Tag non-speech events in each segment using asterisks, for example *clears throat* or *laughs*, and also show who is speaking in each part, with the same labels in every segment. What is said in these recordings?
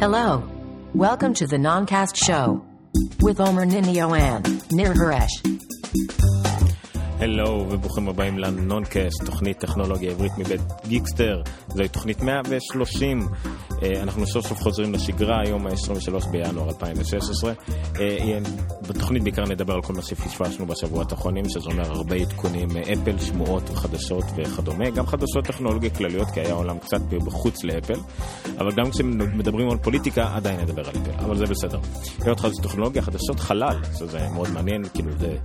Speaker 1: Hello. Welcome to the Noncast Show with Omer Ninio and Nir Haresh.
Speaker 2: הלו וברוכים הבאים לנונקאסט, תוכנית טכנולוגיה עברית מבית גיקסטר. זוהי תוכנית 130. אה, אנחנו סוף סוף חוזרים לשגרה, היום ה-23 בינואר 2016. אה, בתוכנית בעיקר נדבר על כל מה שפשפשנו בשבועות האחרונים, שזה אומר הרבה עדכונים מאפל, שמועות וחדשות וכדומה. גם חדשות טכנולוגיה כלליות, כי היה עולם קצת בחוץ לאפל. אבל גם כשמדברים על פוליטיקה, עדיין נדבר על אפל, אבל זה בסדר. היות חדשות טכנולוגיה, חדשות חלל, שזה מאוד מעניין, כאילו זה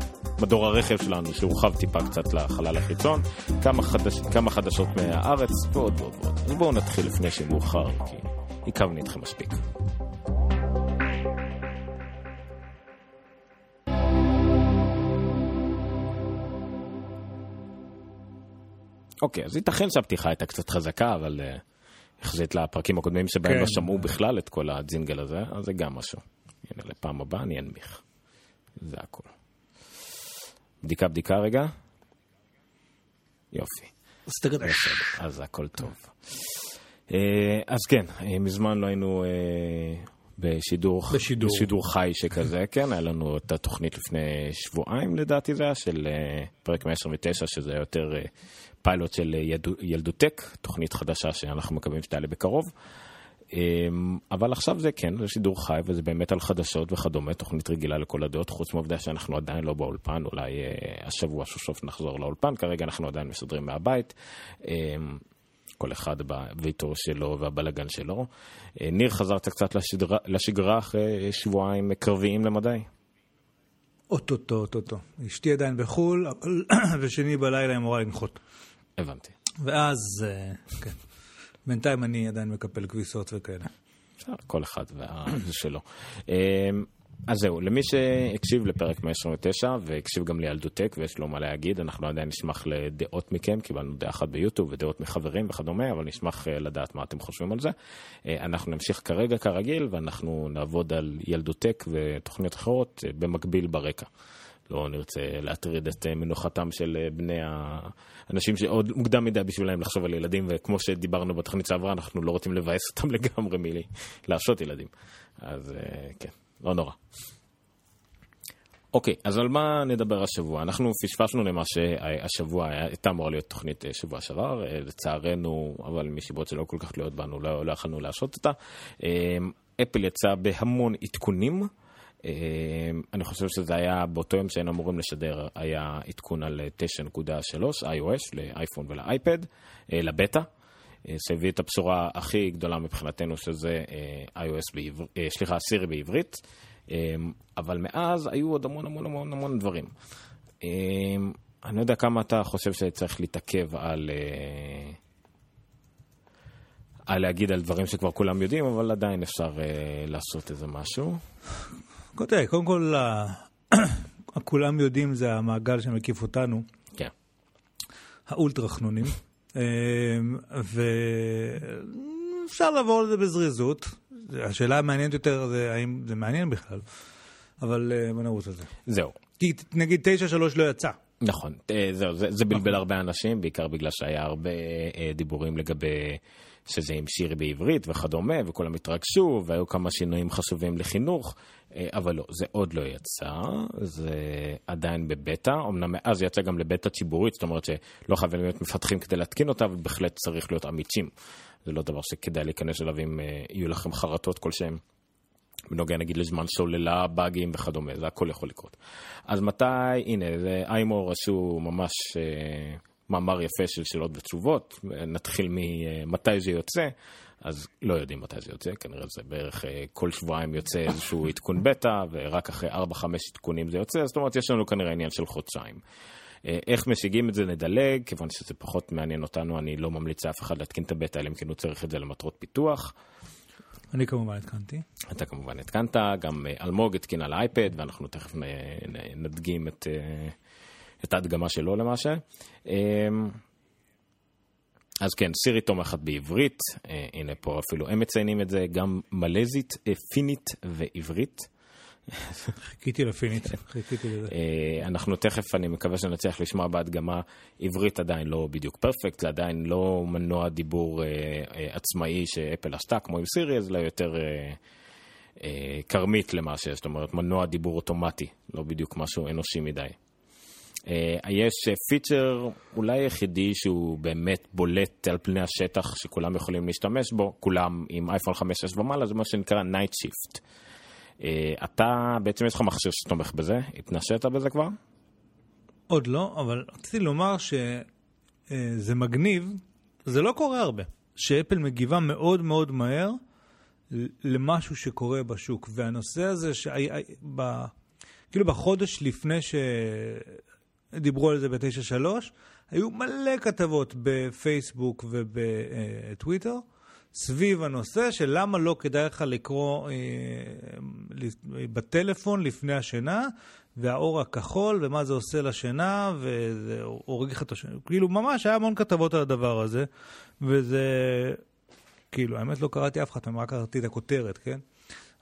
Speaker 2: מדור הרכב שלנו שהורחב טיפה קצת לחלל החיצון, כמה, חדש, כמה חדשות מהארץ ועוד ועוד ועוד. אז בואו נתחיל לפני שמאוחר, כי עיכבני אתכם מספיק. אוקיי, אז ייתכן שהפתיחה הייתה קצת חזקה, אבל uh, יחסית לפרקים הקודמים שבהם כן. לא שמעו בכלל את כל הג'ינגל הזה, אז זה גם משהו. הנה, לפעם הבאה אני אנמיך. זה הכל. בדיקה בדיקה רגע. יופי.
Speaker 3: בסדר,
Speaker 2: אז הכל טוב. אה, אז כן, אה, מזמן לא היינו אה, בשידור,
Speaker 3: בשידור.
Speaker 2: בשידור חי שכזה, *laughs* כן, היה לנו את התוכנית לפני שבועיים לדעתי זה היה, של פרק 129, שזה יותר פיילוט של ילדותק, תוכנית חדשה שאנחנו מקווים שתעלה בקרוב. אמ, אבל עכשיו זה כן, זה שידור חי וזה באמת על חדשות וכדומה, תוכנית רגילה לכל הדעות, חוץ מהעובדה שאנחנו עדיין לא באולפן, אולי אה, השבוע סוף סוף נחזור לאולפן, כרגע אנחנו עדיין מסדרים מהבית. אה, כל אחד בביתו שלו והבלגן שלו. אה, ניר, חזרת קצת לשגרה, לשגרה אחרי שבועיים קרביים למדי?
Speaker 3: אוטוטו, אוטוטו. אשתי עדיין בחו"ל, אבל *clears throat* ושני בלילה היא אמורה לנחות.
Speaker 2: הבנתי.
Speaker 3: ואז, אה, כן. בינתיים אני עדיין מקפל כביסות וכאלה.
Speaker 2: כל אחד וזה שלו. אמ, אז זהו, למי שהקשיב לפרק 129 והקשיב גם לילדותק ויש לו מה להגיד, אנחנו עדיין נשמח לדעות מכם, קיבלנו דעה אחת ביוטיוב ודעות מחברים וכדומה, אבל נשמח אה, לדעת מה אתם חושבים על זה. אה, אנחנו נמשיך כרגע כרגיל ואנחנו נעבוד על ילדותק ותוכניות אחרות אה, במקביל ברקע. לא נרצה להטריד את אה, מנוחתם של אה, בני האנשים שעוד מוקדם מדי בשבילם לחשוב על ילדים, וכמו שדיברנו בתוכנית שעברה, אנחנו לא רוצים לבאס אותם *laughs* לגמרי מלעשות ילדים. אז אה, כן, לא נורא. אוקיי, אז על מה נדבר השבוע? אנחנו פשפשנו למה שהשבוע הייתה אמורה להיות תוכנית שבוע שעבר, לצערנו, אבל מסיבות שלא כל כך תלויות בנו, לא, לא יכולנו להשעות אותה. אפל יצא בהמון עדכונים. אה, אני חושב שזה היה באותו יום שהיינו אמורים לשדר, היה עדכון על 9.3 iOS לאייפון ולאייפד, אה, לבטא, אה, שהביא את הבשורה הכי גדולה מבחינתנו, שזה iOS בעברית, סליחה, סירי בעברית, אבל מאז היו עוד המון המון המון המון דברים. אני לא יודע כמה אתה חושב שצריך להתעכב על... על להגיד על דברים שכבר כולם יודעים, אבל עדיין אפשר לעשות איזה משהו.
Speaker 3: תראה, קודם כל, *clears throat* כולם יודעים זה המעגל שמקיף אותנו.
Speaker 2: כן.
Speaker 3: האולטרה חנונים. אמ, ואפשר לעבור על זה בזריזות. השאלה המעניינת יותר זה האם זה מעניין בכלל. אבל אה, בוא נרוץ על זה.
Speaker 2: זהו.
Speaker 3: כי נגיד 9-3 לא יצא.
Speaker 2: נכון, אה, זהו, זה, זה בלבל נכון. הרבה אנשים, בעיקר בגלל שהיה הרבה אה, דיבורים לגבי שזה עם שיר בעברית וכדומה, וכולם התרגשו, והיו כמה שינויים חשובים לחינוך, אה, אבל לא, זה עוד לא יצא, זה עדיין בבטא, אמנם מאז יצא גם לבטא ציבורית, זאת אומרת שלא חייבים להיות מפתחים כדי להתקין אותה, אבל בהחלט צריך להיות אמיצים. זה לא דבר שכדאי להיכנס אליו אם אה, יהיו לכם חרטות כלשהם. בנוגע נגיד לזמן סוללה, באגים וכדומה, זה הכל יכול לקרות. אז מתי, הנה, זה איימור עשו ממש אה, מאמר יפה של שאלות ותשובות, נתחיל ממתי זה יוצא, אז לא יודעים מתי זה יוצא, כנראה זה בערך אה, כל שבועיים יוצא איזשהו עדכון בטא, ורק אחרי 4-5 עדכונים זה יוצא, זאת אומרת יש לנו כנראה עניין של חודשיים. אה, איך משיגים את זה נדלג, כיוון שזה פחות מעניין אותנו, אני לא ממליץ לאף אחד להתקין את הבטא, אלא אם כן הוא צריך את זה למטרות פיתוח.
Speaker 3: אני כמובן התקנתי.
Speaker 2: אתה כמובן התקנת, גם אה, אלמוג התקין על האייפד, ואנחנו תכף נדגים את, את ההדגמה שלו למעשה. אז כן, סירי תומכת בעברית, אה, הנה פה אפילו הם מציינים את זה, גם מלזית, אה, פינית ועברית.
Speaker 3: חיכיתי לפינית, חיכיתי לזה.
Speaker 2: אה, אנחנו תכף, אני מקווה שנצליח לשמוע בהדגמה עברית עדיין לא בדיוק פרפקט, זה עדיין לא מנוע דיבור אה, אה, עצמאי שאפל עשתה, כמו עם סירי, אלא יותר אה, אה, כרמית למעשה, זאת אומרת מנוע דיבור אוטומטי, לא בדיוק משהו אנושי מדי. אה, יש פיצ'ר אולי היחידי שהוא באמת בולט על פני השטח שכולם יכולים להשתמש בו, כולם עם אייפון 5-6 ומעלה, זה מה שנקרא Night Shift. אה, אתה, בעצם יש לך מכשיר שתומך בזה, התנשאת בזה כבר?
Speaker 3: עוד לא, אבל רציתי לומר שזה מגניב, זה לא קורה הרבה, שאפל מגיבה מאוד מאוד מהר למשהו שקורה בשוק, והנושא הזה, ב, כאילו בחודש לפני שדיברו על זה ב-9.3, היו מלא כתבות בפייסבוק ובטוויטר. סביב הנושא של למה לא כדאי לך לקרוא אה, בטלפון לפני השינה, והאור הכחול, ומה זה עושה לשינה, וזה הורג לך את השינה. כאילו, ממש היה המון כתבות על הדבר הזה, וזה... כאילו, האמת לא קראתי אף אחד, אני רק קראתי את הכותרת, כן?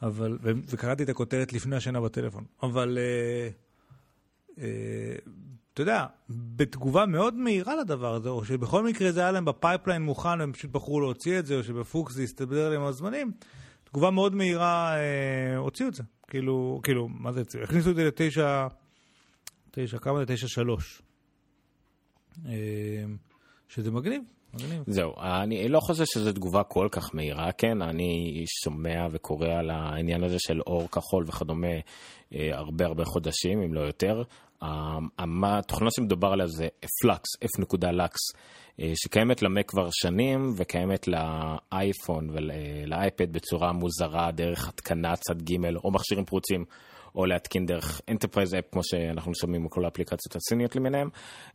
Speaker 3: אבל, וקראתי את הכותרת לפני השינה בטלפון. אבל אה, אה, אתה יודע, בתגובה מאוד מהירה לדבר הזה, או שבכל מקרה זה היה להם ב pipeline מוכן והם פשוט בחרו להוציא את זה, או שבפוקס זה הסתדר להם הזמנים, תגובה מאוד מהירה אה, הוציאו את זה. כאילו, כאילו, מה זה הוציאו? הכניסו את זה לתשע, תשע, כמה זה? תשע שלוש. אה, שזה מגניב. מגניב.
Speaker 2: זהו, אני לא חושב שזו תגובה כל כך מהירה, כן? אני שומע וקורא על העניין הזה של אור כחול וכדומה אה, הרבה הרבה חודשים, אם לא יותר. התוכנה שמדובר עליה זה פלאקס, f.lux, אה, שקיימת למק כבר שנים וקיימת לאייפון ולאייפד בצורה מוזרה דרך התקנה צד ג' או מכשירים פרוצים. או להתקין דרך enterprise app, כמו שאנחנו שומעים מכל האפליקציות הסיניות למיניהם.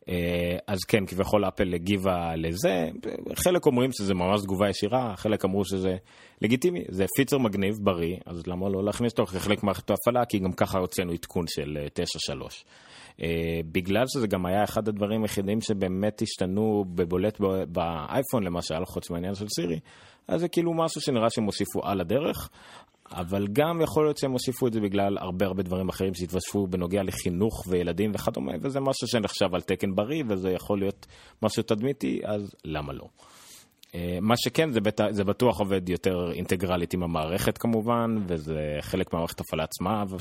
Speaker 2: אה, אז כן, כביכול אפל הגיבה לזה, חלק אומרים שזה ממש תגובה ישירה, חלק אמרו שזה לגיטימי, זה פיצר מגניב, בריא, אז למה לא להכניס אותו כחלק מערכת ההפעלה, כי גם ככה הוצאנו עדכון של 9.3. Uh, בגלל שזה גם היה אחד הדברים היחידים שבאמת השתנו בבולט באייפון למשל, חוץ מהעניין של סירי, אז זה כאילו משהו שנראה שהם הוסיפו על הדרך. אבל גם יכול להיות שהם הוסיפו את זה בגלל הרבה הרבה דברים אחרים שהתווספו בנוגע לחינוך וילדים וכדומה, וזה משהו שנחשב על תקן בריא, וזה יכול להיות משהו תדמיתי, אז למה לא? אה, מה שכן, זה, בט... זה בטוח עובד יותר אינטגרלית עם המערכת כמובן, וזה חלק מהמערכת הפעלה עצמה. ו...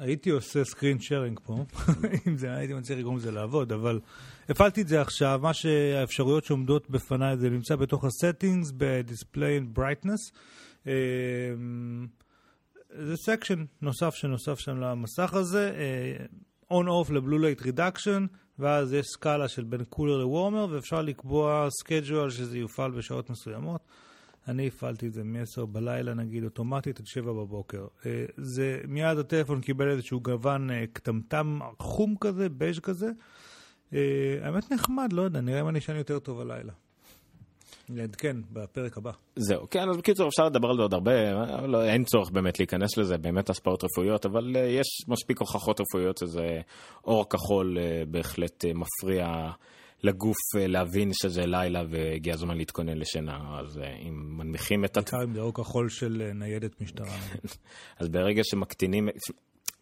Speaker 3: הייתי עושה screen sharing פה, *laughs* *laughs* אם זה, הייתי מצליח לגרום לזה לעבוד, אבל הפעלתי את זה עכשיו, מה שהאפשרויות שעומדות בפניי זה נמצא בתוך ה-settings ב-display and brightness. אמ, זה section נוסף שנוסף שם למסך הזה, on-off ל blue light reduction, ואז יש סקאלה של בין cooler ל warmer, ואפשר לקבוע schedule שזה יופעל בשעות מסוימות. אני הפעלתי את זה מ-10 בלילה נגיד אוטומטית עד 7 בבוקר. אה, זה מיד הטלפון קיבל איזשהו גוון אה, קטמטם חום כזה, בז' כזה. אה, האמת נחמד, לא יודע, נראה אם אני אשן יותר טוב הלילה. נעדכן בפרק הבא.
Speaker 2: זהו, כן, אז בקיצור אפשר לדבר על זה עוד הרבה, לא, אין צורך באמת להיכנס לזה, באמת השפעות רפואיות, אבל uh, יש מספיק הוכחות רפואיות שזה אור כחול uh, בהחלט uh, מפריע לגוף uh, להבין שזה לילה והגיע הזמן להתכונן לשינה, אז uh, אם מנמיכים את...
Speaker 3: בעיקר זה אור כחול של uh, ניידת משטרה. *laughs*
Speaker 2: אז ברגע שמקטינים...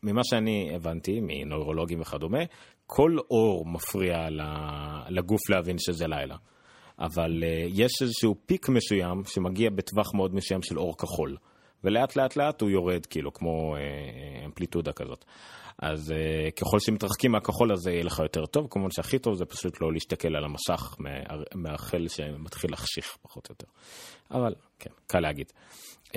Speaker 2: ממה שאני הבנתי, מנוירולוגים וכדומה, כל אור מפריע לגוף להבין שזה לילה. אבל יש איזשהו פיק מסוים שמגיע בטווח מאוד מסוים של אור כחול. ולאט לאט לאט הוא יורד, כאילו, כמו אמפליטודה כזאת. אז uh, ככל שמתרחקים מהכחול הזה יהיה לך יותר טוב, כמובן שהכי טוב זה פשוט לא להסתכל על המסך מהחל שמתחיל לחשיך פחות או יותר. אבל כן, קל להגיד. Uh,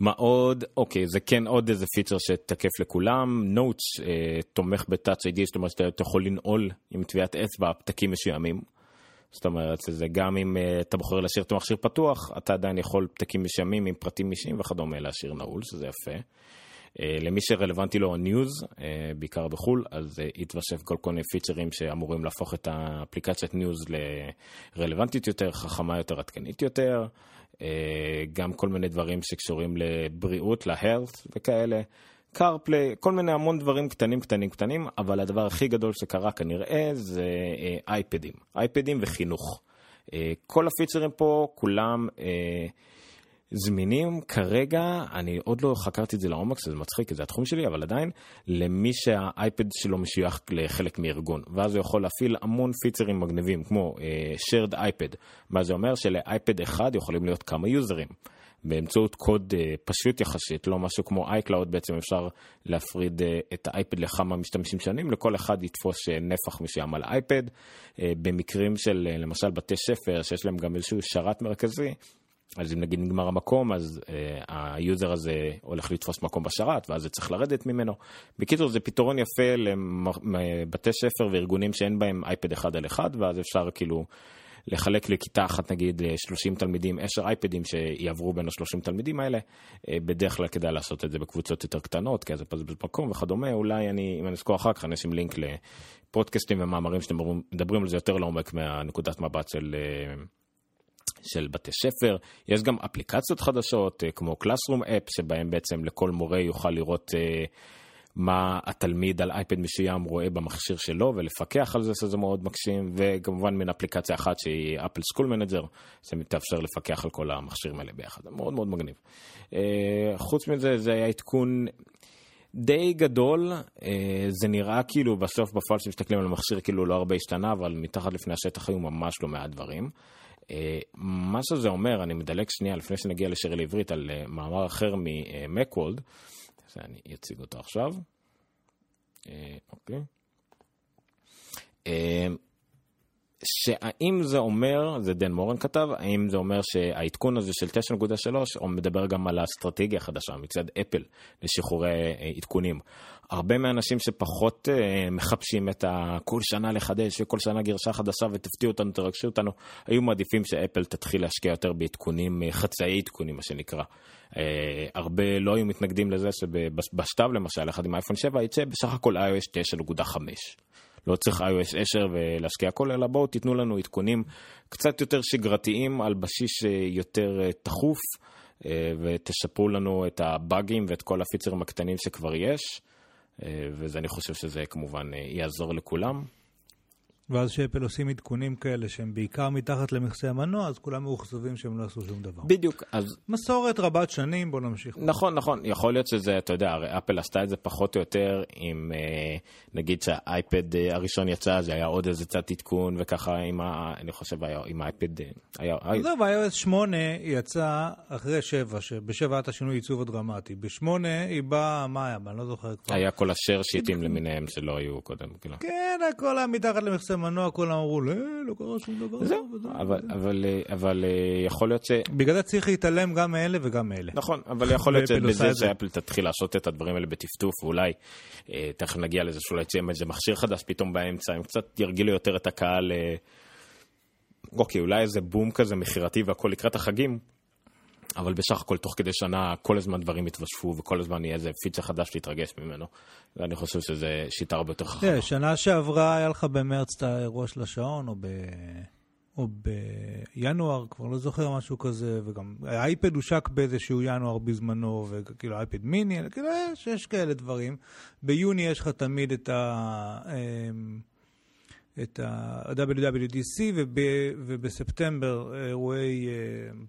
Speaker 2: מה עוד? אוקיי, זה כן עוד איזה פיצ'ר שתקף לכולם. נוטס אה, תומך בטאצ' איי-די, זאת אומרת שאתה יכול לנעול עם טביעת אצבע פתקים מסוימים. זאת אומרת, זה גם אם uh, אתה בוחר להשאיר את המכשיר פתוח, אתה עדיין יכול פתקים מסוימים עם פרטים אישיים וכדומה להשאיר נעול, שזה יפה. Uh, למי שרלוונטי לו ה news, uh, בעיקר בחו"ל, אז uh, יתווסף כל כל מיני פיצ'רים שאמורים להפוך את האפליקציית news לרלוונטית יותר, חכמה יותר, עדכנית יותר. אה, גם כל מיני דברים שקשורים לבריאות, ל-health וכאלה. CarPlay, כל מיני המון דברים קטנים קטנים קטנים, אבל הדבר הכי גדול שקרה כנראה זה אייפדים, אה, אייפדים וחינוך. אה, כל הפיצ'רים פה, כולם זמינים כרגע, אני עוד לא חקרתי את זה לעומק, זה מצחיק, זה התחום שלי, אבל עדיין, למי שהאייפד שלו משוייך לחלק מארגון. ואז הוא יכול להפעיל המון פיצרים מגניבים, כמו uh, shared iPad. מה זה אומר? שלאייפד אחד יכולים להיות כמה יוזרים. באמצעות קוד uh, פשוט יחסית, לא משהו כמו iCloud, בעצם אפשר להפריד uh, את האייפד לכמה משתמשים שונים, לכל אחד יתפוס uh, נפח מסוים על אייפד. Uh, במקרים של uh, למשל בתי ספר, שיש להם גם איזשהו שרת מרכזי, אז אם נגיד נגמר המקום, אז uh, ה user הזה הולך לתפוס מקום בשרת, ואז זה צריך לרדת ממנו. בקיצור, זה פתרון יפה לבתי ספר וארגונים שאין בהם אייפד אחד על אחד, ואז אפשר כאילו לחלק לכיתה אחת, נגיד 30 תלמידים, 10 אייפדים שיעברו בין ה-30 תלמידים האלה. Uh, בדרך כלל כדאי לעשות את זה בקבוצות יותר קטנות, כי אז זה מבזבז מקום וכדומה. אולי אני, אם אני אזכור אחר כך, אני אשים לינק לפודקאסטים ומאמרים שאתם מדברים על זה יותר לעומק מהנקודת מבט של... של בתי ספר, יש גם אפליקציות חדשות אה, כמו Classroom App, שבהם בעצם לכל מורה יוכל לראות uh, מה התלמיד על אייפד מסוים רואה במכשיר שלו ולפקח על זה, שזה מאוד מקסים, וכמובן מן אפליקציה אחת שהיא Apple School Manager, שמתאפשר לפקח על כל המכשירים האלה ביחד, מאוד מאוד מגניב. Uh, חוץ מזה, זה היה עדכון די גדול, זה נראה כאילו בסוף בפועל כשמסתכלים על המכשיר כאילו לא הרבה השתנה, אבל מתחת לפני השטח היו ממש לא מעט דברים. אה, מה שזה אומר, אני מדלג שנייה לפני שנגיע לשירי לעברית על אה, מאמר אחר ממקוולד, אני אציג אותו עכשיו. אה, אוקיי. שהאם זה אומר, זה דן מורן כתב, האם זה אומר שהעדכון הזה של 9.3 הוא מדבר גם על האסטרטגיה החדשה מצד אפל לשחרורי עדכונים. הרבה מהאנשים שפחות uh, מחפשים את כל שנה לחדש וכל שנה גרשה חדשה ותפתיעו אותנו, תרגשו אותנו, היו מעדיפים שאפל תתחיל להשקיע יותר בעדכונים, uh, חצאי עדכונים מה שנקרא. הרבה לא היו מתנגדים לזה שבשתיו למשל, אחד עם אייפון 7 יצא בסך הכל iOS 9.5. לא צריך iOS 10 ולהשקיע הכל, אלא בואו תיתנו לנו עדכונים קצת יותר שגרתיים על בסיס יותר תכוף, ותשפרו לנו את הבאגים ואת כל הפיצרים הקטנים שכבר יש. אה, ואני חושב שזה כמובן אה, יעזור לכולם.
Speaker 3: ואז שאפל עושים עדכונים כאלה שהם בעיקר מתחת למכסה המנוע, אז כולם מאוכזבים שהם לא עשו שום דבר.
Speaker 2: בדיוק, אז...
Speaker 3: מסורת רבת שנים, בוא נמשיך.
Speaker 2: נכון, נכון, יכול להיות שזה, אתה יודע, הרי אפל עשתה את זה פחות או יותר עם, אה, נגיד שהאייפד אה, הראשון יצא, זה היה עוד איזה קצת עדכון, וככה עם ה... אני חושב, היה, עם האייפד... אה, היה...
Speaker 3: עזוב, iOS 8 יצא אחרי 7, שב-7 היה את השינוי עיצוב הדרמטי. ב-8 היא באה, מה היה? אני לא זוכר כבר.
Speaker 2: היה כל השאר שיטים למיניהם שלא היו קודם, כאילו.
Speaker 3: כן, הכל היה מתחת למכסה המנוע כולם אמרו, לא, לא קרה שום דבר.
Speaker 2: זהו, אבל, אבל, אבל אה, יכול להיות ש...
Speaker 3: בגלל זה צריך להתעלם גם מאלה וגם מאלה.
Speaker 2: נכון, אבל יכול להיות *laughs* שבזה שאפל תתחיל לעשות את הדברים האלה בטפטוף, ואולי, אה, תכף נגיע לזה שאולי יצא איזה מכשיר חדש פתאום באמצע, הם קצת ירגילו יותר את הקהל. אה, אוקיי, אולי איזה בום כזה מכירתי והכל לקראת החגים, אבל בסך הכל תוך כדי שנה כל הזמן דברים יתווספו וכל הזמן יהיה איזה פיצה חדש להתרגש ממנו. ואני חושב שזה שיטה הרבה יותר חכמה.
Speaker 3: שנה שעברה היה לך במרץ את האירוע של השעון, או, ב... או בינואר, כבר לא זוכר משהו כזה, וגם האייפד הושק באיזשהו ינואר בזמנו, וכאילו אייפד מיני, כאילו יש כאלה דברים. ביוני יש לך תמיד את ה... את ה-WWDC, וב, ובספטמבר אירועי, אה,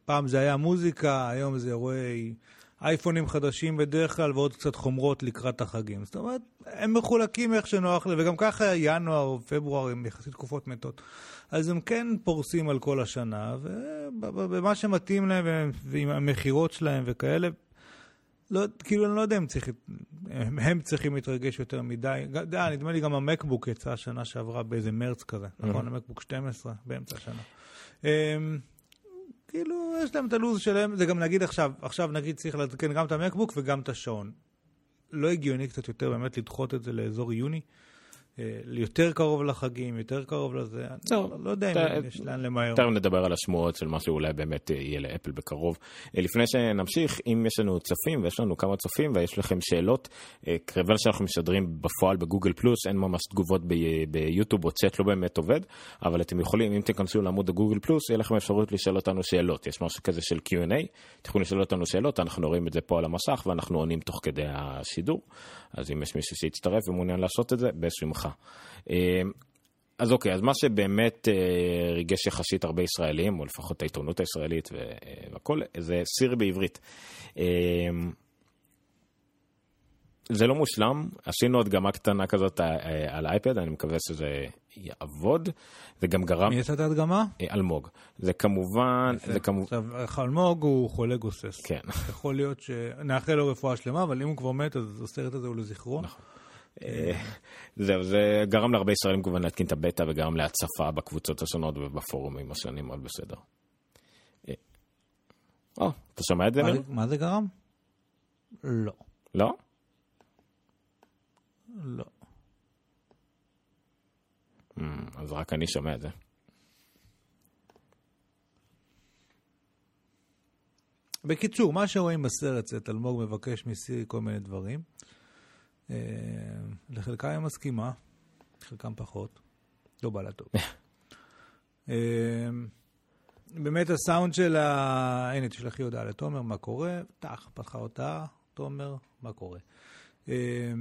Speaker 3: פעם זה היה מוזיקה, היום זה אירועי אייפונים חדשים בדרך כלל, ועוד קצת חומרות לקראת החגים. זאת אומרת, הם מחולקים איך שנוח להם, וגם ככה ינואר ופברואר הם יחסית תקופות מתות. אז הם כן פורסים על כל השנה, ובמה שמתאים להם, ועם המכירות שלהם וכאלה, לא, כאילו, אני לא יודע אם צריך, הם, הם צריכים להתרגש יותר מדי. די, נדמה לי גם המקבוק יצא השנה שעברה באיזה מרץ כזה, mm-hmm. נכון? המקבוק 12, באמצע השנה. Um, כאילו, יש להם את הלו"ז שלהם, זה גם נגיד עכשיו, עכשיו נגיד צריך לעדכן גם את המקבוק וגם את השעון. לא הגיוני קצת יותר באמת לדחות את זה לאזור יוני? אה, יותר קרוב לחגים, יותר קרוב לזה, לא, לא יודע אם יש לאן למהר.
Speaker 2: תכף נדבר על השמועות של מה שאולי באמת אה, יהיה לאפל בקרוב. אה, לפני שנמשיך, אם יש לנו צופים, ויש לנו כמה צופים, ויש לכם שאלות, כיוון שאנחנו משדרים בפועל בגוגל פלוס, אין ממש תגובות ביוטיוב או צ'אט, לא באמת עובד, אבל אתם יכולים, אם תיכנסו לעמוד הגוגל פלוס, יהיה לכם אפשרות לשאול אותנו שאלות. יש משהו כזה של Q&A, יכולים לשאול אותנו שאלות, אנחנו רואים את זה פה על המסך, ואנחנו עונים תוך כדי השידור. אז אם יש מישהו שיצטרף ומעוניין לעשות את זה, בשמחה. אמ, אז אוקיי, אז מה שבאמת אה, ריגש יחסית הרבה ישראלים, או לפחות העיתונות הישראלית אה, והכל, זה סיר בעברית. זה לא מושלם, עשינו הדגמה קטנה כזאת אה, אה, על האייפד, אני מקווה שזה יעבוד. זה גם גרם...
Speaker 3: מי עשה את ההדגמה?
Speaker 2: אה, אלמוג. זה כמובן, זה כמובן,
Speaker 3: עכשיו, אלמוג הוא חולה גוסס.
Speaker 2: כן. *laughs*
Speaker 3: יכול להיות שנאחל לו רפואה שלמה, אבל אם הוא כבר מת, אז הסרט הזה הוא לזכרו.
Speaker 2: נכון. זהו, זה גרם להרבה ישראלים כמובן להתקין את הבטא וגרם להצפה בקבוצות השונות ובפורומים השונים, מאוד בסדר. או, אתה שומע את? זה-
Speaker 3: מה זה גרם? לא.
Speaker 2: לא?
Speaker 3: לא.
Speaker 2: Hmm, אז רק אני שומע את זה.
Speaker 3: בקיצור, מה שרואים בסרט זה את אלמוג מבקש מסירי כל מיני דברים. אה, לחלקם היא מסכימה, חלקם פחות. לא בא לה טוב. *laughs* אה, באמת הסאונד של ה... הנה, תשלחי הודעה לתומר, מה קורה? טח, פתחה אותה, תומר, מה קורה? אה,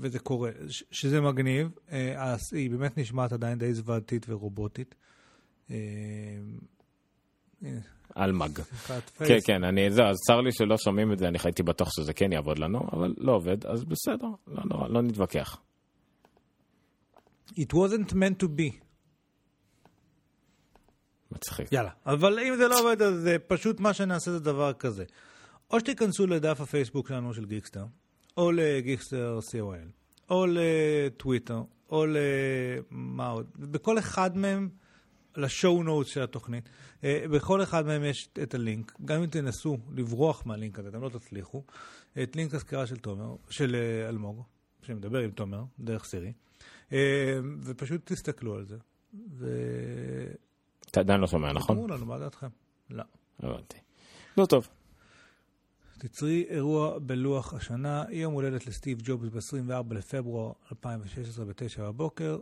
Speaker 3: וזה קורה, ש- שזה מגניב. אה, אז היא באמת נשמעת עדיין די זוועתית ורובוטית. אה, הנה,
Speaker 2: אלמג. כן. כן, אני, זהו, אז צר לי שלא שומעים את זה, אני הייתי בטוח שזה כן יעבוד לנו, אבל לא עובד, אז בסדר, לא נורא, לא נתווכח.
Speaker 3: It wasn't meant to be.
Speaker 2: מצחיק.
Speaker 3: יאללה. אבל אם זה לא עובד, אז אה, פשוט מה שנעשה זה דבר כזה. או שתיכנסו לדף הפייסבוק שלנו של גיקסטר, או לגיקסטר co.il, או לטוויטר, או למה עוד. בכל אחד מהם, ל show notes של התוכנית, אה, בכל אחד מהם יש את הלינק. גם אם תנסו לברוח מהלינק הזה, אתם לא תצליחו. את לינק הסקירה של תומר, של אה, אלמוג, שמדבר עם תומר, דרך סירי. אה, ופשוט תסתכלו על זה. ו...
Speaker 2: אתה עדיין לא שומע, נכון?
Speaker 3: תאמרו לנו, מה דעתכם? לא.
Speaker 2: הבנתי. לא טוב.
Speaker 3: תצרי אירוע בלוח השנה, יום הולדת לסטיב ג'ובס ב-24 לפברואר 2016 ב-9 בבוקר.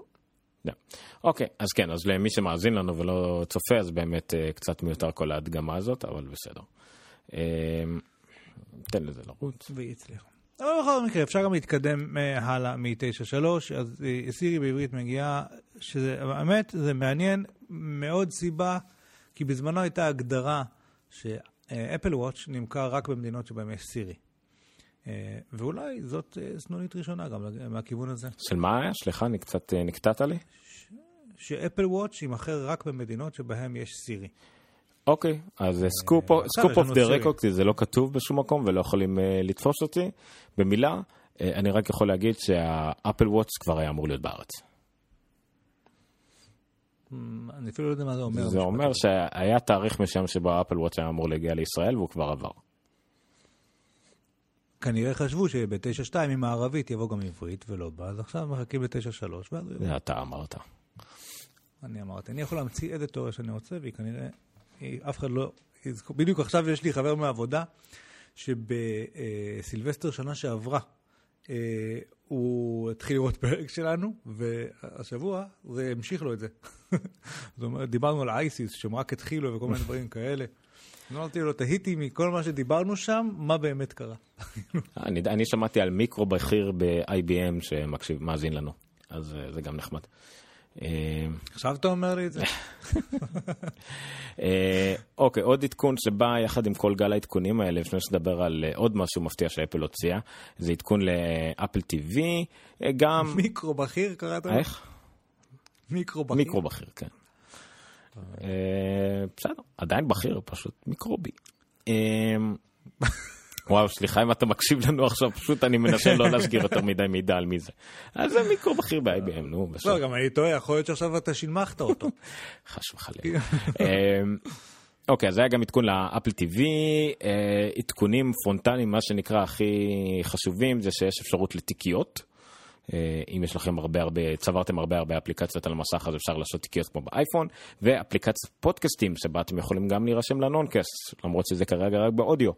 Speaker 2: אוקיי, אז כן, אז למי שמאזין לנו ולא צופה, אז באמת אה, קצת מיותר כל ההדגמה הזאת, אבל בסדר. אה, תן לזה לרוץ.
Speaker 3: והיא הצליחה. אבל בכל מקרה, אפשר גם להתקדם אה, הלאה מ-9.3, אז סירי בעברית מגיעה, שזה, האמת, זה מעניין מאוד סיבה, כי בזמנו הייתה הגדרה שאפל וואץ' נמכר רק במדינות שבהן יש סירי. אה, ואולי זאת אה, סנונית ראשונה גם מהכיוון הזה.
Speaker 2: של מה היה? סליחה, אני קצת אה, נקטעת לי?
Speaker 3: שאפל וואץ' יימכר רק במדינות שבהן יש סירי.
Speaker 2: אוקיי, אז סקופ off
Speaker 3: the.
Speaker 2: record, זה לא כתוב בשום מקום ולא יכולים אה, לתפוס אותי. במילה, אה, אני רק יכול להגיד שהאפל וואטס כבר היה אמור להיות בארץ.
Speaker 3: אני אפילו לא יודע מה זה אומר.
Speaker 2: זה אומר. שהיה תאריך מסוים שבו האפל וואטס היה אמור להגיע לישראל והוא כבר עבר.
Speaker 3: כנראה חשבו שב-9.2 עם הערבית יבוא גם עברית ולא בא, אז עכשיו מחכים ל-9.3, ואז.
Speaker 2: זה אתה אמרת.
Speaker 3: אני אמרתי, אני יכול להמציא איזה תיאוריה שאני רוצה, והיא כנראה, היא- אף אחד לא יזכור. בדיוק עכשיו יש לי חבר מהעבודה, שבסילבסטר שנה שעברה, הוא התחיל לראות *laughs* פרק שלנו, והשבוע זה המשיך לו את זה. *laughs* זאת אומרת, דיברנו על אייסיס, שהם רק התחילו וכל מיני דברים כאלה. אמרתי לו, תהיתי מכל מה שדיברנו שם, מה באמת קרה. *laughs*
Speaker 2: אני, אני שמעתי על מיקרו בכיר ב-IBM שמקשיב, מאזין לנו, אז אה, זה גם נחמד. אה,
Speaker 3: עכשיו אתה אומר לי את זה? *laughs*
Speaker 2: אה, אוקיי, עוד עדכון שבא יחד עם כל גל העדכונים האלה, לפני שנדבר על אה, עוד משהו מפתיע שאפל הוציאה, זה עדכון לאפל TV, גם... *laughs*
Speaker 3: מיקרו בכיר קראת?
Speaker 2: איך?
Speaker 3: מיקרו בכיר.
Speaker 2: מיקרו בכיר, כן. בסדר, עדיין בכיר, פשוט מיקרובי. *laughs* וואו, סליחה אם אתה מקשיב לנו עכשיו, פשוט אני מנסה לא להסגיר יותר מדי מידע על מי זה. אז זה מיקרו בכיר ב-IBM, נו, בסדר.
Speaker 3: לא, גם אני טועה, יכול להיות שעכשיו אתה שילמחת אותו. *laughs*
Speaker 2: חס וחלילה. אמ, אוקיי, אז היה גם עדכון לאפל TV, אה, עדכונים פרונטליים, מה שנקרא הכי חשובים, זה שיש אפשרות לתיקיות. אה, אם יש לכם הרבה הרבה, צברתם הרבה הרבה אפליקציות על המסך, אז אפשר לעשות תיקיות כמו באייפון, ואפליקציית פודקאסטים, שבה אתם יכולים גם להירשם לנונקאסט, למרות שזה כרגע רק באודיו.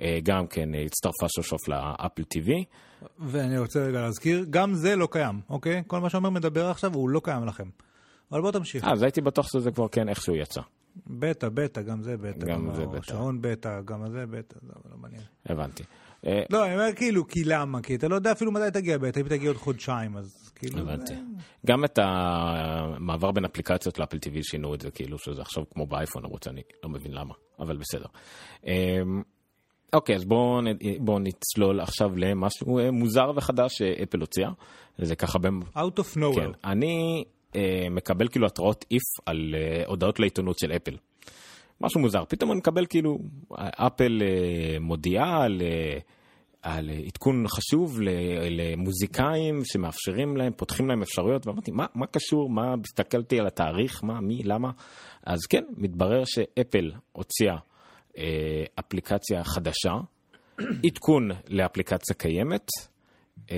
Speaker 2: אה, גם כן אה, הצטרפה סוף סוף לאפל TV.
Speaker 3: ואני רוצה רגע להזכיר, גם זה לא קיים, אוקיי? כל מה שעומר מדבר עכשיו הוא לא קיים לכם. אבל בוא תמשיך.
Speaker 2: אז הייתי בטוח שזה כבר כן איכשהו יצא.
Speaker 3: בטא, בטא, גם זה בטא.
Speaker 2: גם זה
Speaker 3: ה-
Speaker 2: בטא.
Speaker 3: שעון בטא, גם זה בטא, זה לא מעניין.
Speaker 2: הבנתי. אה,
Speaker 3: לא, אני אומר כאילו, כי למה? כי אתה לא יודע אפילו מתי תגיע בטא, אם תגיע עוד חודשיים, אז כאילו...
Speaker 2: הבנתי.
Speaker 3: זה-
Speaker 2: גם את המעבר בין אפליקציות לאפל TV שינו את זה, כאילו שזה עכשיו כמו באייפון ערוץ, אני לא מבין למה, אבל בסדר. אמ, אוקיי, אז בואו בוא נצלול עכשיו למשהו אה, מוזר וחדש שאפל הוציאה. זה ככה.
Speaker 3: Out of
Speaker 2: כן,
Speaker 3: nowhere.
Speaker 2: אני אה, מקבל כאילו התראות איף על אה, הודעות לעיתונות של אפל. משהו מוזר, פתאום אני מקבל כאילו, אפל אה, מודיעה על, אה, על עדכון חשוב למוזיקאים שמאפשרים להם, פותחים להם אפשרויות, ואמרתי, מה, מה קשור, מה, הסתכלתי על התאריך, מה, מי, למה? אז כן, מתברר שאפל הוציאה אה, אפליקציה חדשה, עדכון לאפליקציה קיימת, אה,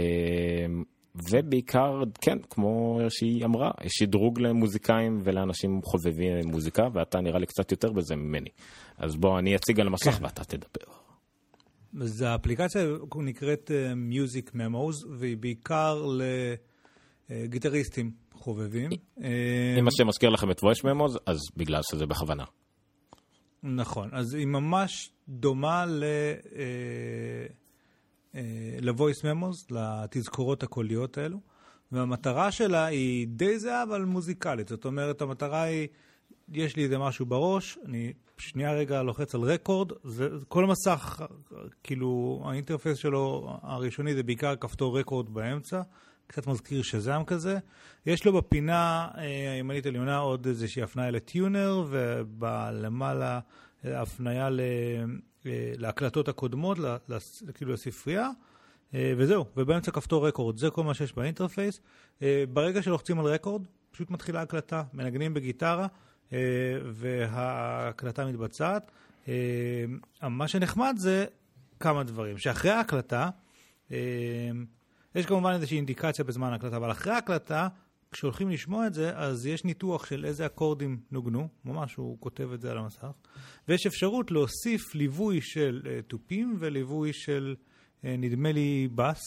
Speaker 2: ובעיקר, כן, כמו שהיא אמרה, שדרוג למוזיקאים ולאנשים חובבי מוזיקה, ואתה נראה לי קצת יותר בזה ממני. אז בוא, אני אציג על המסך
Speaker 3: כן.
Speaker 2: ואתה תדבר.
Speaker 3: אז האפליקציה נקראת אה, Music Memos, והיא בעיקר לגיטריסטים חובבים. אה,
Speaker 2: אם השם מזכיר לכם את voice memos, אז בגלל שזה בכוונה.
Speaker 3: נכון, אז היא ממש דומה ל... אה, אה, ל-voice memos, לתזכורות הקוליות האלו, והמטרה שלה היא די זהה אבל מוזיקלית, זאת אומרת המטרה היא, יש לי איזה משהו בראש, אני שנייה רגע לוחץ על רקורד, זה, כל המסך, כאילו האינטרפס שלו הראשוני זה בעיקר כפתור רקורד באמצע, קצת מזכיר שזם כזה. יש לו בפינה אה, הימנית עליונה עוד איזושהי הפניה לטיונר, ובלמעלה אה, הפניה ל, אה, להקלטות הקודמות, כאילו לספרייה. אה, וזהו, ובאמצע כפתור רקורד, זה כל מה שיש באינטרפייס. אה, ברגע שלוחצים על רקורד, פשוט מתחילה הקלטה, מנגנים בגיטרה, אה, וההקלטה מתבצעת. אה, מה שנחמד זה כמה דברים, שאחרי ההקלטה, אה, יש כמובן איזושהי אינדיקציה בזמן ההקלטה, אבל אחרי ההקלטה, כשהולכים לשמוע את זה, אז יש ניתוח של איזה אקורדים נוגנו, ממש הוא כותב את זה על המסך, ויש אפשרות להוסיף ליווי של אה, תופים וליווי של, אה, נדמה לי, בס.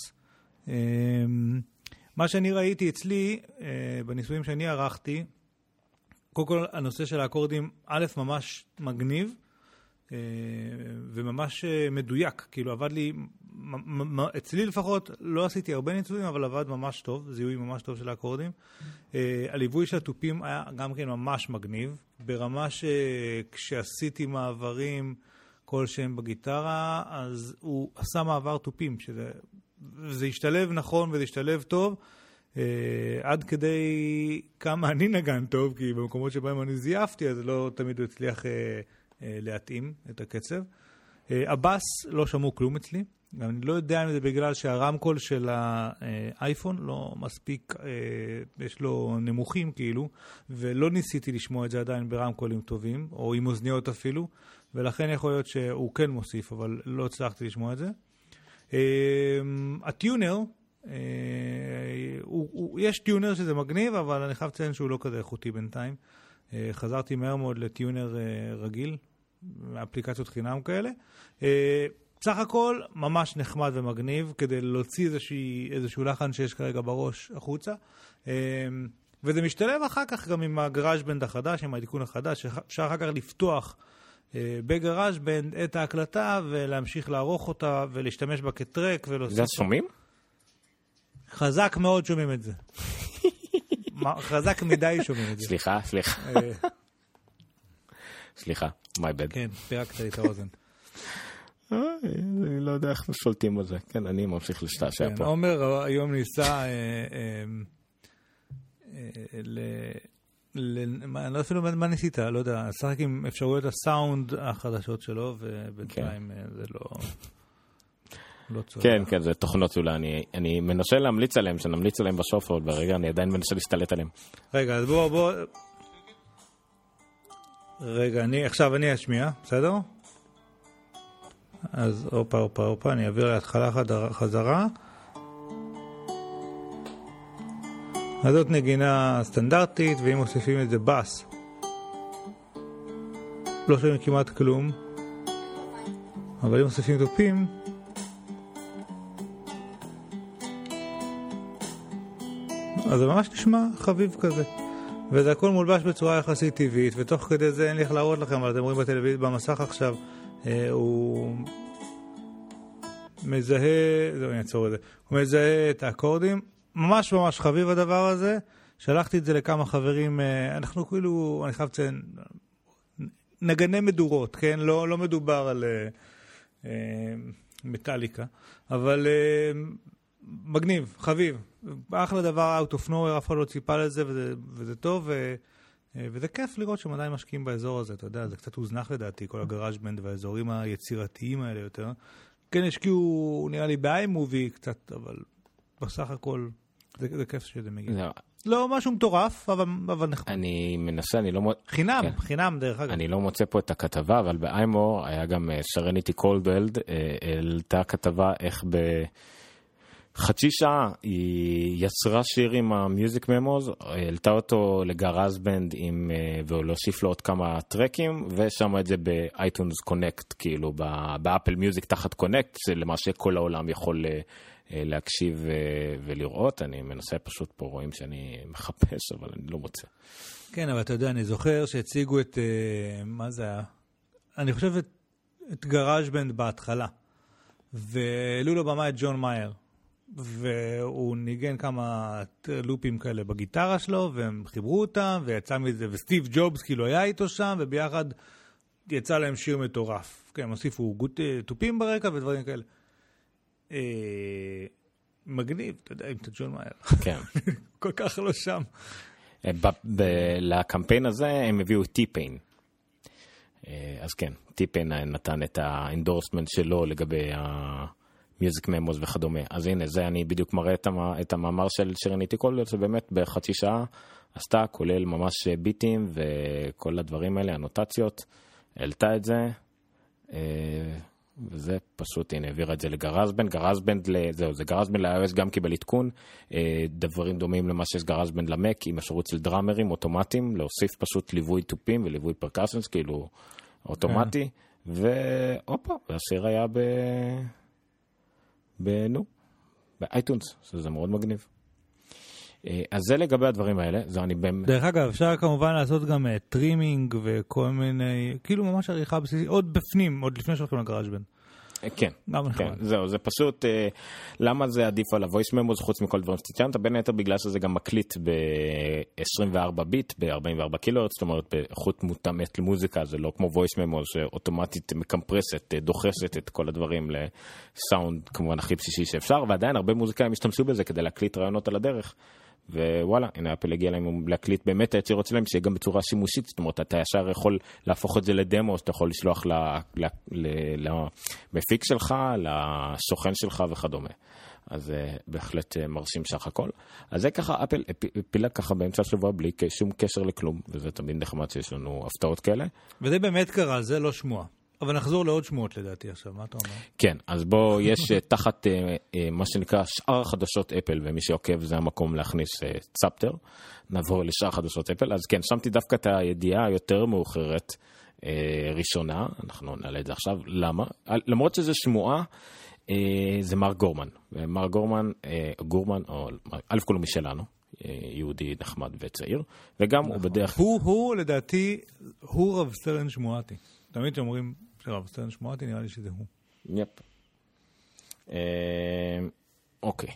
Speaker 3: אה, מה שאני ראיתי אצלי, אה, בניסויים שאני ערכתי, קודם כל הנושא של האקורדים, א', ממש מגניב, וממש אה, מדויק, כאילו עבד לי, אצלי לפחות, לא עשיתי הרבה ניסויים, אבל עבד ממש טוב, זיהוי ממש טוב של האקורדים. אה, הליווי של התופים היה גם כן ממש מגניב, ברמה שכשעשיתי מעברים כלשהם בגיטרה, אז הוא עשה מעבר תופים, שזה זה השתלב נכון וזה השתלב טוב. Uh, עד כדי כמה אני נגן טוב, כי במקומות שבהם אני זייפתי, אז לא תמיד הוא הצליח uh, להתאים את הקצב. הבאס לא שמעו כלום אצלי. אני לא יודע אם זה בגלל שהרמקול של האייפון לא מספיק, uh, יש לו נמוכים כאילו, ולא ניסיתי לשמוע את זה עדיין ברמקולים טובים, או עם אוזניות אפילו, ולכן יכול להיות שהוא כן מוסיף, אבל לא הצלחתי לשמוע את זה. הטיונר, יש טיונר שזה מגניב, אבל אני חייב לציין שהוא לא כזה איכותי בינתיים. חזרתי מהר מאוד לטיונר רגיל, אפליקציות חינם כאלה. Uh, סך הכל ממש נחמד ומגניב כדי להוציא איזושהי, איזשהו לחן שיש כרגע בראש החוצה. Uh, וזה משתלב אחר כך גם עם הגראז' בנד החדש, עם העדכון החדש, אפשר אחר כך לפתוח uh, בגראז' בנד את ההקלטה ולהמשיך לערוך אותה ולהשתמש בה כטרק ולהוסיף...
Speaker 2: זה שומעים?
Speaker 3: חזק מאוד שומעים את זה. *laughs* חזק מדי שומעים את זה.
Speaker 2: סליחה, סליחה,
Speaker 3: אה,
Speaker 2: סליחה, my bad.
Speaker 3: כן, פירקת לי את האוזן.
Speaker 2: אה, אני לא יודע איך שולטים בזה. כן, אני ממשיך להשתעשע
Speaker 3: כן,
Speaker 2: פה.
Speaker 3: עומר היום ניסה אה, אה, ל... אני לא אפילו מה- ניסית, לא יודע, לשחק עם אפשרויות הסאונד החדשות שלו, ובינתיים זה לא... לא.
Speaker 2: כן, כן, זה תוכנות אולי, אני, אני מנסה להמליץ עליהם, שנמליץ עליהם אבל ברגע אני עדיין מנסה להשתלט עליהם.
Speaker 3: רגע, אז בוא, בוא... רגע, אני, עכשיו אני אשמיע, בסדר? אז הופה, הופה, הופה, אני אעביר להתחלה חזרה. אז זאת נגינה סטנדרטית, ואם מוסיפים את זה בס, לא שומעים כמעט כלום, אבל אם מוסיפים תופים, אז זה ממש נשמע חביב כזה. וזה הכל מולבש בצורה יחסית טבעית, ותוך כדי זה אין לי איך להראות לכם, אבל אתם רואים בטלוויזיה, במסך עכשיו, אה, הוא מזהה, זהו, אני אעצור את זה, הוא מזהה את האקורדים, ממש ממש חביב הדבר הזה. שלחתי את זה לכמה חברים, אה, אנחנו כאילו, אני חייב לציין, נגני מדורות, כן? לא, לא מדובר על אה, אה, מטאליקה, אבל אה, מגניב, חביב. אחלה דבר out of nowhere, אף אחד לא ציפה לזה, וזה, וזה טוב. ו... אה, וזה כיף לראות שהם עדיין משקיעים באזור הזה, אתה יודע, זה קצת הוזנח לדעתי, כל הגראז' בנד והאזורים היצירתיים האלה יותר. כן השקיעו, נראה לי, באיי-מובי קצת, אבל בסך הכל, זה, זה כיף שזה מגיע.
Speaker 2: לא,
Speaker 3: לא משהו מטורף, אבל, אבל נחמד.
Speaker 2: אני מנסה, אני לא...
Speaker 3: חינם,
Speaker 2: כן.
Speaker 3: חינם דרך אגב.
Speaker 2: אני לא מוצא פה את הכתבה, אבל ב iMore היה גם סרניטי קולדוול, העלתה כתבה איך בחצי שעה היא יצרה שיר עם ה Music Memos, העלתה אותו ל GarageBand עם, אה, ולהוסיף לו עוד כמה טרקים, ושמה את זה ב iTunes Connect, כאילו ב Apple Music תחת Connect, שלמעשה כל העולם יכול אה, אה, להקשיב ולראות. אני מנסה פשוט פה, רואים שאני מחפש, אבל אני לא מוצא.
Speaker 3: כן, אבל אתה יודע, אני זוכר שהציגו את, מה זה היה? אני חושב את, את גראז' בנד בהתחלה, והעלו לבמה את ג'ון מאייר, והוא ניגן כמה לופים כאלה בגיטרה שלו, והם חיברו אותם, ויצא מזה, וסטיב ג'ובס כאילו היה איתו שם, וביחד יצא להם שיר מטורף. כן, הם הוסיפו גוט, אה, תופים ברקע ודברים כאלה. אה, מגניב, אתה יודע, עם את ג'ון מאייר.
Speaker 2: כן. *laughs*
Speaker 3: כל כך לא שם.
Speaker 2: ב- לקמפיין הזה הם הביאו את טיפיין. אה, אז כן, טיפיין נתן את ה endorsement שלו לגבי ה Music Memos וכדומה. אז הנה, זה אני בדיוק מראה את, המ- את המאמר של סרניטי קולדוול, שבאמת בחצי שעה עשתה, כולל ממש ביטים וכל הדברים האלה, הנוטציות, העלתה את זה. אה, וזה פשוט, הנה, העבירה את זה ל GarageBand, GarageBand, ל- זהו, זה GarageBand ל-iOS גם קיבל עדכון, אה, דברים דומים למה שיש GarageBand למק, עם אפשרות של דראמרים אוטומטיים, להוסיף פשוט ליווי תופים וליווי percussions, כאילו, אוטומטי, והופה, והשיר היה ב... ב... נו, ב iTunes, שזה מאוד מגניב. אה, אז זה לגבי הדברים האלה, זה אני באמת...
Speaker 3: דרך אגב, אפשר כמובן לעשות גם uh, trimming וכל מיני, כאילו ממש עריכה בסיסית, עוד בפנים, עוד לפני שהולכים ל GarageBand.
Speaker 2: כן, כן. זהו, זה פשוט, אה, למה זה עדיף על ה-voice memos חוץ מכל דברים שציינת? בין היתר בגלל שזה גם מקליט ב-24 ביט, ב-44 קילו, זאת אומרת באיכות מותאמת למוזיקה, זה לא כמו voice memos שאוטומטית מקמפרסת, אה, דוחסת את כל הדברים לסאונד כמובן הכי בסיסי שאפשר, ועדיין הרבה מוזיקאים השתמשו בזה כדי להקליט רעיונות על הדרך. ווואלה, הנה אפל הגיע להם להקליט באמת את היצירות שלהם, שיהיה גם בצורה שימושית, זאת אומרת, אתה ישר יכול להפוך את זה לדמו, שאתה יכול לשלוח למפיק שלך, לסוכן שלך וכדומה. אז uh, בהחלט uh, מרשים סך הכל. אז זה ככה, אפל הפ- הפילה ככה באמצע השבוע בלי שום קשר לכלום, וזה תמיד נחמד שיש לנו הפתעות כאלה.
Speaker 3: וזה באמת קרה, זה לא שמועה. אבל נחזור לעוד שמועות לדעתי עכשיו, מה אתה אומר?
Speaker 2: כן, אז בוא, יש אה, תחת אה, אה, מה שנקרא שאר חדשות אפל, ומי שעוקב זה המקום להכניס צפטר. נעבור לשאר חדשות אפל. אז כן, שמתי דווקא את הידיעה היותר מאוחרת ראשונה, אנחנו נעלה את זה עכשיו. למה? למרות שזו שמועה, זה מר גורמן. ומר גורמן, גורמן, או א' כל הוא משלנו, יהודי נחמד וצעיר, וגם הוא בדרך...
Speaker 3: הוא, הוא לדעתי, הוא רב סרן שמואטי. תמיד כשאומרים רב סרן שמואטי, נראה לי שזה הוא.
Speaker 2: יפ. אה, אוקיי.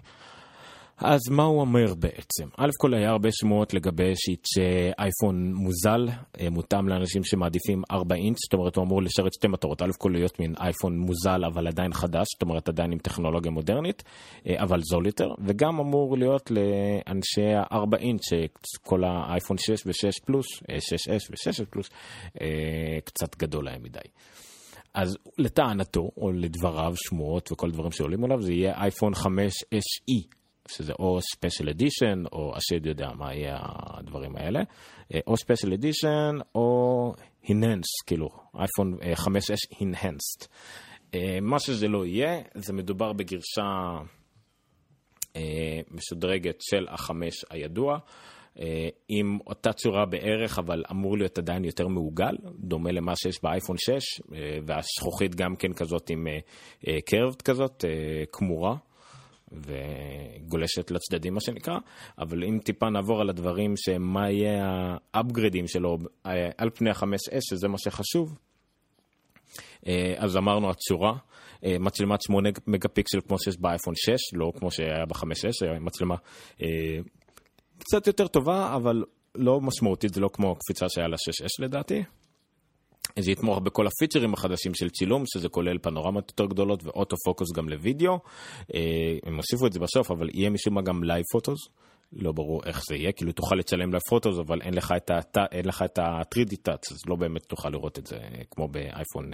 Speaker 2: אז מה הוא אומר בעצם? א' כל היה הרבה שמועות לגבי שיצא אייפון מוזל, אה, מותאם לאנשים שמעדיפים 4 אינץ', זאת אומרת הוא אמור לשרת שתי מטרות, א' כל להיות מין אייפון מוזל אבל עדיין חדש, זאת אומרת עדיין עם טכנולוגיה מודרנית, אה, אבל זול יותר, וגם אמור להיות לאנשי ה-4 אינץ', שכל האייפון 6 ו-6 פלוס, 6S ו-6 פלוס, קצת גדול להם מדי. אז לטענתו, או לדבריו, שמועות וכל דברים שעולים עליו, זה יהיה אייפון 5 SE, שזה או special edition, או השד יודע מה יהיה הדברים האלה, אה, או special edition, או enhanced, כאילו, אייפון 5S enhanced. מה שזה לא יהיה, זה מדובר בגרסה אה, משודרגת של החמש הידוע. אה, עם אותה צורה בערך, אבל אמור להיות עדיין יותר מעוגל, דומה למה שיש באייפון 6, אה, והזכוכית גם כן כזאת עם קרבט כזאת, אה, כמורה, וגולשת לצדדים מה שנקרא, אבל אם טיפה נעבור על הדברים שמה יהיה האפגרדים שלו על פני ה-5S, שזה מה שחשוב, אז אמרנו הצורה, מצלמת 8 מגה פיקסל כמו שיש באייפון 6, לא כמו שהיה ב-5-6, מצלמה קצת יותר טובה, אבל לא משמעותית, זה לא כמו קפיצה שהיה ל-6-6 לדעתי. זה יתמוך בכל הפיצ'רים החדשים של צילום, שזה כולל פנורמות יותר גדולות ו auto focus גם לוידאו. הם הוסיפו את זה בסוף, אבל יהיה משום מה גם Live Photos. לא ברור איך זה יהיה, כאילו תוכל לצלם Live Photos, אבל אין לך את ה-3D touch, אז לא באמת תוכל לראות את זה כמו באייפון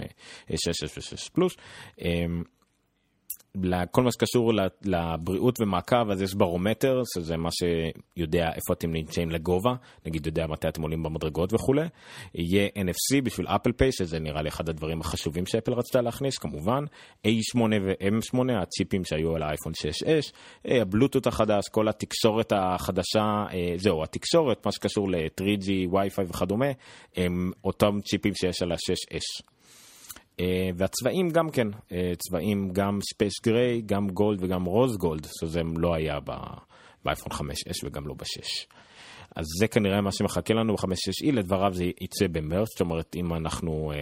Speaker 2: 6, 6 ו-6 פלוס. לכל מה שקשור לבריאות ומעקב, אז יש ברומטר, שזה מה שיודע איפה אתם נמצאים לגובה, נגיד יודע מתי אתם עולים במדרגות וכולי. יהיה NFC בשביל Apple Pay, שזה נראה לי אחד הדברים החשובים שאפל רצתה להכניס, כמובן. A8 ו-M8, הצ'יפים שהיו על האייפון 6S, אה, הבלוטות החדש, כל התקשורת החדשה, אה, זהו, התקשורת, מה שקשור ל-3G, Wi-Fi וכדומה, הם אותם צ'יפים שיש על ה-6S. Uh, והצבעים גם כן, uh, צבעים גם Space Gray, גם Gold וגם Rose Gold, שזה לא היה באייפון 5S וגם לא ב-6. אז זה כנראה מה שמחכה לנו ב-5-6E, לדבריו זה יצא במרץ, זאת אומרת אם אנחנו uh,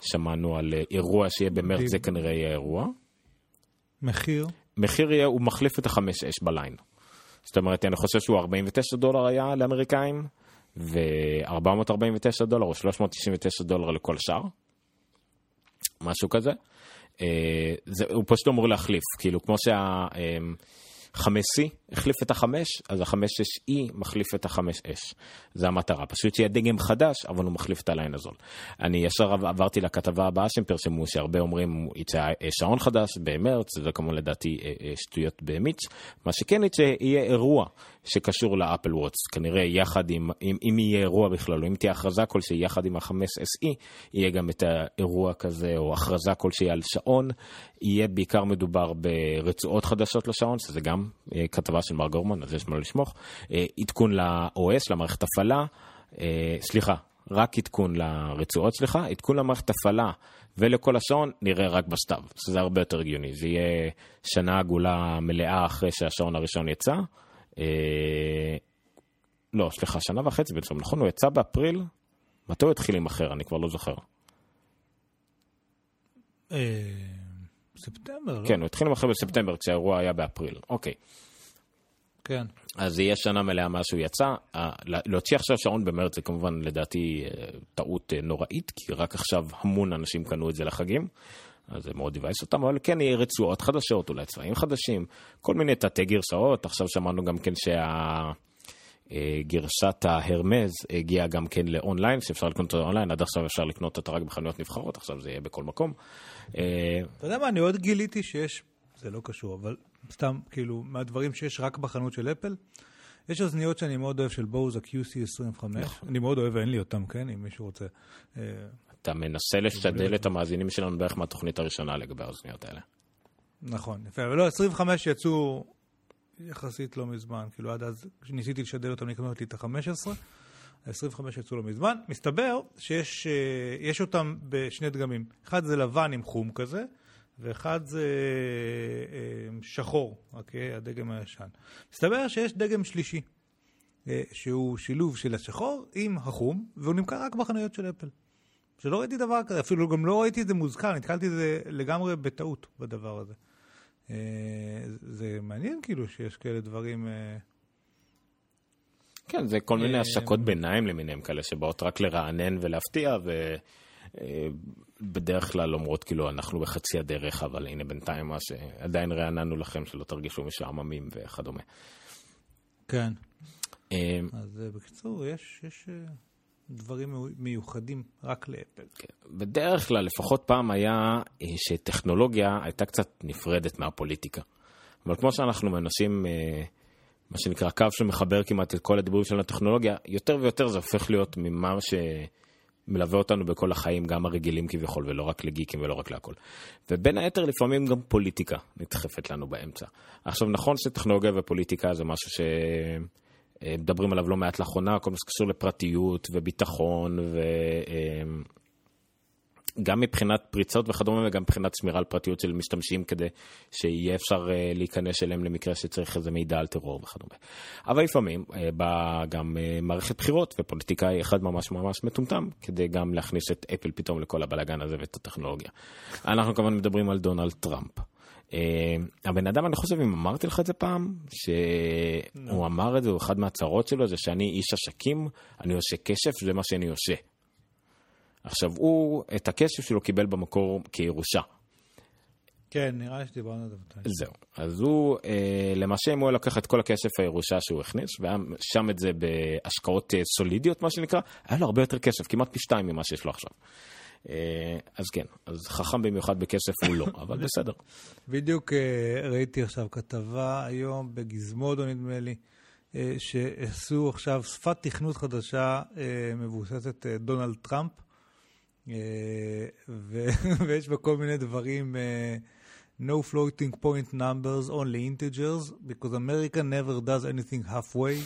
Speaker 2: שמענו על uh, אירוע שיהיה במרץ, זה כנראה יהיה אירוע.
Speaker 3: מחיר?
Speaker 2: מחיר יהיה, הוא מחליף את ה-5S בליין. זאת אומרת, אני חושב שהוא 49 דולר היה לאמריקאים, ו-449 דולר או 399 דולר לכל שאר. משהו כזה. אה, זה, הוא פשוט אמור להחליף, כאילו כמו שה... אה, 5C החליף את ה-5, אז ה-5-6E מחליף את ה-5S. זה המטרה. פשוט שיהיה דגם חדש, אבל הוא מחליף את הליין הזול. אני ישר עברתי לכתבה הבאה שהם פרשמו, שהרבה אומרים יצא שעון חדש במרץ, זה כמובן לדעתי אה, אה, שטויות במיץ. מה שכן יצא, יהיה אירוע שקשור לאפל וואטס. כנראה יחד עם, אם, אם יהיה אירוע בכלל, או אם תהיה הכרזה כלשהי יחד עם ה-5SE, יהיה גם את האירוע כזה, או הכרזה כלשהי על שעון. יהיה בעיקר מדובר ברצועות חדשות לשעון, שזה גם אה, כתבה של מר גורמן, אז יש מה לשמוך. אה, עדכון ל-OS, למערכת הפעלה, אה, סליחה, רק עדכון לרצועות, סליחה, עדכון למערכת הפעלה ולכל השעון נראה רק בסתיו, שזה הרבה יותר הגיוני. זה יהיה שנה עגולה מלאה אחרי שהשעון הראשון יצא. לא, סליחה, שנה וחצי בעצם, נכון? הוא יצא באפריל? מתי הוא התחיל עם אחר? אני כבר לא זוכר.
Speaker 3: ספטמבר, לא?
Speaker 2: כן, הוא התחיל אחרי בספטמבר, כשהאירוע היה באפריל. אוקיי.
Speaker 3: כן.
Speaker 2: אז יהיה שנה מלאה מאז שהוא יצא. להוציא עכשיו שעון במרץ זה כמובן לדעתי אה, טעות אה, נוראית, כי רק עכשיו המון אנשים קנו את זה לחגים. אז זה מאוד יבאס אותם, אבל כן יהיה רצועות חדשות, אולי צבעים חדשים, כל מיני תתי גרסאות. עכשיו שמענו גם כן שה... אה, ה Hermès הגיעה גם כן לאונליין, שאפשר לקנות אותה אונליין, עד עכשיו אפשר לקנות אותה רק בחנויות נבחרות, עכשיו זה יהיה בכל מקום.
Speaker 3: אה, אתה יודע מה, אני עוד גיליתי שיש, זה לא קשור, אבל סתם, כאילו, מהדברים שיש רק בחנות של אפל, יש אוזניות שאני מאוד אוהב של בוז, ה-QC25, נכון. אני מאוד אוהב, אין לי אותם, כן, אם מישהו רוצה.
Speaker 2: אה, אתה מנסה לשדל את המאזינים שלנו בערך מהתוכנית הראשונה לגבי האוזניות האלה.
Speaker 3: נכון, יפה, אבל לא, 25 יצאו יחסית לא מזמן, כאילו עד אז, כשניסיתי לשדל אותם לקנות לי את ה-15, ה-25 יצאו לא מזמן. מסתבר שיש uh, אותם בשני דגמים. אחד זה לבן עם חום כזה, ואחד זה uh, שחור, אוקיי? הדגם הישן. מסתבר שיש דגם שלישי, שהוא שילוב של השחור עם החום, והוא נמכר רק בחנויות של אפל. שלא ראיתי דבר כזה, אפילו גם לא ראיתי את זה מוזכר, נתקלתי בזה לגמרי בטעות בדבר הזה. אה, זה מעניין כאילו שיש כאלה דברים... אה,
Speaker 2: כן, זה כל מיני אה, השקות ביניים למיניהם כאלה שבאות רק לרענן ולהפתיע, ובדרך כלל אומרות כאילו אנחנו בחצי הדרך, אבל הנה בינתיים מה שעדיין רעננו לכם שלא תרגישו משעממים וכדומה.
Speaker 3: כן. אז בקיצור, יש, יש דברים מיוחדים רק לאפל.
Speaker 2: כן. בדרך כלל, לפחות פעם היה אה, שטכנולוגיה הייתה קצת נפרדת מהפוליטיקה. אבל כמו שאנחנו מנסים, אה, מה שנקרא קו שמחבר כמעט את כל הדיבורים של הטכנולוגיה, יותר ויותר זה הופך להיות ממה שמלווה אותנו בכל החיים, גם הרגילים כביכול, ולא רק לגיקים ולא רק להכל. ובין היתר, לפעמים גם פוליטיקה נדחפת לנו באמצע. עכשיו, נכון שטכנולוגיה ופוליטיקה זה משהו ש... אה, מדברים עליו לא מעט לאחרונה, כל מה שקשור לפרטיות וביטחון גם מבחינת פריצות וכדומה, וגם מבחינת שמירה על פרטיות של משתמשים, כדי שיהיה אפשר uh, להיכנס אליהם למקרה שצריך איזה מידע על טרור וכדומה. אבל לפעמים באה גם מערכת בחירות, ופוליטיקאי אחד ממש ממש מטומטם, כדי גם להכניס את אפל פתאום לכל הבלאגן הזה ואת הטכנולוגיה. אנחנו כמובן מדברים על דונלד טראמפ. Uh, הבן אדם, אני חושב, אם אמרתי לך את זה פעם, שהוא. אמר את זה, הוא אחד מהצהרות שלו, זה שאני איש עסקים, אני עושה כסף, זה מה שאני עושה. עכשיו, הוא את הכסף שלו קיבל במקור כירושה.
Speaker 3: כן, נראה לי שדיברנו על זה מתי.
Speaker 2: זהו. אז הוא, אה, למעשה, אם הוא היה לוקח את כל הכסף הירושה שהוא הכניס, והיה שם את זה בהשקעות אה, סולידיות, מה שנקרא, היה לו הרבה יותר כסף, כמעט פי שתיים ממה שיש לו עכשיו. אה, אז כן, אז חכם במיוחד בכסף הוא לא, אבל *laughs* בסדר.
Speaker 3: בדיוק אה, ראיתי עכשיו כתבה היום בגזמודו, נדמה לי. אה, שעשו עכשיו שפת תכנות חדשה מבוססת דונלד טראמפ, *laughs* ויש בה כל מיני דברים, no floating point numbers, only integers, because America never does anything halfway. *laughs*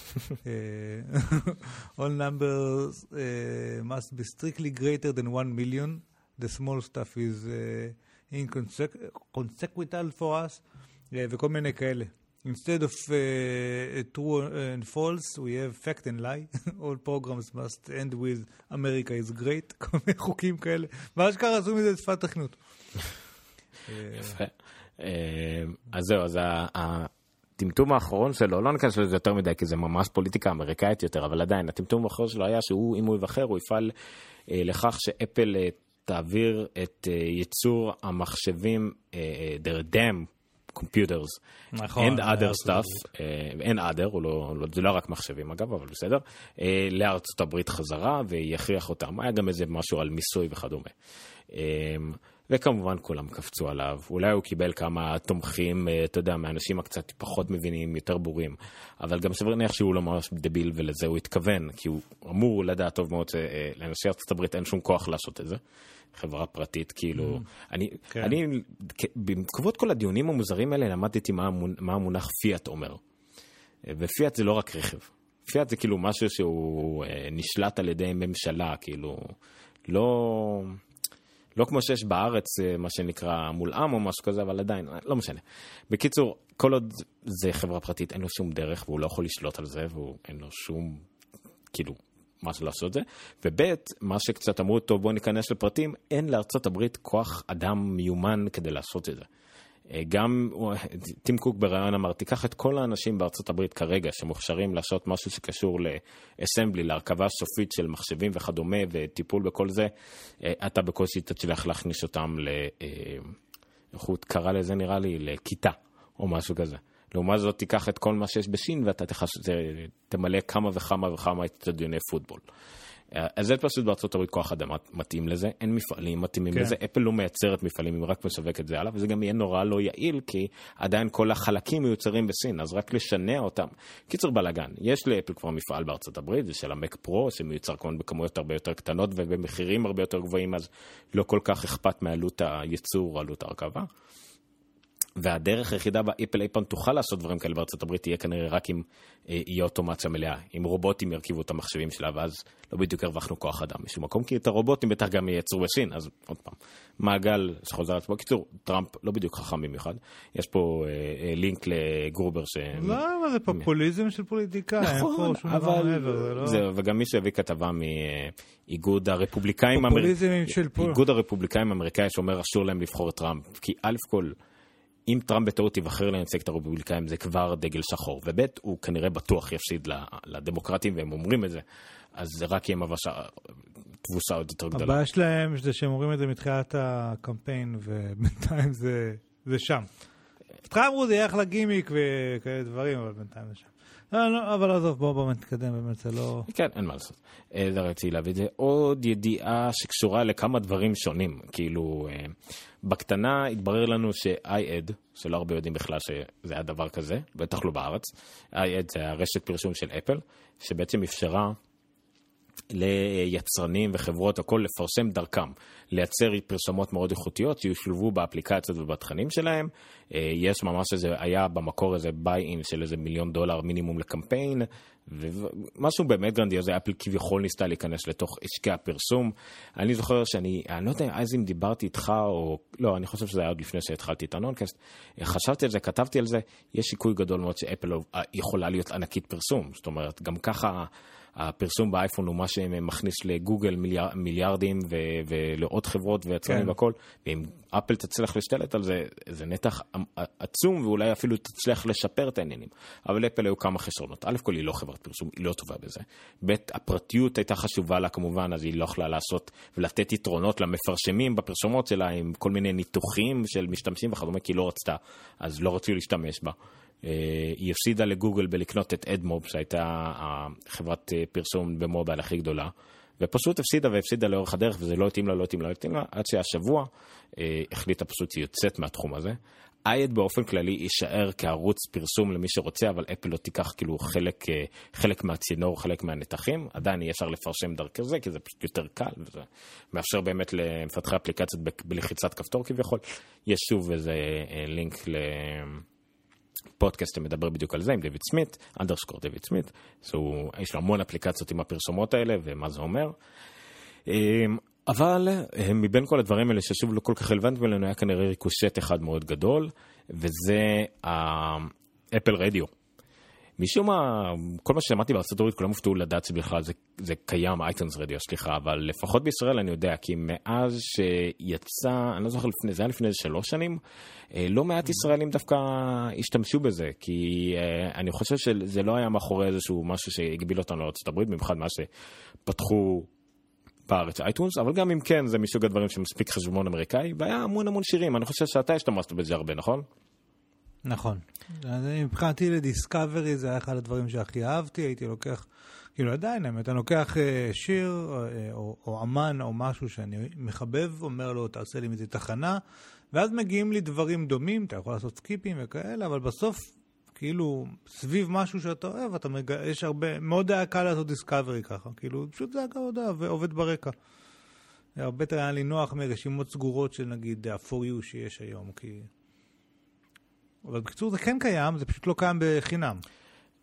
Speaker 3: all *laughs* numbers uh, must be strictly greater than 1 million. The small stuff is uh, inconsequential for us, uh, וכל מיני כאלה. Instead of uh, true and false, we have fact and lie. *laughs* All programs must end with America is great, כל מיני חוקים כאלה. ואשכרה עשו מזה שפת תכנות.
Speaker 2: יפה. אז זהו, אז הטמטום האחרון שלו, לא ניכנס לזה יותר מדי, כי זה ממש פוליטיקה אמריקאית יותר, אבל עדיין, הטמטום האחרון שלו היה שהוא, אם הוא יבחר, הוא יפעל אה, לכך שאפל אה, תעביר את אה, ייצור המחשבים, their damn computers
Speaker 3: נכון,
Speaker 2: and other stuff, אין other, לא, לא, זה לא רק מחשבים אגב, אבל בסדר, לארצות הברית חזרה ויכריח אותם. היה גם איזה משהו על מיסוי וכדומה. וכמובן כולם קפצו עליו, אולי הוא קיבל כמה תומכים, אתה יודע, מאנשים הקצת פחות מבינים, יותר בורים, אבל גם סביר להניח שהוא לא ממש דביל ולזה הוא התכוון, כי הוא אמור לדעת טוב מאוד שלאנשי ארצות הברית אין שום כוח לעשות את זה. חברה פרטית, כאילו, mm, אני, כן. אני, בעקבות כל הדיונים המוזרים האלה למדתי מה, מה המונח פיאט אומר. ופיאט זה לא רק רכב. פיאט זה כאילו משהו שהוא אה, נשלט על ידי ממשלה, כאילו, לא, לא כמו שיש בארץ, אה, מה שנקרא מולאם או משהו כזה, אבל עדיין, לא משנה. בקיצור, כל עוד זה חברה פרטית, אין לו שום דרך, והוא לא יכול לשלוט על זה, ואין לו שום, כאילו, משהו לעשות זה. וב', מה שקצת אמרו, טוב, בואו ניכנס לפרטים, אין לארצות הברית כוח אדם מיומן כדי לעשות את זה. אה, גם טים קוק בריאיון אמר, תיקח את כל האנשים בארצות הברית כרגע שמוכשרים לעשות משהו שקשור לאסמבלי, להרכבה סופית של מחשבים וכדומה וטיפול בכל זה, אה, אתה בקושי תצליח להכניס אותם ל... אה, איך הוא קרא לזה נראה לי? לכיתה או משהו כזה. לעומת זאת תיקח את כל מה שיש בסין ואתה. תמלא כמה וכמה וכמה אצטדיוני פוטבול. אז זה פשוט בארצות הברית כוח אדם מתאים לזה, אין מפעלים מתאימים כן. לזה, אפל לא מייצרת מפעלים, היא רק משווקת זה הלאה, וזה גם יהיה נורא לא יעיל, כי עדיין כל החלקים מיוצרים בסין, אז רק לשנע אותם. קיצור בלאגן, יש לאפל כבר מפעל בארצות הברית, זה של המק פרו, שמיוצר כמובן בכמויות הרבה יותר קטנות ובמחירים הרבה יותר גבוהים, אז לא כל כך אכפת מעלות הייצור עלות ההרכבה. והדרך היחידה בה אפל אי פעם תוכל לעשות דברים כאלה בארצות הברית תהיה כנראה רק אם אה, יהיה אוטומציה מלאה, אם רובוטים ירכיבו את המחשבים שלה, ואז לא בדיוק הרווחנו כוח אדם משום מקום, כי את הרובוטים בטח גם ייצרו בסין, אז עוד פעם, מעגל שחוזר על עצמו. בקיצור, טראמפ לא בדיוק חכם במיוחד, יש פה אה, אה, לינק לגרובר ש...
Speaker 3: לא, אבל זה פופוליזם של פוליטיקאים, נכון, אבל... לא-
Speaker 2: זהו, וגם מי שהביא כתבה מאיגוד הרפובליקאים, איגוד הרפובליקאים האמריקאי שאומר אסור להם לבחור את טראמפ, כי א' כל... אם טראמפ בטעות יבחר לייצג את הרפובליקאים זה כבר דגל שחור, וב' הוא כנראה בטוח יפסיד לדמוקרטים והם אומרים את זה, אז זה רק יהיה מבשה, תבוסה עוד יותר גדולה.
Speaker 3: הבעיה שלהם זה שהם אומרים את זה מתחילת הקמפיין ובינתיים זה, זה שם. בהתחלה אמרו זה יהיה אחלה גימיק וכאלה דברים, אבל בינתיים זה שם. לא, לא, אבל עזוב, בואו בוא נתקדם, באמת זה לא...
Speaker 2: כן, אין מה לעשות. אה, זה רציתי להביא את זה. עוד ידיעה שקשורה לכמה דברים שונים. כאילו, אה, בקטנה התברר לנו ש-iAd, שלא הרבה יודעים בכלל שזה היה דבר כזה, בטח לא בארץ, iAd זה הרשת פרסום של אפל, שבעצם אפשרה ליצרנים וחברות, הכל לפרסם דרכם, לייצר פרסומות מאוד איכותיות שיושלבו באפליקציות ובתכנים שלהם. אה, יש ממש איזה, היה במקור איזה buy-in של איזה מיליון דולר מינימום לקמפיין, ומשהו באמת גרנדיוזי, אפל כביכול ניסתה להיכנס לתוך עסקי הפרסום. אני זוכר שאני, אני לא יודע אז אם דיברתי איתך או, לא, אני חושב שזה היה עוד לפני שהתחלתי את הנונקאסט, חשבתי על זה, כתבתי על זה, יש סיכוי גדול מאוד שאפל יכולה להיות ענקית פרסום. זאת אומרת, גם ככה... הפרסום באייפון הוא מה שמכניס לגוגל מיליאר, מיליארדים ו, ולעוד חברות ויצרנים כן. והכל, ואם אפל תצליח להשתלט על זה, זה נתח עצום ואולי אפילו תצליח לשפר את העניינים. אבל אפל היו כמה חסרונות. א' כל היא לא חברת פרסום, היא לא טובה בזה. ב' הפרטיות הייתה חשובה לה כמובן, אז היא לא יכלה לעשות ולתת יתרונות למפרשמים בפרסומות שלה עם כל מיני ניתוחים של משתמשים וכדומה, כי היא לא רצתה, אז לא רצו להשתמש בה. אה, היא הפסידה לגוגל בלקנות את אדמוב, שהייתה חברת אה, פרסום במובייל הכי גדולה, ופשוט הפסידה והפסידה לאורך הדרך, וזה לא התאים לה, לא התאים לה, לא התאים לה, עד שהשבוע אה, החליטה פשוט שהיא יוצאת מהתחום הזה. אייד באופן כללי יישאר כערוץ פרסום למי שרוצה, אבל אפל לא תיקח כאילו חלק, חלק מהצינור, חלק מהנתחים. עדיין יהיה אפשר לפרשם דרכי זה, כי זה פשוט יותר קל, וזה מאפשר באמת למפתחי אפליקציות בלחיצת כפתור כביכול. יש שוב איזה לינק ל... פודקאסט שמדבר בדיוק על זה עם דויד סמית, אנדרסקור דויד סמית, יש לו המון אפליקציות עם הפרסומות האלה ומה זה אומר. אמ, אבל אה, מבין כל הדברים האלה ששוב לא כל כך רלוונטיים אלינו היה כנראה ריקושט אחד מאוד גדול וזה האפל רדיו. משום מה, כל מה ששמעתי בארצות הברית כולם הופתעו לדעת שבכלל זה, זה קיים, אייטונס רדיו, סליחה, אבל לפחות בישראל אני יודע, כי מאז שיצא, אני לא זוכר לפני, זה היה לפני שלוש שנים, אה, לא מעט ישראלים דווקא השתמשו בזה, כי אה, אני חושב שזה לא היה מאחורי איזשהו משהו שהגביל אותנו לארצות הברית, במיוחד מה שפתחו בארץ אייטונס, אבל גם אם כן, זה מסוג הדברים שמספיק חשבון אמריקאי, והיה המון המון שירים, אני חושב שאתה השתמשת בזה הרבה, נכון?
Speaker 3: נכון. מבחינתי לדיסקאברי זה היה אחד הדברים שהכי אהבתי, הייתי לוקח, כאילו עדיין, אם אתה לוקח אה, שיר אה, או, או אמן או משהו שאני מחבב, אומר לו, תעשה לי מזה תחנה, ואז מגיעים לי דברים דומים, אתה יכול לעשות סקיפים וכאלה, אבל בסוף, כאילו, סביב משהו שאתה אוהב, אתה מג... יש הרבה, מאוד היה קל לעשות דיסקאברי ככה, כאילו, פשוט זה היה הודעה ועובד ברקע. הרבה יותר היה לי נוח מרשימות סגורות של נגיד ה-for you שיש היום, כי... אבל בקיצור זה כן קיים, זה פשוט לא קיים בחינם.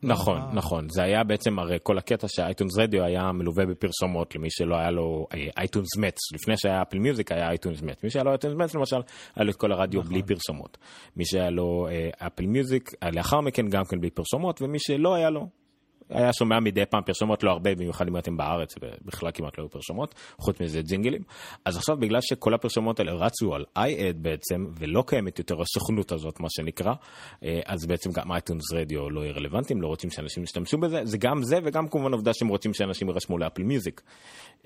Speaker 2: נכון, אה. נכון. זה היה בעצם, הרי כל הקטע שהאייטונס רדיו היה מלווה בפרסומות למי שלא היה לו iTunes אה, Match. לפני שהיה Apple Music היה iTunes Match. מי שהיה לו iTunes Match למשל, היה לו את כל הרדיו נכון. בלי פרסומות. מי שהיה לו Apple Music, לאחר מכן גם כן בלי פרסומות, ומי שלא היה לו, היה שומע מדי פעם פרסומות, לא הרבה, במיוחד אם אתם בארץ, ובכלל כמעט לא היו פרסומות, חוץ מזה ג'ינגלים. אז עכשיו בגלל שכל הפרסומות האלה רצו על iAd בעצם, ולא קיימת יותר הסוכנות הזאת, מה שנקרא, אה, אז בעצם גם iTunes Radio לא יהיה רלוונטיים, לא רוצים שאנשים ישתמשו בזה, זה גם זה וגם כמובן עובדה שהם רוצים שאנשים יירשמו ל Apple Music.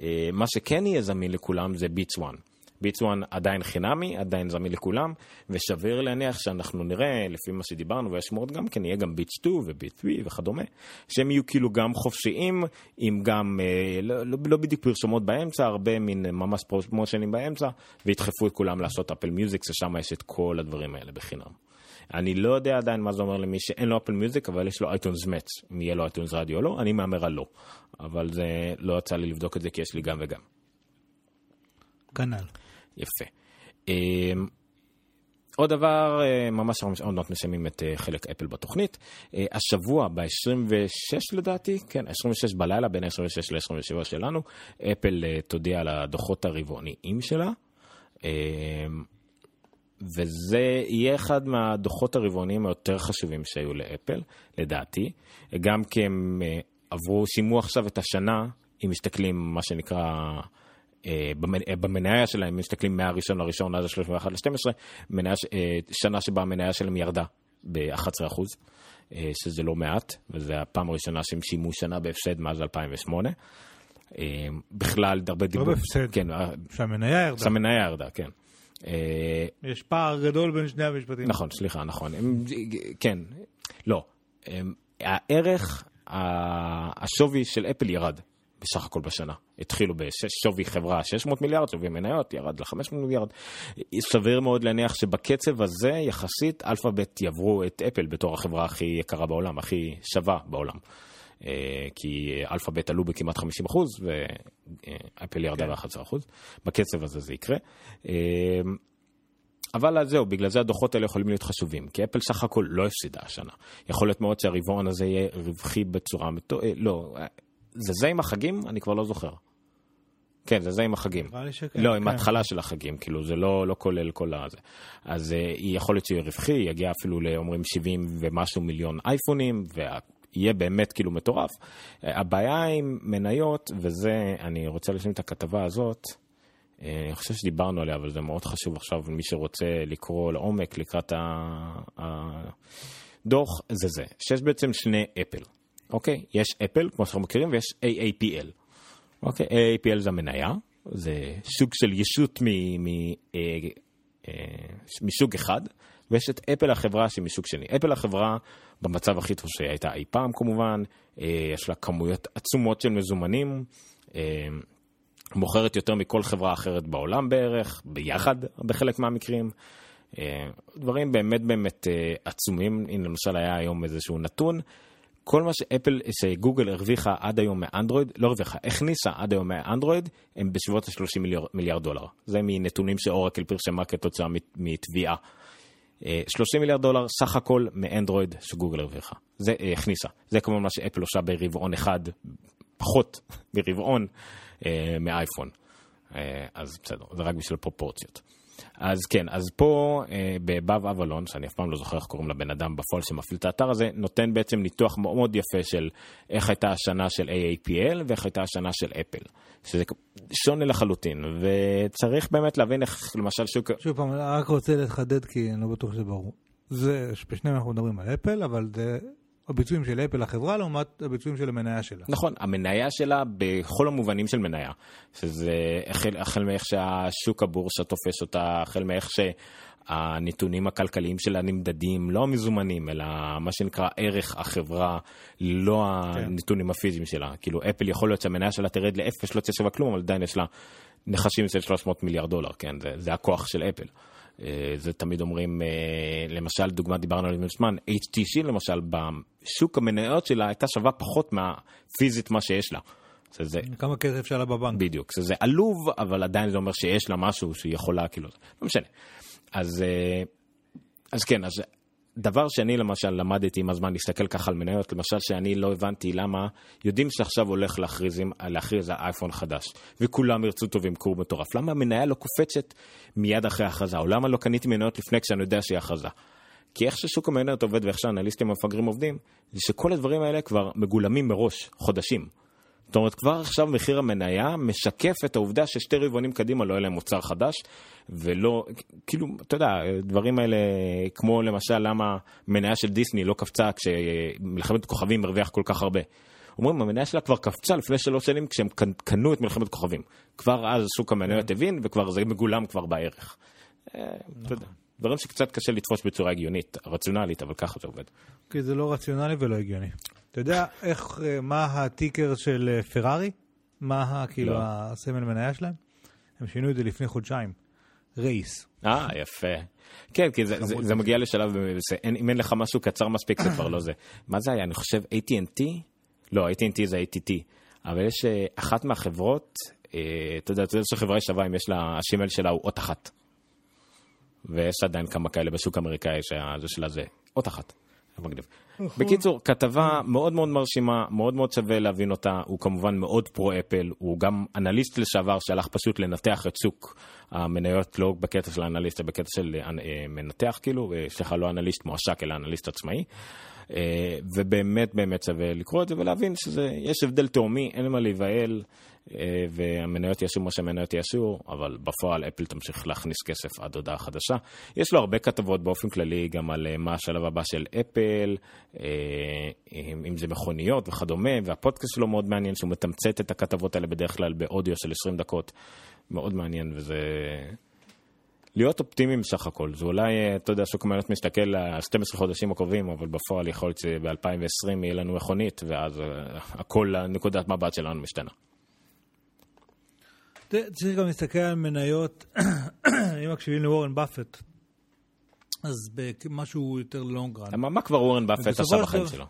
Speaker 2: אה, מה שכן יהיה זמין לכולם זה Beats 1. 1 עדיין חינמי, עדיין זמין לכולם, וסביר להניח שאנחנו נראה, לפי מה שדיברנו, ויש מאוד גם כן, יהיה גם Beats 2 ו Beats 3 וכדומה, שהם יהיו כאילו גם חופשיים, עם גם, אה, לא, לא, לא בדיוק פרסומות באמצע, הרבה מין ממש פרומושנים באמצע, וידחפו את כולם לעשות Apple Music, ששם יש את כל הדברים האלה בחינם. אני לא יודע עדיין מה זה אומר למי שאין לו Apple Music, אבל יש לו iTunes Match, אם יהיה לו iTunes Radio או לא, אני מהמר על לא. אבל זה לא יצא לי לבדוק את זה כי יש לי גם וגם.
Speaker 3: כנ"ל.
Speaker 2: יפה. אמ, עוד דבר, אה, ממש עוד מעט מסיימים את אה, חלק אפל בתוכנית. אה, השבוע, ב-26 לדעתי, כן, 26 בלילה, בין 26 ל-27 שלנו, אפל תודיע על הדוחות הרבעוניים שלה. אמ, וזה יהיה אחד מהדוחות הרבעוניים היותר חשובים שהיו לאפל, לדעתי. גם כי הם עברו, שימו עכשיו את השנה, אם מסתכלים, מה שנקרא... אה, אה, במניה שלהם, מסתכלים מהראשון לראשון עד ה-31 ל-12, שנה שבה המניה שלהם ירדה ב-11%, אה, שזה לא מעט, וזו הפעם הראשונה שהם שימו שנה בהפסד מאז 2008. בכלל, הרבה דיבור...
Speaker 3: לא בהפסד, כן, שהמניה ירדה.
Speaker 2: שהמניה ירדה, כן.
Speaker 3: יש פער גדול בין שני המשפטים.
Speaker 2: נכון, סליחה, נכון. כן, לא. הערך, השווי של אפל ירד. בסך הכל בשנה. התחילו בשווי חברה 600 מיליארד, שווי מניות, ירד ל-500 מיליארד. סביר מאוד להניח שבקצב הזה, יחסית, אלפאבית יעברו את אפל בתור החברה הכי יקרה בעולם, הכי שווה בעולם. כי אלפאבית עלו בכמעט 50% ואפל ירדה
Speaker 3: כן.
Speaker 2: ב-11%. בקצב הזה זה יקרה. אבל זהו, בגלל זה הדוחות האלה יכולים להיות חשובים, כי אפל סך הכל לא הפסידה השנה. יכול להיות מאוד שהרבעון הזה יהיה רווחי בצורה... מתו... לא, זה זה עם החגים? אני כבר לא זוכר. כן, זה זה עם החגים.
Speaker 3: שכן.
Speaker 2: לא, עם
Speaker 3: כן.
Speaker 2: ההתחלה של החגים, כאילו, זה לא, לא כולל כל הזה. אז uh, יכול להיות שיהיה רווחי, יגיע אפילו לאומרים 70 ומשהו מיליון אייפונים, ויהיה באמת כאילו מטורף. Uh, הבעיה עם מניות, וזה, אני רוצה להשלים את הכתבה הזאת, uh, אני חושב שדיברנו עליה, אבל זה מאוד חשוב עכשיו, מי שרוצה לקרוא לעומק לקראת הדוח, זה זה, שיש בעצם שני אפל, אוקיי? יש אפל, כמו שאנחנו מכירים, ויש AAPL. אוקיי, AAPL זה המניה, זה סוג של ישות מ, מ, אה, אה, מסוג אחד, ויש את אפל החברה שהיא מסוג שני. אפל החברה במצב הכי טוב שהיא הייתה אי פעם כמובן, אה, יש לה כמויות עצומות של מזומנים, אה, מוכרת יותר מכל חברה אחרת בעולם בערך, ביחד בחלק מהמקרים. אה, דברים באמת באמת אה, עצומים, הנה למשל היה היום איזשהו נתון, כל מה שאפל, שגוגל הרוויחה עד היום מאנדרואיד, לא הרוויחה, הכניסה עד היום מאנדרואיד, הם בסביבות ה-30 מיליארד, מיליארד דולר. זה מנתונים שאורקל פרסמה כתוצאה מת- מתביעה. אה, 30 מיליארד דולר סך הכל מאנדרואיד שגוגל הרוויחה. זה אה, הכניסה. זה כמובן מה שאפל עושה ברבעון אחד, פחות *laughs* ברבעון אה, מאייפון. אה, אז בסדר, זה רק בשביל פרופורציות. אז כן, אז פה אה, בבב אבלון, שאני אף פעם לא זוכר איך קוראים לבן אדם בפועל שמפעיל את האתר הזה, נותן בעצם ניתוח מאוד יפה של איך הייתה השנה של AAPL ואיך הייתה השנה של אפל. שזה שונה לחלוטין, וצריך באמת להבין איך למשל שוק...
Speaker 3: שוב פעם, אני רק רוצה לחדד כי אני לא בטוח שזה ברור. זה, בשניהם אנחנו מדברים על אפל, אבל זה הביצועים של אפל לחברה לעומת הביצועים של המניה שלה.
Speaker 2: נכון, המניה שלה בכל המובנים של מניה, שזה החל, החל מאיך שהשוק הבורסה תופס אותה, החל מאיך שהנתונים הכלכליים שלה נמדדים, לא המזומנים, אלא מה שנקרא ערך החברה, לא הנתונים הפיזיים שלה. כאילו אפל יכול להיות שהמניה שלה תרד לאפס, לא תשווה כלום, אבל עדיין יש לה נכסים של 300 מיליארד דולר, כן, זה, זה הכוח של אפל. אה, זה תמיד אומרים, אה, למשל, דוגמה דיברנו על זה מזמן, HTC למשל, בשוק המניות שלה הייתה שווה פחות מהפיזית מה שיש לה. זה, זה
Speaker 3: כמה כסף שלה בבנק.
Speaker 2: בדיוק, זה, זה עלוב, אבל עדיין זה אומר שיש לה משהו שהיא יכולה, כאילו, לא משנה. אז, אה, אז כן, אז דבר שאני למשל למדתי עם הזמן להסתכל ככה על מניות, למשל שאני לא הבנתי למה יודעים שעכשיו הולך להכריז, להכריז על אייפון חדש, וכולם ירצו טוב וימכרו מטורף. למה המניה לא קופצת מיד אחרי ההכרזה, או למה לא קניתי מניות לפני כשאני יודע שהיא הכרזה? כי איך ששוק המניות עובד ואיך שהאנליסטים המפגרים עובדים, זה שכל הדברים האלה כבר מגולמים מראש, חודשים. זאת אומרת, כבר עכשיו מחיר המניה משקף את העובדה ששתי רבעונים קדימה לא יהיה להם מוצר חדש, ולא, כאילו, אתה יודע, דברים האלה, כמו למשל למה מניה של דיסני לא קפצה כשמלחמת כוכבים הרוויח כל כך הרבה. אומרים, המניה שלה כבר קפצה לפני שלוש שנים כשהם קנ- קנו את מלחמת כוכבים. כבר אז שוק המניות הבין, וכבר זה מגולם כבר בערך. אה, אתה יודע, דברים שקצת קשה לתפוס בצורה הגיונית, רציונלית, אבל ככה זה עובד.
Speaker 3: כי זה לא רציונלי ולא הגיוני. אתה יודע איך, אה, מה הטיקר של אה, פרארי? מה כאילו
Speaker 2: לא.
Speaker 3: הסמל מניה שלהם? הם שינו את זה לפני חודשיים. רייס.
Speaker 2: אה, יפה. כן, כי זה, זה, זה מגיע לשלב, זה, אין, אם אין לך משהו קצר מספיק, זה כבר לא זה. *coughs* מה זה היה? אני חושב AT&T? לא, AT&T זה ATT. אבל יש אה, אחת מהחברות, אה, אתה יודע, אתה יודע שחברה שווה אם יש לה, השימל שלה הוא אות אחת. ויש עדיין כמה כאלה בשוק האמריקאי שזה שלה זה אות אחת. מגניב. בקיצור, כתבה מאוד מאוד מרשימה, מאוד מאוד שווה להבין אותה, הוא כמובן מאוד פרו-אפל, הוא גם אנליסט לשעבר שהלך פשוט לנתח את שוק המניות, לא בקטע של האנליסט, אלא בקטע של אה, מנתח כאילו, סליחה, לא אנליסט מועשק, אלא אנליסט עצמאי. אה, ובאמת באמת שווה לקרוא את זה ולהבין שיש הבדל תהומי, אין מה להיבהל, אה, והמניות יעשו מה שהמניות יעשו, אבל בפועל אפל תמשיך להכניס כסף עד הודעה חדשה. יש לו הרבה כתבות באופן כללי גם על אה, מה השלב הבא של אפל, אם זה מכוניות וכדומה, והפודקאסט שלו מאוד מעניין, שהוא מתמצת את הכתבות האלה בדרך כלל באודיו של 20 דקות. מאוד מעניין, וזה... להיות אופטימיים בסך הכל, זה אולי, אה, אתה יודע, שוק המניות מסתכל על 12 חודשים הקרובים, אבל בפועל יכול להיות שב-2020 יהיה לנו מכונית, ואז אה, הכל, נקודת מבט שלנו משתנה.
Speaker 3: צריך גם להסתכל על מניות, *coughs* אם מקשיבים לוורן באפט, אז במשהו יותר לונג רן.
Speaker 2: מה, כבר וורן באפט עשה בחיים שלו?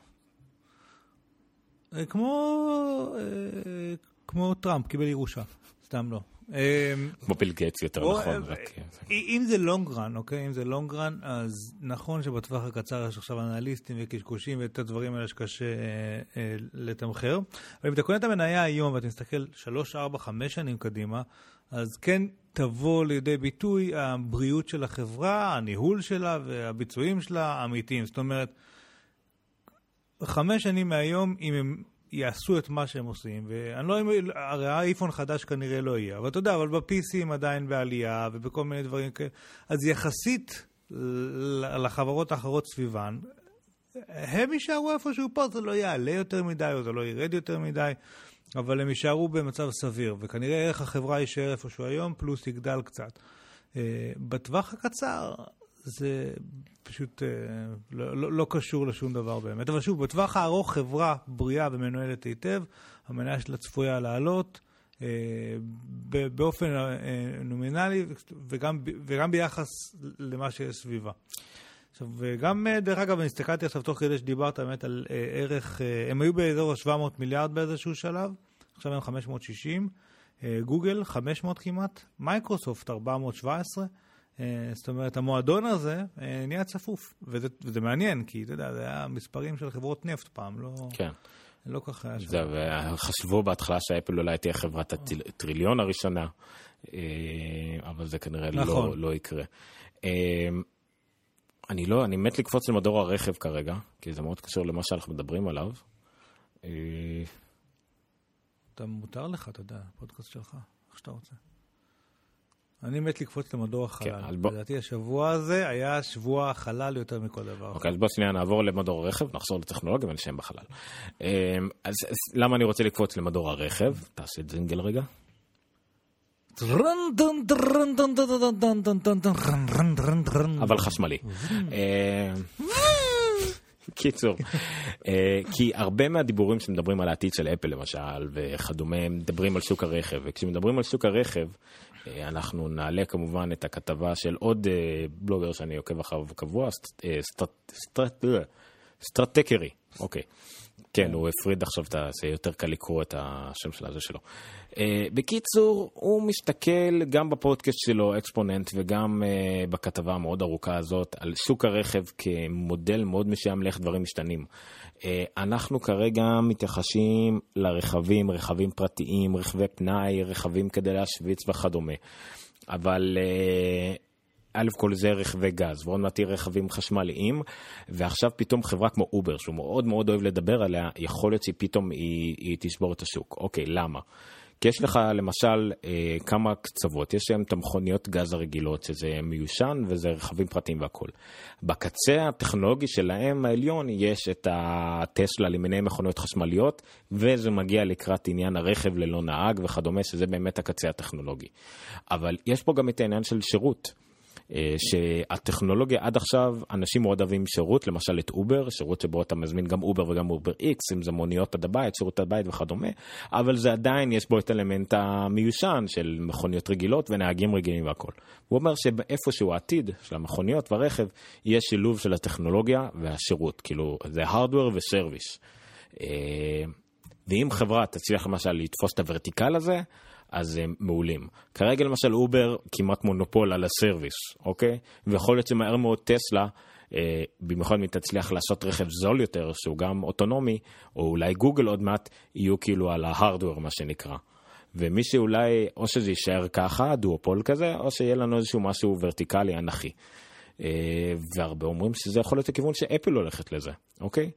Speaker 3: כמו, אה, כמו טראמפ, קיבל ירושה, סתם לא. אה,
Speaker 2: כמו ביל גייטס יותר נכון.
Speaker 3: אה,
Speaker 2: רק, אה,
Speaker 3: אם זה long run, אוקיי? אם זה long run, אז נכון שבטווח הקצר יש עכשיו אנליסטים וקשקושים ואת הדברים האלה שקשה אה, לתמחר. אבל אם אתה קונה את המניה היום ואתה מסתכל 3, 4, 5 שנים קדימה, אז כן תבוא לידי ביטוי הבריאות של החברה, הניהול שלה והביצועים שלה האמיתיים. זאת אומרת, חמש שנים מהיום, אם הם יעשו את מה שהם עושים, ואני לא יודע, הרי האייפון חדש כנראה לא יהיה, אבל אתה יודע, אבל הם עדיין בעלייה ובכל מיני דברים כאלה, אז יחסית לחברות האחרות סביבן, הם יישארו איפשהו פה, זה לא יעלה יותר מדי או זה לא ירד יותר מדי, אבל הם יישארו במצב סביר, וכנראה ערך החברה יישאר איפשהו היום, פלוס יגדל קצת. אה, בטווח הקצר זה פשוט אה, לא, לא, לא קשור לשום דבר באמת. אבל שוב, בטווח הארוך חברה בריאה ומנוהלת היטב, המניה שלה צפויה לעלות. אה, באופן אה, נומינלי וגם, וגם ביחס למה שיש סביבה. עכשיו, וגם, אה, דרך אגב, אני הסתכלתי עכשיו תוך כדי שדיברת באמת על אה, ערך, אה, הם היו באזור ה-700 מיליארד באיזשהו שלב, עכשיו הם 560, אה, גוגל 500 כמעט, מייקרוסופט 417, אה, זאת אומרת, המועדון הזה אה, נהיה צפוף, וזה, וזה מעניין, כי אתה יודע, זה היה מספרים של חברות נפט פעם, לא,
Speaker 2: כן.
Speaker 3: לא ככה היה שם.
Speaker 2: זהו, וחשבו בהתחלה שאפל אולי תהיה חברת הטריליון הראשונה, אה, אבל זה כנראה
Speaker 3: נכון.
Speaker 2: לא, לא יקרה. אה, אני לא, אני מת לקפוץ למדור הרכב כרגע, כי זה מאוד קשור למה שאנחנו מדברים עליו. אה,
Speaker 3: אתה מותר לך, אתה יודע, פודקאסט שלך, איך שאתה רוצה. אני מת לקפוץ למדור החלל.
Speaker 2: כן, בוא-
Speaker 3: לדעתי השבוע הזה היה שבוע החלל יותר מכל דבר.
Speaker 2: אוקיי, אז בוא שנייה נעבור למדור הרכב, נחזור לטכנולוגיה ונשם בחלל. אה, אז אז למה אני רוצה לקפוץ למדור הרכב? תעשה זינגל רגע. אבל חשמלי. אה, *laughs* קיצור, אה, כי הרבה מהדיבורים שמדברים על העתיד של אפל למשל וכדומה, מדברים על שוק הרכב, וכשמדברים על שוק הרכב, אנחנו נעלה כמובן את הכתבה של עוד אה, בלוגר שאני עוקב אחריו קבוע, אה, אה, סטרטקרי, אוקיי. כן, הוא הפריד עכשיו, זה יותר קל לקרוא את השם של הזה שלו. אה, בקיצור, הוא מסתכל גם בפודקאסט שלו, אקספוננט, וגם אה, בכתבה המאוד ארוכה הזאת, על שוק הרכב כמודל מאוד מסוים לאיך דברים משתנים. אה, אנחנו כרגע מתייחסים לרכבים, רכבים פרטיים, רכבי פנאי, רכבים כדי להשוויץ וכדומה. אבל א' כל זה רכבי גז, ועוד מעט תהיה רכבים חשמליים, ועכשיו פתאום חברה כמו אובר, שהוא מאוד מאוד אוהב לדבר עליה, יכול להיות שפתאום היא, היא תשבור את השוק. אוקיי, למה? כי יש לך למשל אה, כמה קצוות, יש היום את המכוניות גז הרגילות, שזה מיושן וזה רכבים פרטיים והכול. בקצה הטכנולוגי שלהם העליון יש את הטסלה למיני מכוניות חשמליות, וזה מגיע לקראת עניין הרכב ללא נהג וכדומה, שזה באמת הקצה הטכנולוגי. אבל יש פה גם את העניין של שירות. אה, שהטכנולוגיה עד עכשיו, אנשים מאוד אוהבים שירות, למשל את אובר, שירות שבו אתה מזמין גם אובר וגם UberX, אם זה מוניות עד הבית, שירות עד הבית וכדומה, אבל זה עדיין, יש בו את האלמנט המיושן של מכוניות רגילות ונהגים רגילים והכל. הוא אומר שבאיפשהו העתיד של המכוניות והרכב, יהיה שילוב של הטכנולוגיה והשירות, כאילו זה hardware ו service. אה, ואם חברה תצליח למשל לתפוס את ה vertical הזה, אז הם מעולים. כרגע למשל אובר כמעט מונופול על ה service, אוקיי? ויכול להיות שמהר מאוד טסלה, אה, במיוחד אם היא תצליח לעשות רכב זול יותר, שהוא גם אוטונומי, או אולי גוגל עוד מעט, יהיו כאילו על ה hardware מה שנקרא. ומי שאולי, או שזה יישאר ככה, דואופול כזה, או שיהיה לנו איזשהו משהו ורטיקלי אנכי. אה, והרבה אומרים שזה יכול להיות הכיוון שאפל הולכת לזה, אוקיי?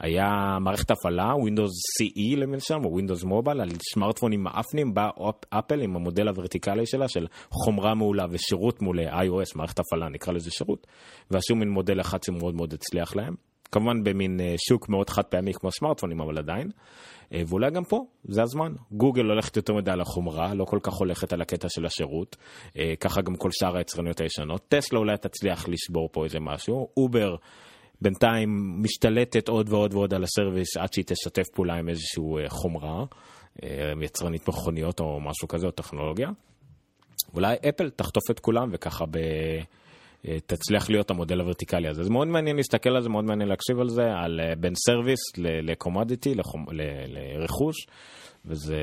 Speaker 2: היה מערכת הפעלה, Windows CE למשל, או Windows Mobile, על סמארטפונים מאפנים, בא אפל עם המודל הוורטיקלי שלה של חומרה מעולה ושירות מול iOS, מערכת הפעלה, נקרא לזה שירות, ועשו מין מודל אחד שמאוד מאוד הצליח להם. כמובן במין אה, שוק מאוד חד פעמי כמו סמארטפונים, אבל עדיין. אה, ואולי גם פה, זה הזמן. גוגל הולכת יותר מדי על החומרה, לא כל כך הולכת על הקטע של השירות. אה, ככה גם כל שאר היצרניות הישנות. טסלה אולי תצליח לשבור פה איזה משהו. אובר בינתיים משתלטת עוד ועוד ועוד על ה service עד שהיא תשתף פעולה עם איזושהי אה, חומרה, אה, יצרנית מכוניות או משהו כזה, או טכנולוגיה. אולי אפל תחטוף את כולם וככה ב... אה, תצליח להיות המודל הוורטיקלי הזה. זה מאוד מעניין להסתכל על זה, מאוד מעניין להקשיב על זה, על בין service ל commodity, לרכוש, וזה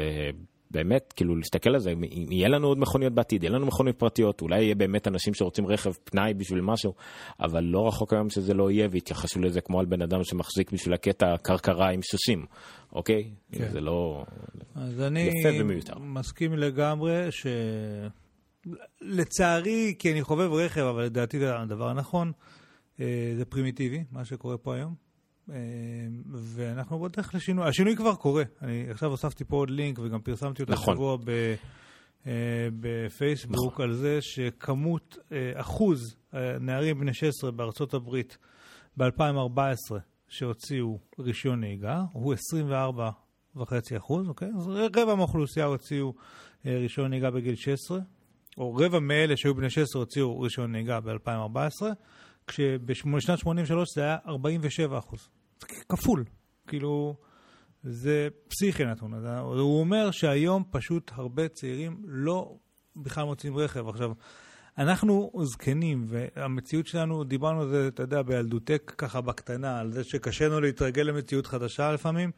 Speaker 2: באמת, כאילו, להסתכל על זה, אם יהיה לנו עוד מכוניות בעתיד, יהיה לנו מכוניות פרטיות, אולי יהיה באמת אנשים שרוצים רכב פנאי בשביל משהו, אבל לא רחוק היום שזה לא יהיה, ויתייחסו לזה כמו על בן אדם שמחזיק בשביל הקטע קרקרה עם סוסים, אוקיי? כן. זה לא...
Speaker 3: אז אני מסכים לגמרי ש... לצערי, כי אני חובב רכב, אבל לדעתי זה הדבר הנכון, אה, זה פרימיטיבי, מה שקורה פה היום. אה, ואנחנו בדרך לשינוי. השינוי כבר קורה. אני עכשיו הוספתי פה עוד לינק וגם פרסמתי אותו נכון. שבוע ב, אה, בפייסבוק נכון. על זה שכמות, אחוז נערים בני 16 בארצות הברית ב-2014 שהוציאו רישיון נהיגה הוא 24.5 אחוז, אוקיי? אז רבע מהאוכלוסייה הוציאו רישיון נהיגה בגיל 16. או רבע מאלה שהיו בני 16 הוציאו רישיון נהיגה ב-2014, כשבשנת 83 זה היה 47 אחוז. זה כפול. כאילו, זה פסיכי נתון. הוא אומר שהיום פשוט הרבה צעירים לא בכלל מוצאים רכב. עכשיו, אנחנו זקנים, והמציאות שלנו, דיברנו על זה, אתה יודע, בילדותק ככה בקטנה, על זה שקשה לנו להתרגל למציאות חדשה לפעמים.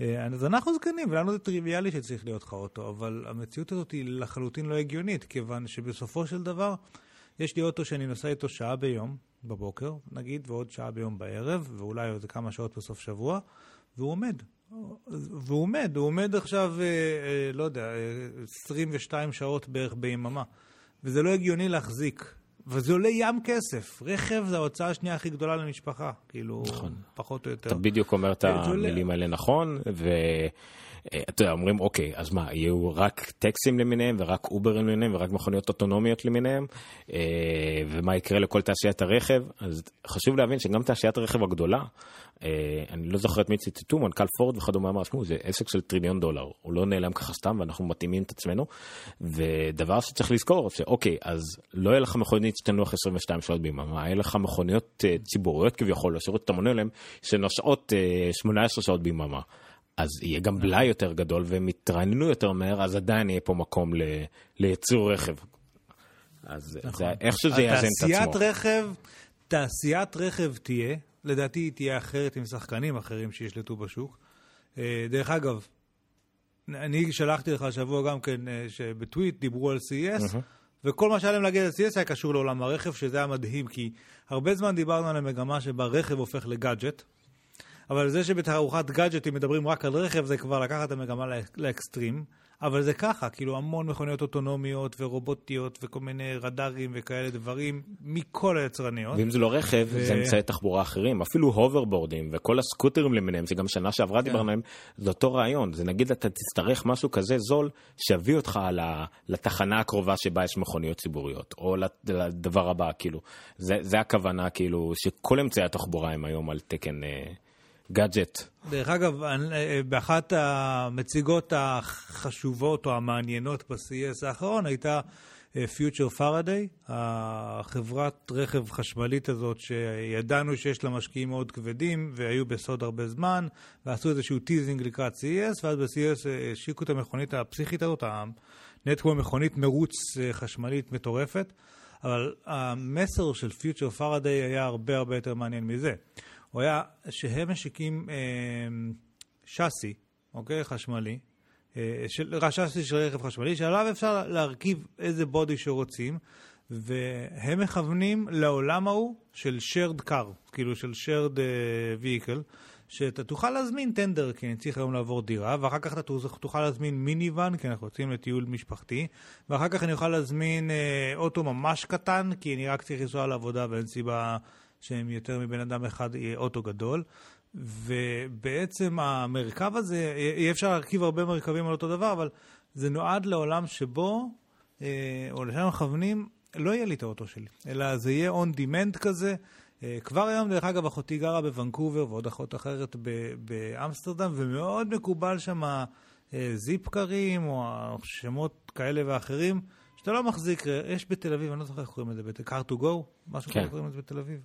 Speaker 3: אה, אז אנחנו זקנים, ולנו זה טריוויאלי שצריך להיות לך אוטו, אבל המציאות הזאת היא לחלוטין לא הגיונית, כיוון שבסופו של דבר, יש לי אוטו שאני נוסע איתו שעה ביום, בבוקר, נגיד, ועוד שעה ביום בערב, ואולי עוד כמה שעות בסוף שבוע, והוא עומד. והוא עומד, הוא עומד עכשיו, אה, אה, לא יודע, 22 שעות בערך ביממה. וזה לא הגיוני להחזיק וזה עולה ים כסף. רכב זה ההוצאה השנייה הכי גדולה למשפחה, כאילו, נכון. פחות או יותר.
Speaker 2: אתה בדיוק אומר את המילים האלה נכון, ו... אה, אתה יודע, אומרים, אוקיי, אז מה, יהיו רק טקסים למיניהם, ורק אוברים למיניהם, ורק מכוניות אוטונומיות למיניהם, אה, ומה יקרה לכל תעשיית הרכב? אז חשוב להבין שגם תעשיית הרכב הגדולה, אה, אני לא זוכר את מי ציטטו, מנכ"ל פורד וכדומה אמר, שמעו, זה עסק של טריליון דולר, הוא לא נעלם ככה סתם, ואנחנו מתאימים את עצמנו. ודבר שצריך לזכור, שאוקיי, אז לא יהיה לך מכונית שתנוח 22 שעות ביממה, יהיה לך מכוניות ציבוריות כביכול, לשירות שאתה מונה להם, שנוסעות 18 שעות ביממה. אז יהיה גם בלאי יותר גדול והם יתרעננו יותר מהר, אז עדיין יהיה פה מקום ל... לייצור רכב. אז נכון. זה איך שזה יאזן את עצמו.
Speaker 3: תעשיית רכב, תעשיית רכב תהיה, לדעתי היא תהיה אחרת עם שחקנים אחרים שישלטו בשוק. אה, דרך אגב, אני שלחתי לך השבוע גם כן, אה, שבטוויט דיברו על CES. וכל מה שהיה להם להגיד על CES היה קשור לעולם הרכב, שזה היה מדהים, כי הרבה זמן דיברנו על המגמה שבה רכב הופך לגאדג'ט. אבל זה שבתערוכת גאדג'טים מדברים רק על רכב, זה כבר לקחת את המגמה לאקסטרים. אבל זה ככה, כאילו המון מכוניות אוטונומיות ורובוטיות וכל מיני רדארים וכאלה דברים מכל היצרניות.
Speaker 2: ואם זה לא רכב, ו... זה אמצעי תחבורה אחרים, אפילו הוברבורדים וכל הסקוטרים למיניהם, שגם שנה שעברה כן. דיברנו עליהם, זה אותו רעיון. זה נגיד אתה תצטרך משהו כזה זול, שיביא אותך לתחנה הקרובה שבה יש מכוניות ציבוריות, או לדבר הבא, כאילו. זה, זה הכוונה, כאילו, שכל אמצעי התחבורה הם היום על תקן... אה, גאדג'ט.
Speaker 3: דרך אגב, אה, באחת המציגות החשובות או המעניינות ב-CES האחרון הייתה Future אה, Faraday, החברת רכב חשמלית הזאת שידענו שיש לה משקיעים מאוד כבדים והיו בסוד הרבה זמן, ועשו איזשהו teasing לקראת CES, ואז ב-CES אה, השיקו את המכונית הפסיכית הזאת, נהיית כמו מכונית מרוץ חשמלית מטורפת, אבל המסר של Future Faraday היה הרבה הרבה יותר מעניין מזה. הוא היה שהם משיקים אה, שאסי, אוקיי? חשמלי, אה, של, שאסי של רכב חשמלי, שעליו אפשר להרכיב איזה בודי שרוצים, והם מכוונים לעולם ההוא של shared car, כאילו של shared uh, vehicle, שאתה תוכל להזמין טנדר, כי אני צריך היום לעבור דירה, ואחר כך אתה תוכל להזמין מיניוון, כי אנחנו יוצאים לטיול משפחתי, ואחר כך אני אוכל להזמין אה, אוטו ממש קטן, כי אני רק צריך לנסוע לעבודה ואין סיבה שהם יותר מבן אדם אחד, יהיה אוטו גדול. ובעצם המרכב הזה, אי אפשר להרכיב הרבה מרכבים על אותו דבר, אבל זה נועד לעולם שבו, אה, או לשם מכוונים, לא יהיה לי את האוטו שלי, אלא זה יהיה on demand כזה. אה, כבר היום, דרך אגב, אחותי גרה בוונקובר ועוד אחות אחרת באמסטרדם, ומאוד מקובל שם אה, זיפקרים או שמות כאלה ואחרים, שאתה לא מחזיק, יש בתל אביב, אני לא זוכר איך קוראים לזה, car to go, משהו כן. קוראים לזה בתל אביב.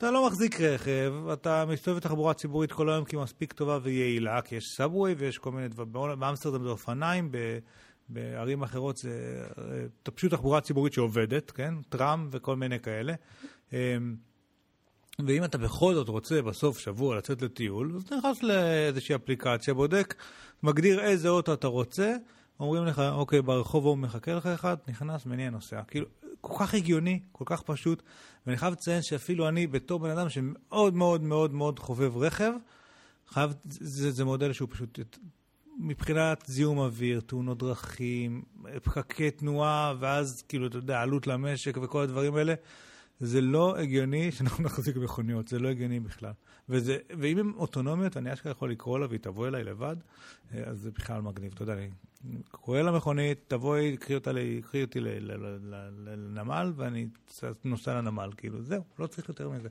Speaker 3: אתה לא מחזיק רכב, אתה מסתובב בתחבורה ציבורית כל היום כי היא מספיק טובה ויעילה, כי יש סאבווי ויש כל מיני דברים, באמסטרדם זה אופניים, בערים אחרות זה אה, פשוט תחבורה ציבורית שעובדת, כן? טראם וכל מיני כאלה. אה, ואם אתה בכל זאת רוצה בסוף שבוע לצאת לטיול, אז אתה נכנס לאיזושהי אפליקציה, בודק, מגדיר איזה אוטו אתה רוצה, אומרים לך, אוקיי, ברחוב הוא מחכה לך אחד, נכנס, מניע נוסע. כאילו, כל כך הגיוני, כל כך פשוט, ואני חייב לציין שאפילו אני, בתור בן אדם שמאוד מאוד מאוד מאוד חובב רכב, חייב, זה, זה מודל שהוא פשוט, מבחינת זיהום אוויר, תאונות דרכים, פקקי תנועה, ואז כאילו, אתה יודע, עלות למשק וכל הדברים האלה, זה לא הגיוני שאנחנו *laughs* נחזיק מכוניות, זה לא הגיוני בכלל. וזה, ואם הן אוטונומיות, אני אשכרה יכול לקרוא לה והיא תבוא אליי לבד, אה, אז זה בכלל מגניב. אתה יודע, אני קורא למכונית, תבואי, קחי אותי לנמל, ואני נוסע לנמל. כאילו, זהו, לא צריך יותר מזה.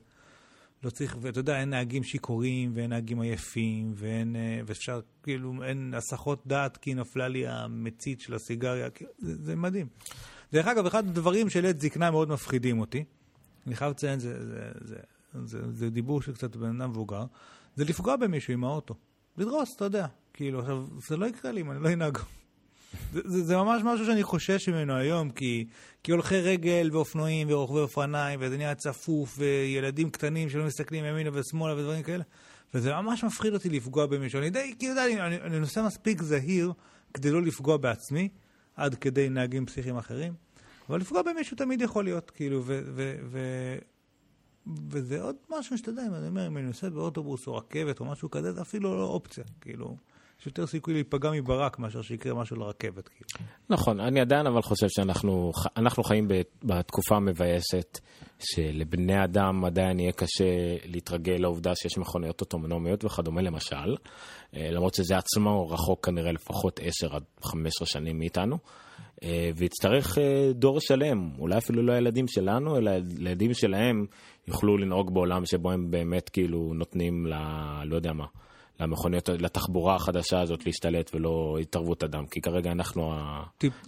Speaker 3: לא צריך, ואתה יודע, אין נהגים שיכורים, ואין נהגים עייפים, ואין, אה, ואפשר, כאילו, אין הסחות דעת, כי נפלה לי המצית של הסיגריה, כאילו, זה, זה מדהים. דרך אגב, אחד הדברים של עת זקנה מאוד מפחידים אותי, אני חייב לציין, זה, זה, זה, זה, זה דיבור של קצת בן אדם מבוגר, זה לפגוע במישהו עם האוטו. לדרוס, אתה יודע. כאילו, עכשיו, זה לא יקרה לי אם אני לא אנהג. זה, זה, זה ממש משהו שאני חושש ממנו היום, כי, כי הולכי רגל ואופנועים ורוכבי אופניים, וזה נהיה צפוף, וילדים קטנים שלא מסתכלים ימינה ושמאלה ודברים כאלה, וזה ממש מפחיד אותי לפגוע במישהו. אני די, כאילו, אני, אני, אני נוסע מספיק זהיר כדי לא לפגוע בעצמי, עד כדי נהגים פסיכיים אחרים. אבל לפגוע במישהו תמיד יכול להיות, כאילו, ו... ו, ו וזה עוד משהו שאתה יודע, אם אני אומר, אם אני נוסע באוטובוס או רכבת או משהו כזה, זה אפילו לא אופציה, כאילו. יש יותר סיכוי להיפגע מברק מאשר שיקרה משהו לרכבת. כאילו.
Speaker 2: נכון, אני עדיין אבל חושב שאנחנו חיים בתקופה מבאסת, שלבני אדם עדיין יהיה קשה להתרגל לעובדה שיש מכוניות אוטונומיות וכדומה למשל, אה, למרות שזה עצמו רחוק כנראה לפחות 10 עד 15 שנים מאיתנו. אה, ויצטרך אה, דור שלם, אולי אפילו לא הילדים שלנו, אלא הילדים שלהם יוכלו לנהוג בעולם שבו הם באמת כאילו נותנים ל... לא יודע מה, למכוניות, לתחבורה החדשה הזאת להשתלט ולא התערבות אדם, כי כרגע אנחנו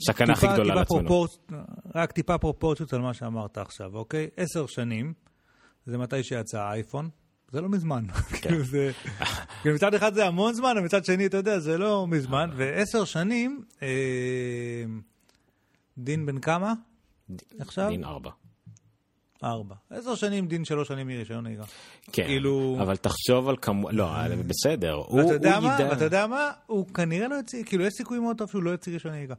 Speaker 2: הסכנה הכי גדולה לעצמנו.
Speaker 3: פרופורצ... רק טיפה פרופורציות על מה שאמרת עכשיו, אוקיי? עשר שנים, זה מתי שיצא האייפון, זה לא מזמן. *laughs* כן. כאילו זה, כאילו מצד אחד זה המון זמן, ומצד שני, אתה יודע, זה לא מזמן. ועשר שנים, אה, דין בן כמה? עכשיו?
Speaker 2: דין ארבע.
Speaker 3: ארבע. עשר שנים דין שלוש שנים מרישיון נהיגה.
Speaker 2: כן, כאילו... אבל תחשוב על כמו... לא, בסדר, הוא,
Speaker 3: הוא יודע... מה? ואתה יודע מה? הוא כנראה לא יוציא, כאילו יש סיכוי מאוד טוב שהוא לא יוציא רישיון נהיגה.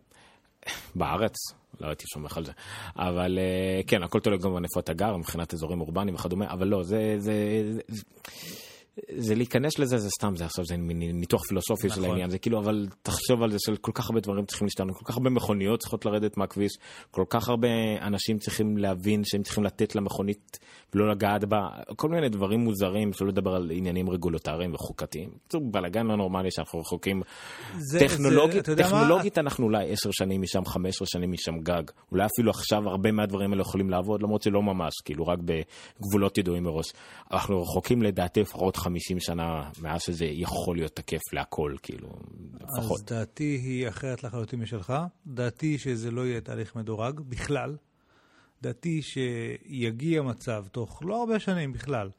Speaker 2: בארץ? לא הייתי סומך על זה. אבל אה, כן, הכל תלוי גם איפה אתה גר, מבחינת אזורים אורבניים וכדומה, אבל לא, זה... זה, זה... זה להיכנס לזה זה סתם זה עכשיו זה ניתוח פילוסופי נכון. של העניין זה כאילו אבל תחשוב על זה של כל כך הרבה דברים צריכים להשתנות כל כך הרבה מכוניות צריכות לרדת מהכביש כל כך הרבה אנשים צריכים להבין שהם צריכים לתת למכונית ולא לגעת בה כל מיני דברים מוזרים שלא לדבר על עניינים רגולטריים וחוקתיים. זה בלאגן לא נורמלי שאנחנו רחוקים. זה, טכנולוגית, זה, טכנולוגית מה... אנחנו אולי עשר שנים משם 15 שנים משם גג אולי אפילו עכשיו הרבה מהדברים האלה יכולים לעבוד למרות שלא ממש כאילו רק בגבולות ידועים מראש. אנחנו רחוקים לדעתי לפחות 50 שנה מאז שזה יכול להיות תקף להכל, כאילו, לפחות.
Speaker 3: אז דעתי היא אחרת לחלוטין משלך. דעתי שזה לא יהיה תהליך מדורג בכלל. דעתי שיגיע מצב, תוך לא הרבה שנים בכלל,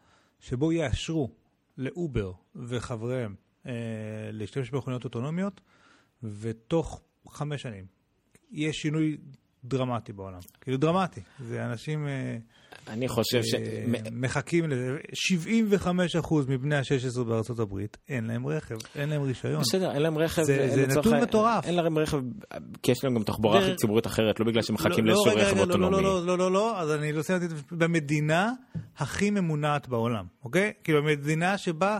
Speaker 3: שבו יאשרו לאובר וחבריהם אה, להשתמש במכוניות אוטונומיות, ותוך חמש שנים יהיה שינוי דרמטי בעולם. כאילו דרמטי. זה אנשים... אה,
Speaker 2: אני חושב ש...
Speaker 3: אה, מחכים לזה. 75% מבני ה-16 בארצות הברית, אין להם רכב, אין להם רישיון.
Speaker 2: בסדר, אין להם רכב.
Speaker 3: זה, זה נתון מטורף.
Speaker 2: אין להם רכב, כי יש להם גם תחבורה הכי ציבורית אחרת, לא בגלל שהם מחכים לא, לאיזשהו לא, רכב אוטונומי.
Speaker 3: לא, לא, לא, לא, לא, אז אני לא סיימתי את זה. במדינה הכי ממונעת בעולם, אוקיי? כאילו, במדינה שבה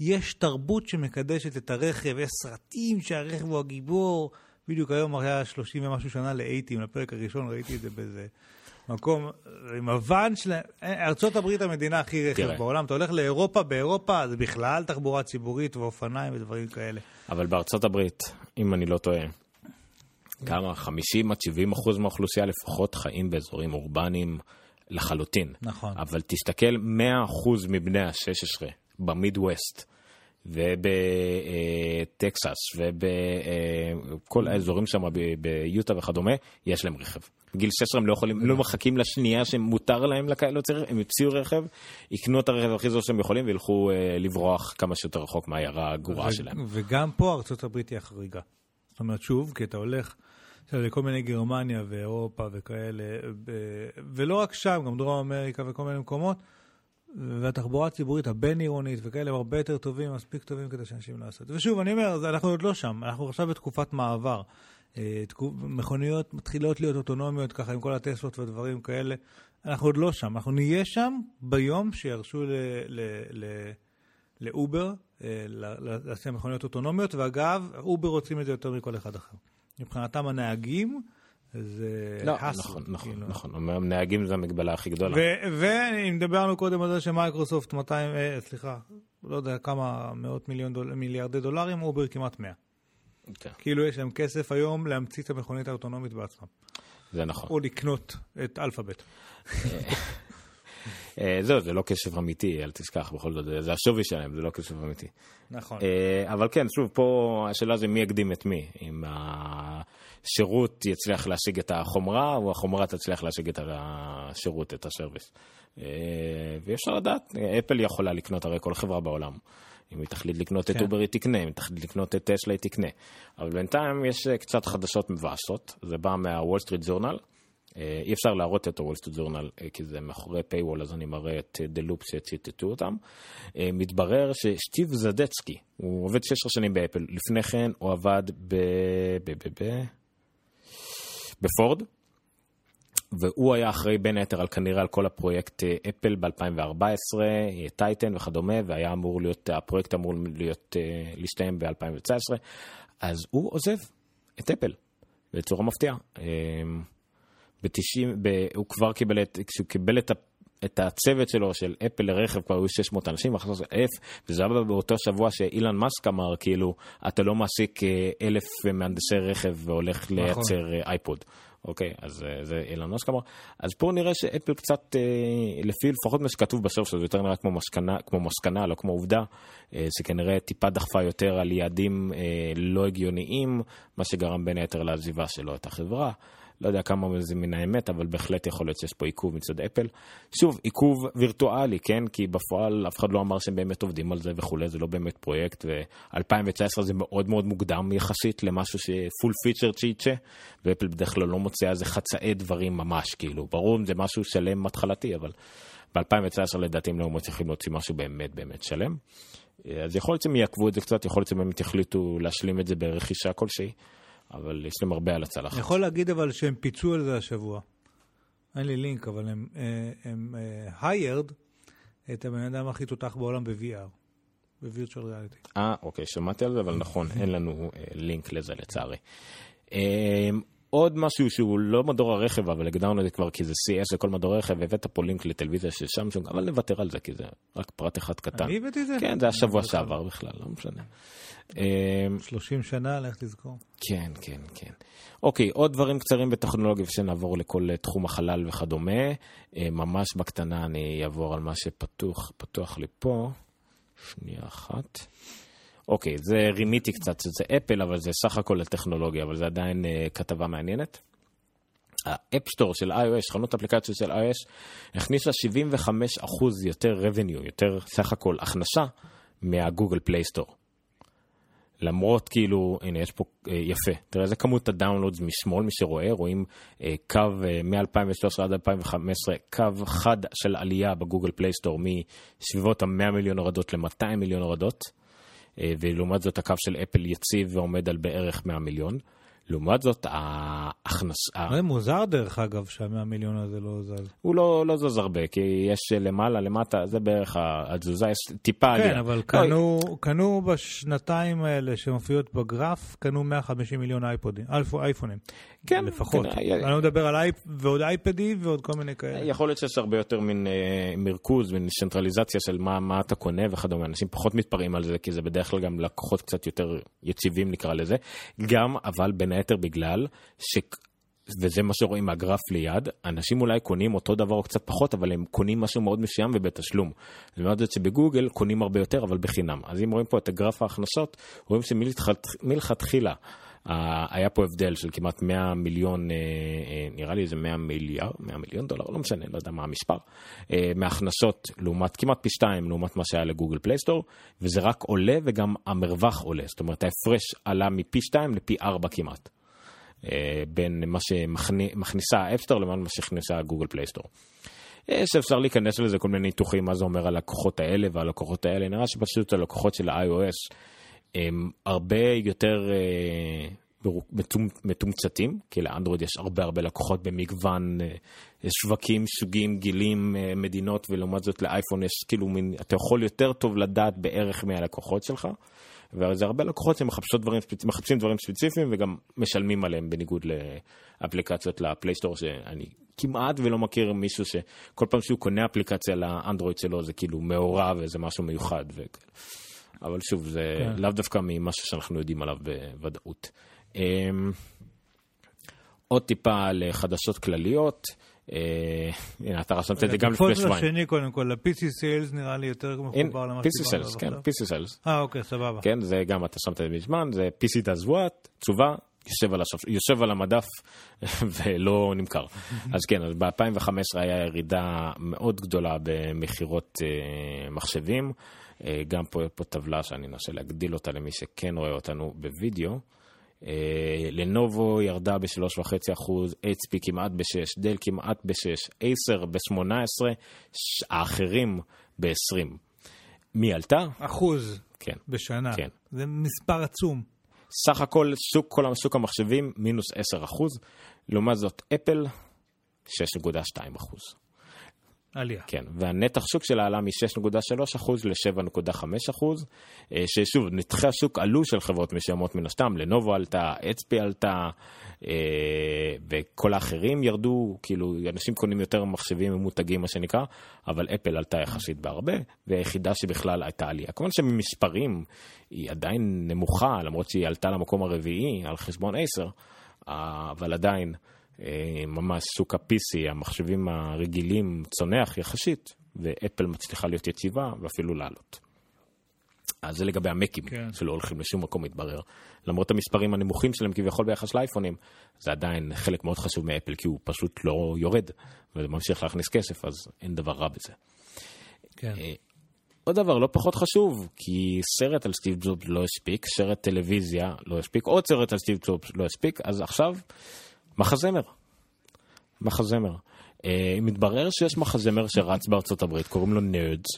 Speaker 3: יש תרבות שמקדשת את הרכב, יש סרטים שהרכב הוא הגיבור. בדיוק היום היה 30 ומשהו שנה לאייטים, לפרק הראשון ראיתי את זה באיזה מקום, עם הוואן שלהם, ארצות הברית המדינה הכי רכב תראה. בעולם, אתה הולך לאירופה, באירופה זה בכלל תחבורה ציבורית ואופניים ודברים כאלה.
Speaker 2: אבל בארצות הברית, אם אני לא טועה, כמה, 50 עד 70 אחוז מהאוכלוסייה לפחות חיים באזורים אורבניים לחלוטין.
Speaker 3: נכון.
Speaker 2: אבל תסתכל, 100 אחוז מבני ה-16 במידווסט. ובטקסס ובכל האזורים שם ביוטה וכדומה, יש להם רכב. בגיל 16 הם לא יכולים, לא מחכים לשנייה שמותר להם להוציא רכב, הם יוציאו רכב, יקנו את הרכב הכי זול שהם יכולים וילכו אה, לברוח כמה שיותר רחוק מהעיירה הגרועה שלהם.
Speaker 3: וגם פה ארצות הברית היא החריגה. זאת אומרת, שוב, כי אתה הולך עכשיו, לכל מיני גרמניה ואירופה וכאלה, ולא רק שם, גם דרום אמריקה וכל מיני מקומות, והתחבורה הציבורית הבין-עירונית וכאלה הם הרבה יותר טובים, מספיק טובים כדי שאנשים לא יעשו את זה. ושוב, אני אומר, אנחנו עוד לא שם, אנחנו עכשיו בתקופת מעבר. אה, מכוניות מתחילות להיות אוטונומיות ככה עם כל הטסלות ודברים כאלה. אנחנו עוד לא שם, אנחנו נהיה שם ביום שירשו לאובר אה, לעשות מכוניות אוטונומיות, ואגב, אובר רוצים את זה יותר מכל אחד אחר. מבחינתם הנהגים, זה
Speaker 2: לא, חסו. נכון, נכון, כאילו. נכון. אומרים, נהגים זה המגבלה הכי גדולה.
Speaker 3: ואם דיברנו קודם על זה שמייקרוסופט 200, אה, סליחה, לא יודע כמה מאות מיליון דול, מיליארדי דולרים, אובר כמעט 100. כן. כאילו יש להם כסף היום להמציא את המכונית האוטונומית בעצמם.
Speaker 2: זה נכון.
Speaker 3: או לקנות את אלפאבית. *laughs*
Speaker 2: אה, זהו, זה לא כסף אמיתי, אל תשכח, בכל זאת, זה השווי שלהם, זה לא כסף אמיתי.
Speaker 3: נכון.
Speaker 2: אה, אבל כן, שוב, פה השאלה זה מי יקדים את מי. אם השירות יצליח להשיג את החומרה, או החומרה תצליח להשיג את השירות, את הסרוויס. אה, ואי אפשר לדעת, אפל יכולה לקנות הרי כל חברה בעולם. אם היא תחליט לקנות כן. את אובר היא תקנה, אם היא תחליט לקנות את טסלה היא תקנה. אבל בינתיים יש קצת חדשות מבאסות, זה בא מהוול סטריט ג'ורנל. אה, אי אפשר להראות את הוול סטריט ג'ורנל כי זה מאחורי paywall, אז אני מראה את The Loop שציטטו אותם. אה, מתברר שסטיב זדצקי, הוא עובד 16 שנים באפל, לפני כן הוא עבד ב... ב... ב... ב... בפורד, והוא היה אחראי בין היתר על כנראה על כל הפרויקט אה, אפל ב-2014, טייטן וכדומה, והיה אמור להיות, הפרויקט אמור להיות, להסתיים ב-2019, אז הוא עוזב את אפל בצורה מפתיעה. ב-90, ב- הוא כבר קיבל את, כשהוא קיבל את, את הצוות שלו של אפל לרכב, כבר היו 600 אנשים, אחרי זה אלף, וזה היה באותו שבוע שאילן מאסק אמר, כאילו, אתה לא מעסיק אה, אלף מהנדסי רכב והולך נכון. לייצר אה, אייפוד. אוקיי, אז אה, זה אילן מאסק אמר. אז פה נראה שאפל קצת, לפי לפחות מה שכתוב בסוף, שזה יותר נראה כמו מסקנה, כמו מסקנה, לא כמו עובדה, זה כנראה טיפה דחפה יותר על יעדים לא הגיוניים, מה שגרם בין היתר לעזיבה שלו את החברה. לא יודע כמה זה מן האמת, אבל בהחלט יכול להיות שיש פה עיכוב מצד אפל. שוב, עיכוב וירטואלי, כן? כי בפועל אף אחד לא אמר שהם באמת עובדים על זה וכולי, זה לא באמת פרויקט, ו-2019 זה מאוד מאוד מוקדם יחסית למשהו שפול פיצ'ר צ'יצ'ה, ואפל בדרך כלל לא מוציאה איזה חצאי דברים ממש, כאילו, ברור זה משהו שלם התחלתי, אבל ב-2019 לדעתי הם לא מצליחים להוציא משהו באמת באמת שלם. אז יכול להיות שהם יעכבו את זה קצת, יכול להיות שהם יחליטו להשלים את זה ברכישה כלשהי. אבל יש להם הרבה על הצלחת.
Speaker 3: אני יכול להגיד אבל שהם פיצו על זה השבוע. אין לי לינק, אבל הם, אה, הם uh, hired את הבן אדם הכי תותח בעולם ב-VR, ב-Virtual Reality.
Speaker 2: אה, אוקיי, שמעתי על זה, אבל נכון, אין לנו uh, לינק לזה לצערי. עוד משהו שהוא לא מדור הרכב, אבל הגדרנו את זה כבר כי זה CS לכל מדור הרכב, הבאת פה לינק לטלוויזיה של שמשונג, אבל נוותר על זה כי זה רק פרט אחד קטן.
Speaker 3: אני הבאתי את זה?
Speaker 2: כן, זה השבוע שעבר בכלל, לא משנה.
Speaker 3: 30 אמ, שנה, לך תזכור.
Speaker 2: כן, כן, כן. אוקיי, עוד דברים קצרים בטכנולוגיה ושנעבור לכל אה, תחום החלל וכדומה. אה, ממש בקטנה אני אעבור על מה שפתוח, פתוח לי פה. שנייה אחת. אוקיי, זה רימיתי קצת, זה אפל, אבל זה סך הכל לטכנולוגיה, אבל זה עדיין uh, כתבה מעניינת. ה-App Store של iOS, חנות אפליקציות של iOS, הכניסה 75% יותר revenue, יותר סך הכל הכנסה, מה-Google Play Store. למרות כאילו, הנה יש פה אה, יפה, תראה איזה כמות ה-downloads משמאל, מי שרואה, רואים אה, קו אה, מ-2013 עד 2015, קו חד של עלייה ב-Google Play Store מסביבות ה-100 מיליון הורדות ל-200 מיליון הורדות, ולעומת זאת הקו של אפל יציב ועומד על בערך 100 מיליון. לעומת זאת, ההכנסה...
Speaker 3: זה מוזר דרך אגב שהמאה מיליון הזה לא זז.
Speaker 2: הוא לא, לא זז הרבה, כי יש למעלה, למטה, זה בערך התזוזה, יש טיפה עלייה.
Speaker 3: כן, אבל קנו, לא... קנו בשנתיים האלה שמופיעות בגרף, קנו 150 מיליון אייפודים, אייפונים. כן. לפחות. כן, אני לא מדבר על אייפ, ועוד אייפדי ועוד כל מיני כאלה.
Speaker 2: יכול להיות שיש הרבה יותר מין אה, מרכוז, מין צנטרליזציה של מה, מה אתה קונה וכדומה. אנשים פחות מתפרעים על זה, כי זה בדרך כלל גם לקוחות קצת יותר יציבים נקרא לזה. גם, אבל בין היתר בגלל ש... וזה מה שרואים מהגרף ליד, אנשים אולי קונים אותו דבר או קצת פחות, אבל הם קונים משהו מאוד מסוים ובתשלום. זאת שבגוגל קונים הרבה יותר, אבל בחינם. אז אם רואים פה את הגרף ההכנסות, רואים שמלכתחילה היה פה הבדל של כמעט 100 מיליון, אה, אה, נראה לי איזה 100 מיליארד, 100 מיליון דולר, לא משנה, לא יודע מה המספר, אה, מהכנסות לעומת, כמעט פי שתיים לעומת מה שהיה ל-Google Play Store, וזה רק עולה וגם המרווח עולה, זאת אומרת ההפרש עלה מפי שתיים לפי ארבע כמעט. בין מה שמכניסה ה-App Store לבין מה שהכניסה Google Play Store. יש אפשר להיכנס לזה כל מיני ניתוחים, מה זה אומר על הלקוחות האלה והלקוחות האלה. נראה שפשוט הלקוחות של ה-iOS הם הרבה יותר אה, מתומצתים, כי לאנדרואיד יש הרבה הרבה לקוחות במגוון אה, שווקים, סוגים, גילים, אה, מדינות, ולעומת זאת לאייפון יש כאילו מין, אתה יכול יותר טוב לדעת בערך מי הלקוחות שלך. וזה הרבה לקוחות שמחפשים דברים, דברים ספציפיים וגם משלמים עליהם בניגוד לאפליקציות לפלייסטור שאני כמעט ולא מכיר מישהו שכל פעם שהוא קונה אפליקציה לאנדרואיד שלו זה כאילו מעורב וזה משהו מיוחד. ו... אבל שוב, זה כן. לאו דווקא ממשהו שאנחנו יודעים עליו בוודאות. אמ, עוד טיפה לחדשות כלליות. אה, הנה, אתה רשמת את זה גם לפני שבועיים.
Speaker 3: לקפוץ לשני קודם כל, ל-PC Sales נראה לי יותר מחובר למה
Speaker 2: שדיברנו עליו. כן, PC Sales.
Speaker 3: אה, אוקיי, סבבה.
Speaker 2: כן, זה גם אתה שמת את זה מזמן, זה PC does what, תשובה, יושב על, השופ... יושב על המדף *laughs* ולא נמכר. אז כן, אז ב-2015 היה ירידה מאוד גדולה במכירות אה, מחשבים. אה, גם פה, פה טבלה שאני אנסה להגדיל אותה למי שכן רואה אותנו בווידאו. אה, לנובו ירדה ב-3.5%, HP כמעט ב-6%, דל כמעט ב-6%, 10 ב-18%, האחרים ב-20%. מי עלתה?
Speaker 3: אחוז.
Speaker 2: כן.
Speaker 3: בשנה.
Speaker 2: כן.
Speaker 3: זה מספר עצום.
Speaker 2: סך הכל שוק, כל שוק המחשבים מינוס 10 אחוז, לעומת זאת אפל 6.2 אחוז.
Speaker 3: עלייה.
Speaker 2: כן, והנתח שוק שלה עלה מ-6.3% ל-7.5%, אה, ששוב, נתחי השוק עלו של חברות מסוימות מן הסתם, לנובו עלתה, אצפי עלתה, אה, וכל האחרים ירדו, כאילו, אנשים קונים יותר מחשבים ממותגים, מה שנקרא, אבל אפל עלתה יחסית בהרבה, והיחידה שבכלל הייתה עלייה. כמובן שממספרים היא עדיין נמוכה, למרות שהיא עלתה למקום הרביעי על חשבון 10, אבל עדיין... אה, ממש שוק ה-PC, המחשבים הרגילים, צונח יחסית, ואפל מצליחה להיות יציבה ואפילו לעלות. אז זה לגבי המקים, כן. שלא הולכים לשום מקום מתברר. למרות המספרים הנמוכים שלהם כביכול ביחס לאייפונים, זה עדיין חלק מאוד חשוב מאפל, כי הוא פשוט לא יורד, וממשיך להכניס כסף, אז אין דבר רע בזה.
Speaker 3: כן. אה,
Speaker 2: עוד דבר לא פחות חשוב, כי סרט על סטיב ג'ובס לא הספיק, סרט טלוויזיה לא הספיק, עוד סרט על סטיב ג'ובס לא הספיק, אז עכשיו מחזמר. מחזמר. Uh, מתברר שיש מחזמר שרץ בארצות הברית, קוראים לו נרדס,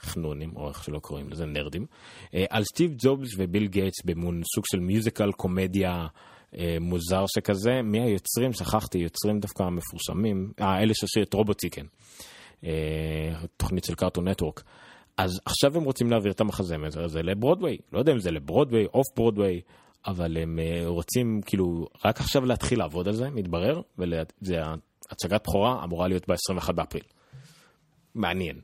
Speaker 2: חנונים, או איך שלא קוראים לזה, נרדים, uh, על סטיב ג'ובס וביל גייטס במין סוג של musical קומדיה uh, מוזר שכזה. מי היוצרים? שכחתי, יוצרים דווקא מפורסמים, אה, אלה שעשו את רובוט צ'יקן, תוכנית של קארטון נטוורק. אז עכשיו הם רוצים להעביר את המחזמר הזה לברודוויי. לא יודע אם זה לברודוויי, off ברודוויי, אבל הם uh, רוצים כאילו רק עכשיו להתחיל לעבוד על זה, מתברר, וזה הצגת בכורה אמורה להיות ב-21 באפריל. מעניין.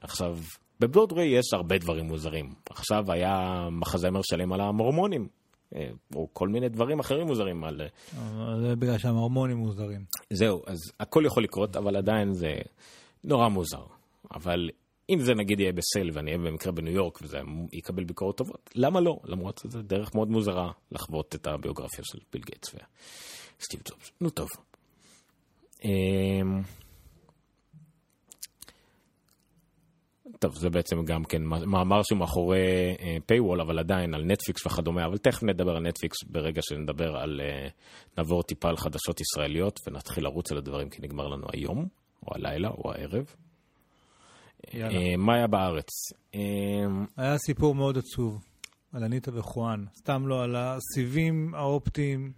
Speaker 2: עכשיו, בבלודריי יש הרבה דברים מוזרים. עכשיו היה מחזמר שלם על המורמונים, אה, או כל מיני דברים אחרים מוזרים על...
Speaker 3: אה, זה בגלל שהמורמונים מוזרים.
Speaker 2: זהו, אז הכל יכול לקרות, אבל עדיין זה נורא מוזר. אבל אם זה נגיד יהיה בסייל ואני אהיה במקרה בניו יורק וזה יקבל ביקורות טובות, למה לא? למרות שזה דרך מאוד מוזרה לחוות את הביוגרפיה של ביל גייטס וסטיב ג'ובס. נו טוב. אמ, טוב, זה בעצם גם כן מאמר שהוא מאחורי פייוול, אבל עדיין על נטפליקס וכדומה, אבל תכף נדבר על נטפליקס ברגע שנדבר על, אה, נעבור טיפה על חדשות ישראליות ונתחיל לרוץ על הדברים כי נגמר לנו היום, או הלילה, או הערב. אה, מה היה בארץ?
Speaker 3: אה, היה סיפור מאוד עצוב על אניטה וחואן, סתם לא על הסיבים האופטיים,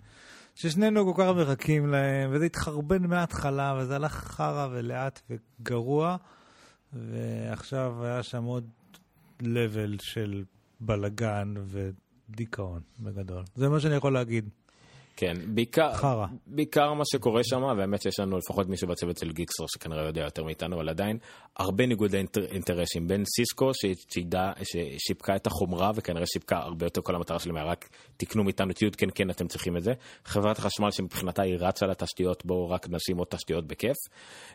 Speaker 3: ששנינו כל כך מחכים להם, וזה התחרבן מההתחלה, וזה הלך חרא ולאט וגרוע, ועכשיו היה שם עוד לבל של בלגן ודיכאון בגדול. זה מה שאני יכול להגיד.
Speaker 2: כן, בעיקר. בעיקר מה שקורה שם, והאמת שיש לנו לפחות מישהו בצוות של גיקסטר שכנראה יודע יותר מאיתנו, אבל עדיין הרבה ניגודי אינטר, אינטרסים בין סיסקו ששידע, ששיפקה את החומרה וכנראה שיפקה הרבה יותר כל המטרה שלהם, רק תקנו מאיתנו ציוד, כן כן אתם צריכים את זה. חברת החשמל שמבחינתה היא רצה לתשתיות, בואו רק נשים עוד תשתיות בכיף.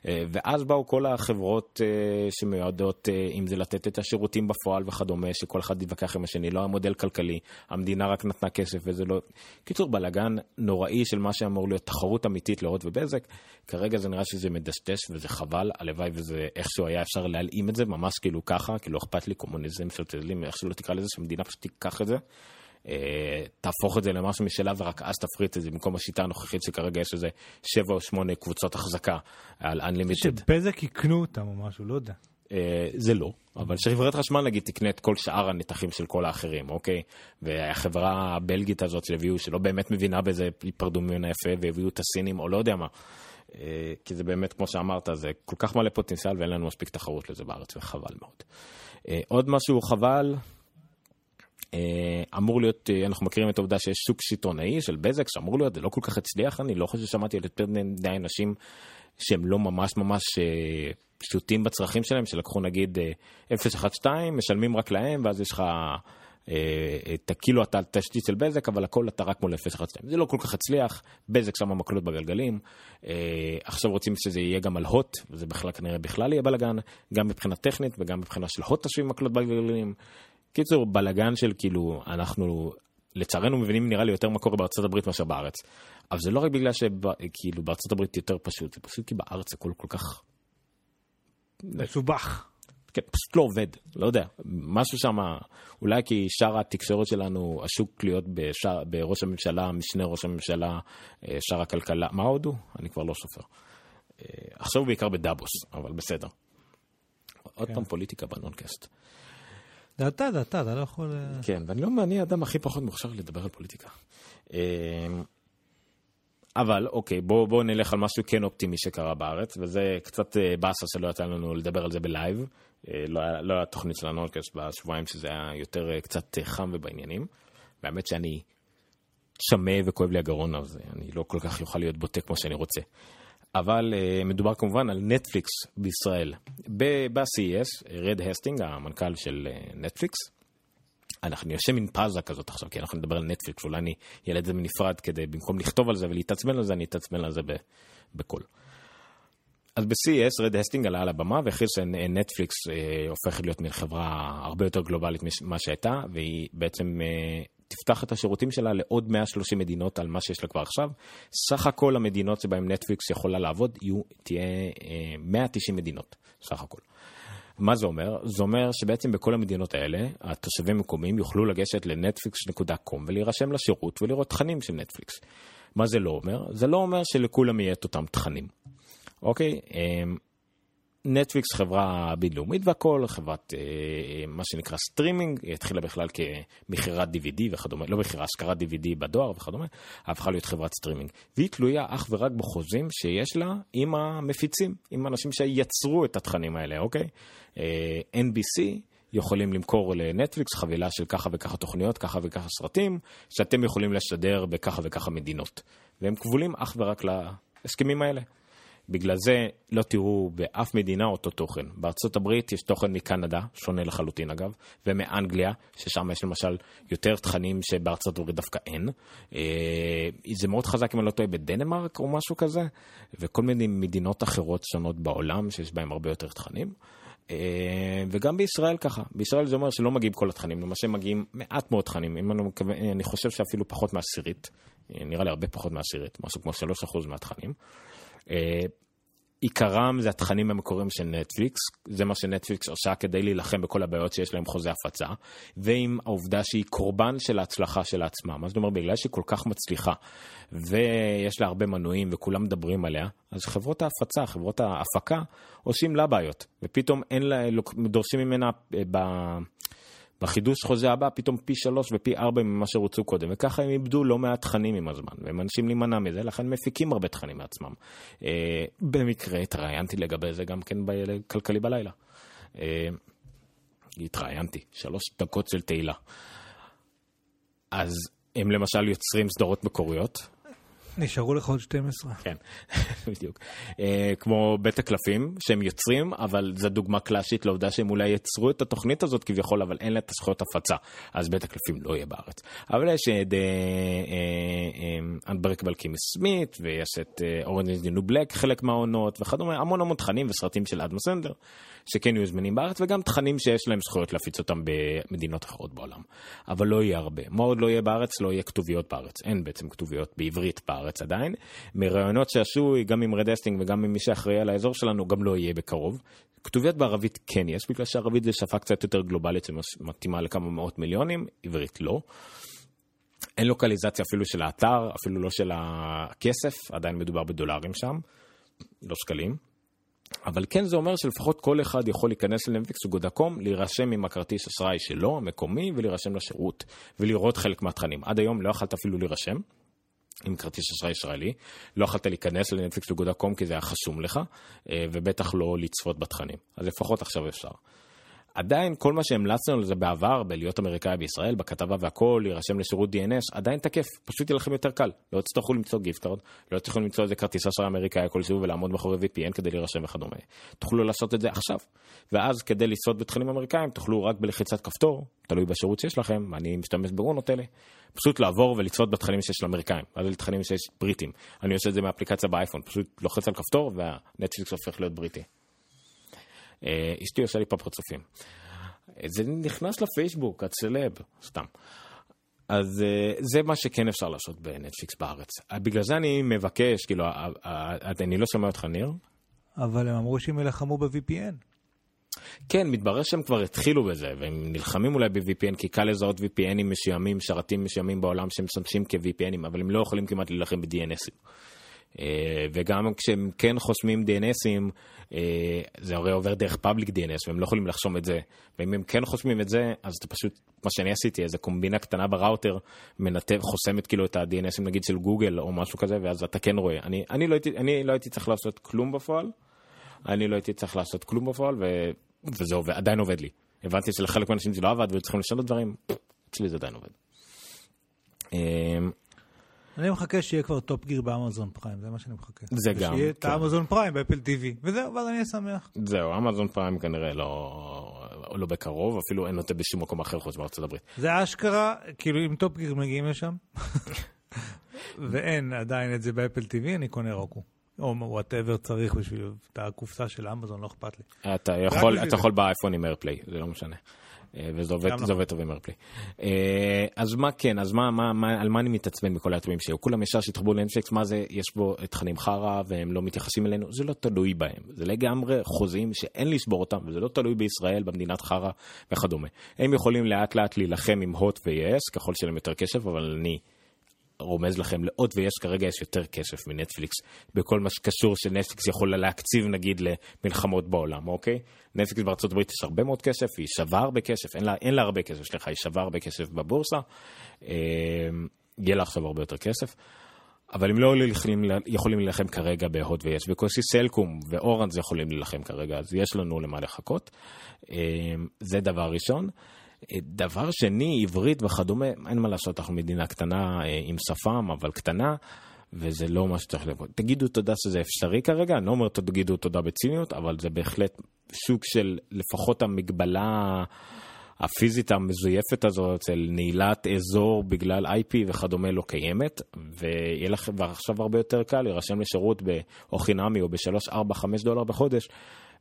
Speaker 2: אה, ואז באו כל החברות אה, שמיועדות, אה, אם זה לתת את השירותים בפועל וכדומה, שכל אחד יתווכח עם השני, לא המודל כלכלי, המדינה רק נתנה כסף וזה לא... קיצור, בלאגן נוראי של מה שאמור להיות תחרות אמיתית להוט ובזק. כרגע זה נראה שזה מדשדש וזה חבל, הלוואי וזה איכשהו היה אפשר להלאים את זה, ממש כאילו ככה, כאילו אכפת לי קומוניזם, סוציאליזם, איך שלא תקרא לזה, שהמדינה פשוט תיקח את זה. אה, תהפוך את זה למשהו משלה ורק אז תפריט את זה במקום השיטה הנוכחית שכרגע יש איזה שבע או שמונה קבוצות החזקה על Unlimited.
Speaker 3: שבזק יקנו אותם או משהו, לא יודע.
Speaker 2: אה, זה לא, אבל שחברת חשמל נגיד תקנה את כל שאר הנתחים של כל האחרים, אוקיי? והחברה הבלגית הזאת שהביאו, שלא באמת מבינה בזה, ייפרדו ממנה יפה והביאו את הסינים או לא יודע מה. אה, כי זה באמת, כמו שאמרת, זה כל כך מלא פוטנציאל ואין לנו מספיק תחרות לזה בארץ, וחבל מאוד. עוד משהו חבל, אמור להיות, אנחנו מכירים את העובדה שיש שוק סיטונאי של בזק, שאמור להיות, זה לא כל כך הצליח, אני לא חושב ששמעתי על יותר מדי אנשים שהם לא ממש ממש פשוטים בצרכים שלהם, שלקחו נגיד 012, משלמים רק להם, ואז יש לך את כאילו אתה תשתית של בזק, אבל הכל אתה רק מול 012. זה לא כל כך הצליח, בזק שם מקלות בגלגלים. עכשיו רוצים שזה יהיה גם על הוט, וזה בכלל כנראה בכלל יהיה בלאגן, גם מבחינה טכנית וגם מבחינה של הוט תשווים מקלות בגלגלים. קיצור, בלאגן של כאילו, אנחנו לצערנו מבינים נראה לי יותר מה קורה בארצות הברית מאשר בארץ. אבל זה לא רק בגלל שכאילו בארצות הברית יותר פשוט, זה פשוט כי בארץ הכל כל כך...
Speaker 3: מסובך.
Speaker 2: כן, פשוט לא עובד, לא יודע, משהו שם, אולי כי שאר התקשורת שלנו, השוק להיות בשאר, בראש הממשלה, משנה ראש הממשלה, שאר הכלכלה, מה עוד הוא? אני כבר לא סופר. עכשיו הוא בעיקר בדאבוס, אבל בסדר. עוד פעם פוליטיקה בנונקאסט.
Speaker 3: זה אתה, זה אתה, אתה לא יכול...
Speaker 2: כן, ואני לא, אני האדם הכי פחות מוכשר לדבר על פוליטיקה. אבל אוקיי, בואו בוא נלך על משהו כן אופטימי שקרה בארץ, וזה קצת באסה שלא יצא לנו לדבר על זה בלייב. לא היה לא תוכנית של הנונקאסט בשבועיים שזה היה יותר קצת חם ובעניינים. והאמת שאני צמא וכואב לי הגרון, אז אני לא כל כך יוכל להיות בוטה כמו שאני רוצה. אבל uh, מדובר כמובן על נטפליקס בישראל. ב-CES, רד הסטינג, המנכ"ל של נטפליקס, אנחנו נרשם מין פאוזה כזאת עכשיו, כי אנחנו נדבר על נטפליקס, אולי אני אעלה את זה בנפרד כדי, במקום לכתוב על זה ולהתעצבן על זה, אני אתעצבן על זה בקול. אז ב-CES רד הסטינג עלה על הבמה והכריז שנטפליקס אה, הופכת להיות מין חברה הרבה יותר גלובלית ממה שהייתה, והיא בעצם אה, תפתח את השירותים שלה לעוד 130 מדינות על מה שיש לה כבר עכשיו. סך הכל המדינות שבהן נטפליקס יכולה לעבוד יהיו, תהיה אה, 190 מדינות, סך הכל. מה זה אומר? זה אומר שבעצם בכל המדינות האלה, התושבים המקומיים יוכלו לגשת לנטפליקס.com ולהירשם לשירות ולראות תכנים של נטפליקס. מה זה לא אומר? זה לא אומר שלכולם יהיה את אותם תכנים. אוקיי? נטפליקס חברה בינלאומית והכל, חברת אה, מה שנקרא סטרימינג, היא התחילה בכלל כמכירת DVD וכדומה, לא מכירה, השכרת DVD בדואר וכדומה, הפכה להיות חברת סטרימינג. והיא תלויה אך ורק בחוזים שיש לה עם המפיצים, עם אנשים שיצרו את התכנים האלה, אוקיי? אה, NBC יכולים למכור לנטפליקס חבילה של ככה וככה תוכניות, ככה וככה סרטים, שאתם יכולים לשדר בככה וככה מדינות. והם כבולים אך ורק להסכמים האלה. בגלל זה לא תראו באף מדינה אותו תוכן. בארצות הברית יש תוכן, מקנדה, שונה לחלוטין אגב, ומאנגליה, ששם יש למשל יותר תכנים שבארצות הברית דווקא אין. אה, זה מאוד חזק אם אני לא טועה בדנמרק או משהו כזה, וכל מיני מדינות אחרות שונות בעולם שיש בהן הרבה יותר תכנים. אה, וגם בישראל ככה, בישראל זה אומר שלא מגיעים כל התכנים, למעשה מגיעים מעט מאוד תכנים, אם אני, מקווה, אני חושב שאפילו פחות מעשירית, אה, נראה לי הרבה פחות מעשירית, משהו כמו 3% מהתכנים. עיקרם זה התכנים המקוריים של נטפליקס, זה מה שנטפליקס עושה כדי להילחם בכל הבעיות שיש להם חוזה הפצה, ועם העובדה שהיא קורבן של ההצלחה של עצמה. מה זאת אומרת, בגלל שהיא כל כך מצליחה, ויש לה הרבה מנויים וכולם מדברים עליה, אז חברות ההפצה, חברות ההפקה, עושים לה בעיות, ופתאום אין לה, דורשים ממנה ב... בחידוש חוזה הבא פתאום פי שלוש ופי ארבע ממה שרוצו קודם, וככה הם איבדו לא מעט תכנים עם הזמן, והם אנשים להימנע מזה, לכן מפיקים הרבה תכנים מעצמם. אה, במקרה התראיינתי לגבי זה גם כן בכלכלי בלילה. אה, התראיינתי, שלוש דקות של תהילה. אז הם למשל יוצרים סדרות מקוריות,
Speaker 3: נשארו לך עוד 12.
Speaker 2: כן, *laughs* בדיוק. אה, כמו בית הקלפים שהם יוצרים, אבל זו דוגמה קלאסית לעובדה שהם אולי יצרו את התוכנית הזאת כביכול, אבל אין לה את הזכויות הפצה, אז בית הקלפים לא יהיה בארץ. אבל יש את Unbreakable קימי סמית, ויש את Orange New Black, חלק מהעונות וכדומה, המון המון תכנים וסרטים של אדם סנדלר, שכן יהיו זמינים בארץ, וגם תכנים שיש להם זכויות להפיץ אותם במדינות אחרות בעולם. אבל לא יהיה הרבה. מה עוד לא יהיה בארץ? לא יהיה כתוביות בארץ. אין בעצם כתוביות בעברית בארץ עדיין. מראיונות שעשו גם עם רדסטינג וגם עם מי שאחראי על האזור שלנו, גם לא יהיה בקרוב. כתוביות בערבית כן יש, בגלל שערבית זה שפה קצת יותר גלובלית שמתאימה לכמה מאות מיליונים, עברית לא. אין לוקליזציה אפילו של האתר, אפילו לא של הכסף, עדיין מדובר בדולרים שם, לא שקלים. אבל כן זה אומר שלפחות כל אחד יכול להיכנס לנטפליקס וגודקום, להירשם עם הכרטיס אשראי שלו, המקומי, ולהירשם לשירות, ולראות חלק מהתכנים. עד היום לא יכלת אפילו להירשם. עם כרטיס אשראי ישראלי, לא יכלת להיכנס לנטפליקס וגודקום כי זה היה חשום לך, אה, ובטח לא לצפות בתכנים. אז לפחות עכשיו אפשר. עדיין כל מה שהמלצנו על זה בעבר, בלהיות אמריקאי בישראל, בכתבה והכל, להירשם לשירות DNS, עדיין תקף, פשוט יהיה לכם יותר קל. לא תצטרכו למצוא גיפטרד, לא תצטרכו למצוא איזה כרטיס אשראי אמריקאי כלשהו ולעמוד מאחורי VPN כדי להירשם וכדומה. תוכלו לעשות את זה עכשיו. ואז כדי לצפות בתכנים אמריקאים, תוכלו רק בלחיצת כפתור, תלוי בשירות שיש לכם, אני משתמש ברונות אלה, פשוט לעבור ולצפות בתכנים שיש לאמריקאים, אז לתכנים שיש בריטים. אני עושה את זה מאפליקציה באייפון, פשוט לוחץ על כפתור והנטפליקס הופך להיות בריטי. אה, אשתי עושה לי פה פרצופים. זה נכנס לפייסבוק, הצלב, סתם. אז אה, זה מה שכן אפשר לעשות בנטפליקס בארץ. בגלל זה אני מבקש, כאילו, אני לא שומע אותך, ניר?
Speaker 3: אבל הם אמרו שהם ילחמו ב-VPN.
Speaker 2: כן, מתברר שהם כבר התחילו בזה, והם נלחמים אולי ב-VPN, כי קל לזהות VPNים מסוימים, שרתים מסוימים בעולם שהם משמשים כ-VPNים, אבל הם לא יכולים כמעט להילחם ב-DNSים. אה, וגם כשהם כן חוסמים DNSים, אה, זה הרי עובר דרך פאבליק DNS, והם לא יכולים לחסום את זה. ואם הם כן חוסמים את זה, אז זה פשוט, מה שאני עשיתי, איזה קומבינה קטנה בראוטר, מנתב, חוסמת כאילו את ה-DNSים נגיד של גוגל או משהו כזה, ואז אתה כן רואה. אני, אני, לא, הייתי, אני לא הייתי צריך לעשות כלום בפועל, אני לא הייתי צריך לעשות כלום בפועל, ו, וזה עובד, עדיין עובד לי. הבנתי שלחלק מהאנשים זה לא עבד והיו צריכים לשנות דברים, אצלי זה עדיין עובד.
Speaker 3: אני מחכה שיהיה כבר Top Gear באמזון Prime, זה מה שאני מחכה.
Speaker 2: זה גם.
Speaker 3: שיהיה את
Speaker 2: כן.
Speaker 3: האמזון Prime באפל TV, וזהו, ואז אני אהיה שמח.
Speaker 2: זהו, אמזון Prime כנראה לא, לא בקרוב, אפילו אין אותה בשום מקום אחר חוץ מארצות הברית.
Speaker 3: זה אשכרה, כאילו אם Top Gear מגיעים לשם, *laughs* ואין עדיין את זה באפל TV, אני קונה רוקו. או whatever צריך בשביל את הקופסה של אמזון, לא אכפת לי.
Speaker 2: אתה יכול, אתה יכול באייפון עם AirPlay, זה לא משנה. אה, וזה עובד, זה עובד טוב עם AirPlay. אה, אז מה כן, אז מה, מה, מה, על מה אני מתעצבן בכל האטומים שהיו? כולם ישר שהתחברו לנטפליקס, מה זה, יש בו תכנים חרא והם לא מתייחסים אלינו, זה לא תלוי בהם. זה לגמרי חוזים שאין לשבור אותם, וזה לא תלוי בישראל, במדינת חרא וכדומה. הם יכולים לאט לאט להילחם עם הוט ו-yes, ככל שלהם יותר קשב, אבל אני... רומז לכם לעוד ויש כרגע יש יותר כסף מנטפליקס בכל מה שקשור שנטפליקס יכולה להקציב נגיד למלחמות בעולם, אוקיי? נטפליקס בארצות הברית יש הרבה מאוד כסף, היא שווה הרבה כסף, אין לה, אין לה הרבה כסף, סליחה, היא שווה הרבה כסף בבורסה, אה, יהיה לה עכשיו הרבה יותר כסף. אבל הם לא יכולים, יכולים להילחם כרגע בהוט ויש, בקושי סלקום ואורנד יכולים להילחם כרגע, אז יש לנו למה לחכות. אה, זה דבר ראשון. דבר שני, עברית וכדומה, אין מה לעשות, אנחנו מדינה קטנה אה, עם שפם, אבל קטנה, וזה לא מה שצריך לבוא. תגידו תודה שזה אפשרי כרגע, אני לא אומר תגידו תודה בציניות, אבל זה בהחלט סוג של לפחות המגבלה הפיזית המזויפת הזאת של נעילת אזור בגלל IP וכדומה לא קיימת, ויהיה לכם עכשיו הרבה יותר קל להירשם לשירות או חינמי או ב-3, 4, 5 דולר בחודש,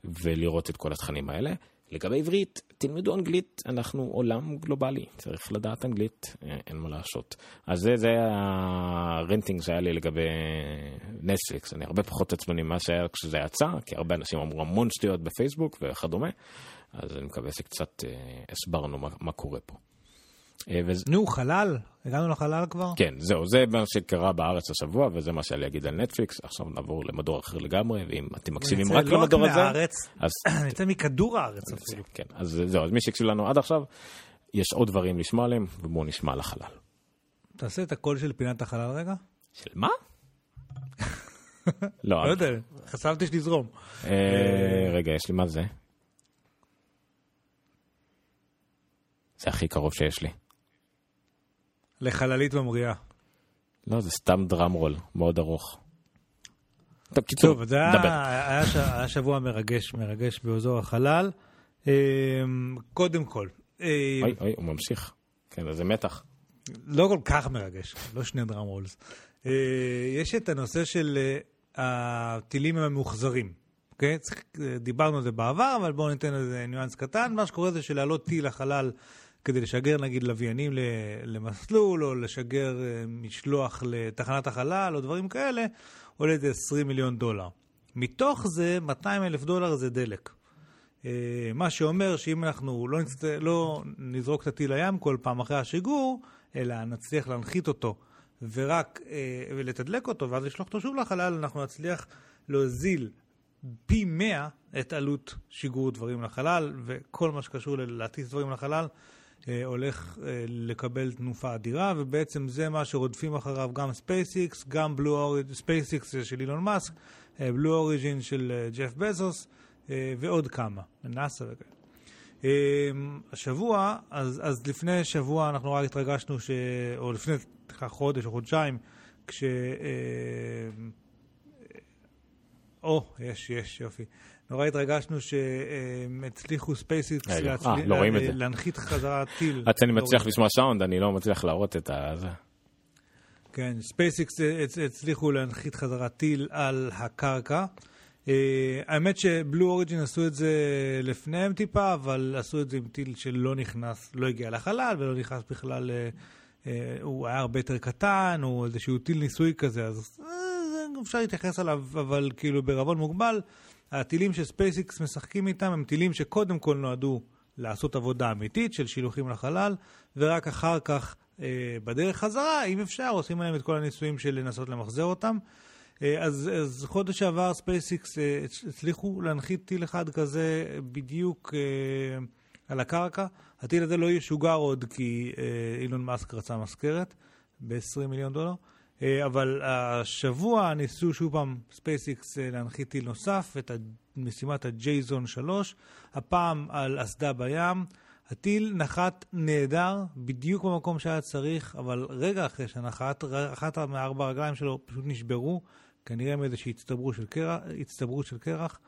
Speaker 2: ולראות את כל התכנים האלה. לגבי עברית, תלמדו אנגלית, אנחנו עולם גלובלי, צריך לדעת אנגלית, אה, אין מה לעשות. אז זה, זה הרנטינג שהיה לי לגבי נטפליקס, אני הרבה פחות עצבני ממה שהיה כשזה יצא, כי הרבה אנשים אמרו המון שטויות בפייסבוק וכדומה, אז אני מקווה שקצת אה, הסברנו מה, מה קורה פה.
Speaker 3: אה, וזה... נו, חלל? הגענו לחלל כבר?
Speaker 2: כן, זהו, זה מה שקרה בארץ השבוע, וזה מה לי להגיד על נטפליקס. עכשיו נעבור למדור אחר לגמרי, ואם אתם מקשיבים רק
Speaker 3: לא
Speaker 2: למדור הזה...
Speaker 3: מהארץ, אז... *clears throat* נצא מכדור הארץ אפילו.
Speaker 2: כן, אז זהו, אז מי שהקשיב לנו עד עכשיו, יש עוד דברים לשמוע עליהם, ובואו נשמע על החלל.
Speaker 3: תעשה את הקול של פינת החלל רגע.
Speaker 2: של מה? *laughs*
Speaker 3: לא, לא יודע, חשבתי שתזרום.
Speaker 2: אה, רגע, יש לי מה זה? זה הכי קרוב שיש לי.
Speaker 3: לחללית ממריאה.
Speaker 2: לא, זה סתם דראם רול, מאוד ארוך. טוב, קיצור,
Speaker 3: טוב, זה היה, היה, ש- היה שבוע מרגש, מרגש באזור החלל. אה, קודם כל, אה,
Speaker 2: אוי, אוי, הוא ממשיך. כן, איזה מתח.
Speaker 3: לא כל כך מרגש, לא שני דראם רולס. אה, יש את הנושא של אה, הטילים הממוחזרים. אוקיי? אה, דיברנו על זה בעבר, אבל בואו ניתן איזה ניואנס קטן. מה שקורה זה שלהעלות טיל לחלל כדי לשגר נגיד לוויינים למסלול, או לשגר אה, משלוח לתחנת החלל, או דברים כאלה, עולה איזה 20 מיליון דולר. מתוך זה, 200 אלף דולר זה דלק. אה, מה שאומר שאם אנחנו לא, נצט... לא נזרוק את הטיל לים כל פעם אחרי השיגור, אלא נצליח להנחית אותו ורק אה, ולתדלק אותו ואז לשלוח אותו שוב לחלל, אנחנו נצליח להוזיל פי 100 את עלות שיגור דברים לחלל, וכל מה שקשור להטיס דברים לחלל הולך אה, לקבל תנופה אדירה, ובעצם זה מה שרודפים אחריו גם ספייסיקס, גם בלו אוריג'ין, ספייסיקס של אילון מאסק, בלו אוריג'ין של אה, ג'ף בזוס, אה, ועוד כמה, נאסא וכאלה. אה, השבוע, אז, אז לפני שבוע אנחנו רק התרגשנו, ש... או לפני חודש או חודשיים, כש... אה, או, יש, יש, יופי. נורא התרגשנו שהם הצליחו
Speaker 2: SpaceX אה, לא.
Speaker 3: להנחית חזרה *laughs* טיל.
Speaker 2: עד שאני
Speaker 3: לא
Speaker 2: מצליח. לשמוע סאונד, אני לא מצליח להראות את ה...
Speaker 3: כן, SpaceX הצ- הצליחו להנחית חזרה טיל על הקרקע. אה, האמת ש Blue Origin עשו את זה לפניהם טיפה, אבל עשו את זה עם טיל שלא נכנס, לא הגיע לחלל ולא נכנס בכלל, אה, הוא היה הרבה יותר קטן, הוא איזשהו טיל ניסוי כזה, אז אפשר להתייחס אליו, אבל כאילו בערבון מוגבל. הטילים ש SpaceX משחקים איתם הם טילים שקודם כל נועדו לעשות עבודה אמיתית של שילוחים לחלל, ורק אחר כך, אה, בדרך חזרה, אם אפשר, עושים להם את כל הניסויים של לנסות למחזר אותם. אה, אז, אז חודש שעבר SpaceX אה, הצ- הצליחו להנחית טיל אחד כזה בדיוק אה, על הקרקע. הטיל הזה לא ישוגר עוד כי אה, אילון מאסק רצה מזכרת ב-20 מיליון דולר. אה, אבל השבוע ניסו שוב פעם SpaceX אה, להנחית טיל נוסף, את משימת ה Jason 3, הפעם על אסדה בים. הטיל נחת נהדר, בדיוק במקום שהיה צריך, אבל רגע אחרי שנחת, אחת מארבע הרגליים שלו פשוט נשברו, כנראה מאיזושהי הצטברות של קרח, של קרח,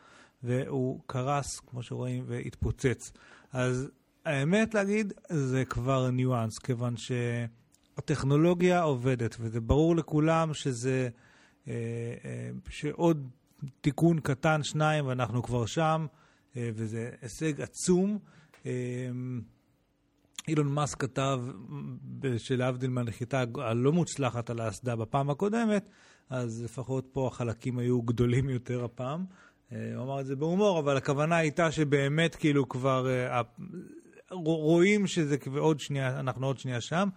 Speaker 3: והוא קרס, כמו שרואים, והתפוצץ. אז האמת להגיד, זה כבר ניואנס, כיוון שהטכנולוגיה עובדת, וזה ברור לכולם שזה, אה, אה, שעוד תיקון קטן, שניים, ואנחנו כבר שם, אה, וזה הישג עצום. אילון מאסק כתב, שלהבדיל מהנחיתה הלא מוצלחת על האסדה בפעם הקודמת, אז לפחות פה החלקים היו גדולים יותר הפעם. הוא אמר את זה בהומור, אבל הכוונה הייתה שבאמת כאילו כבר רואים שזה עוד שנייה, אנחנו עוד שנייה שם.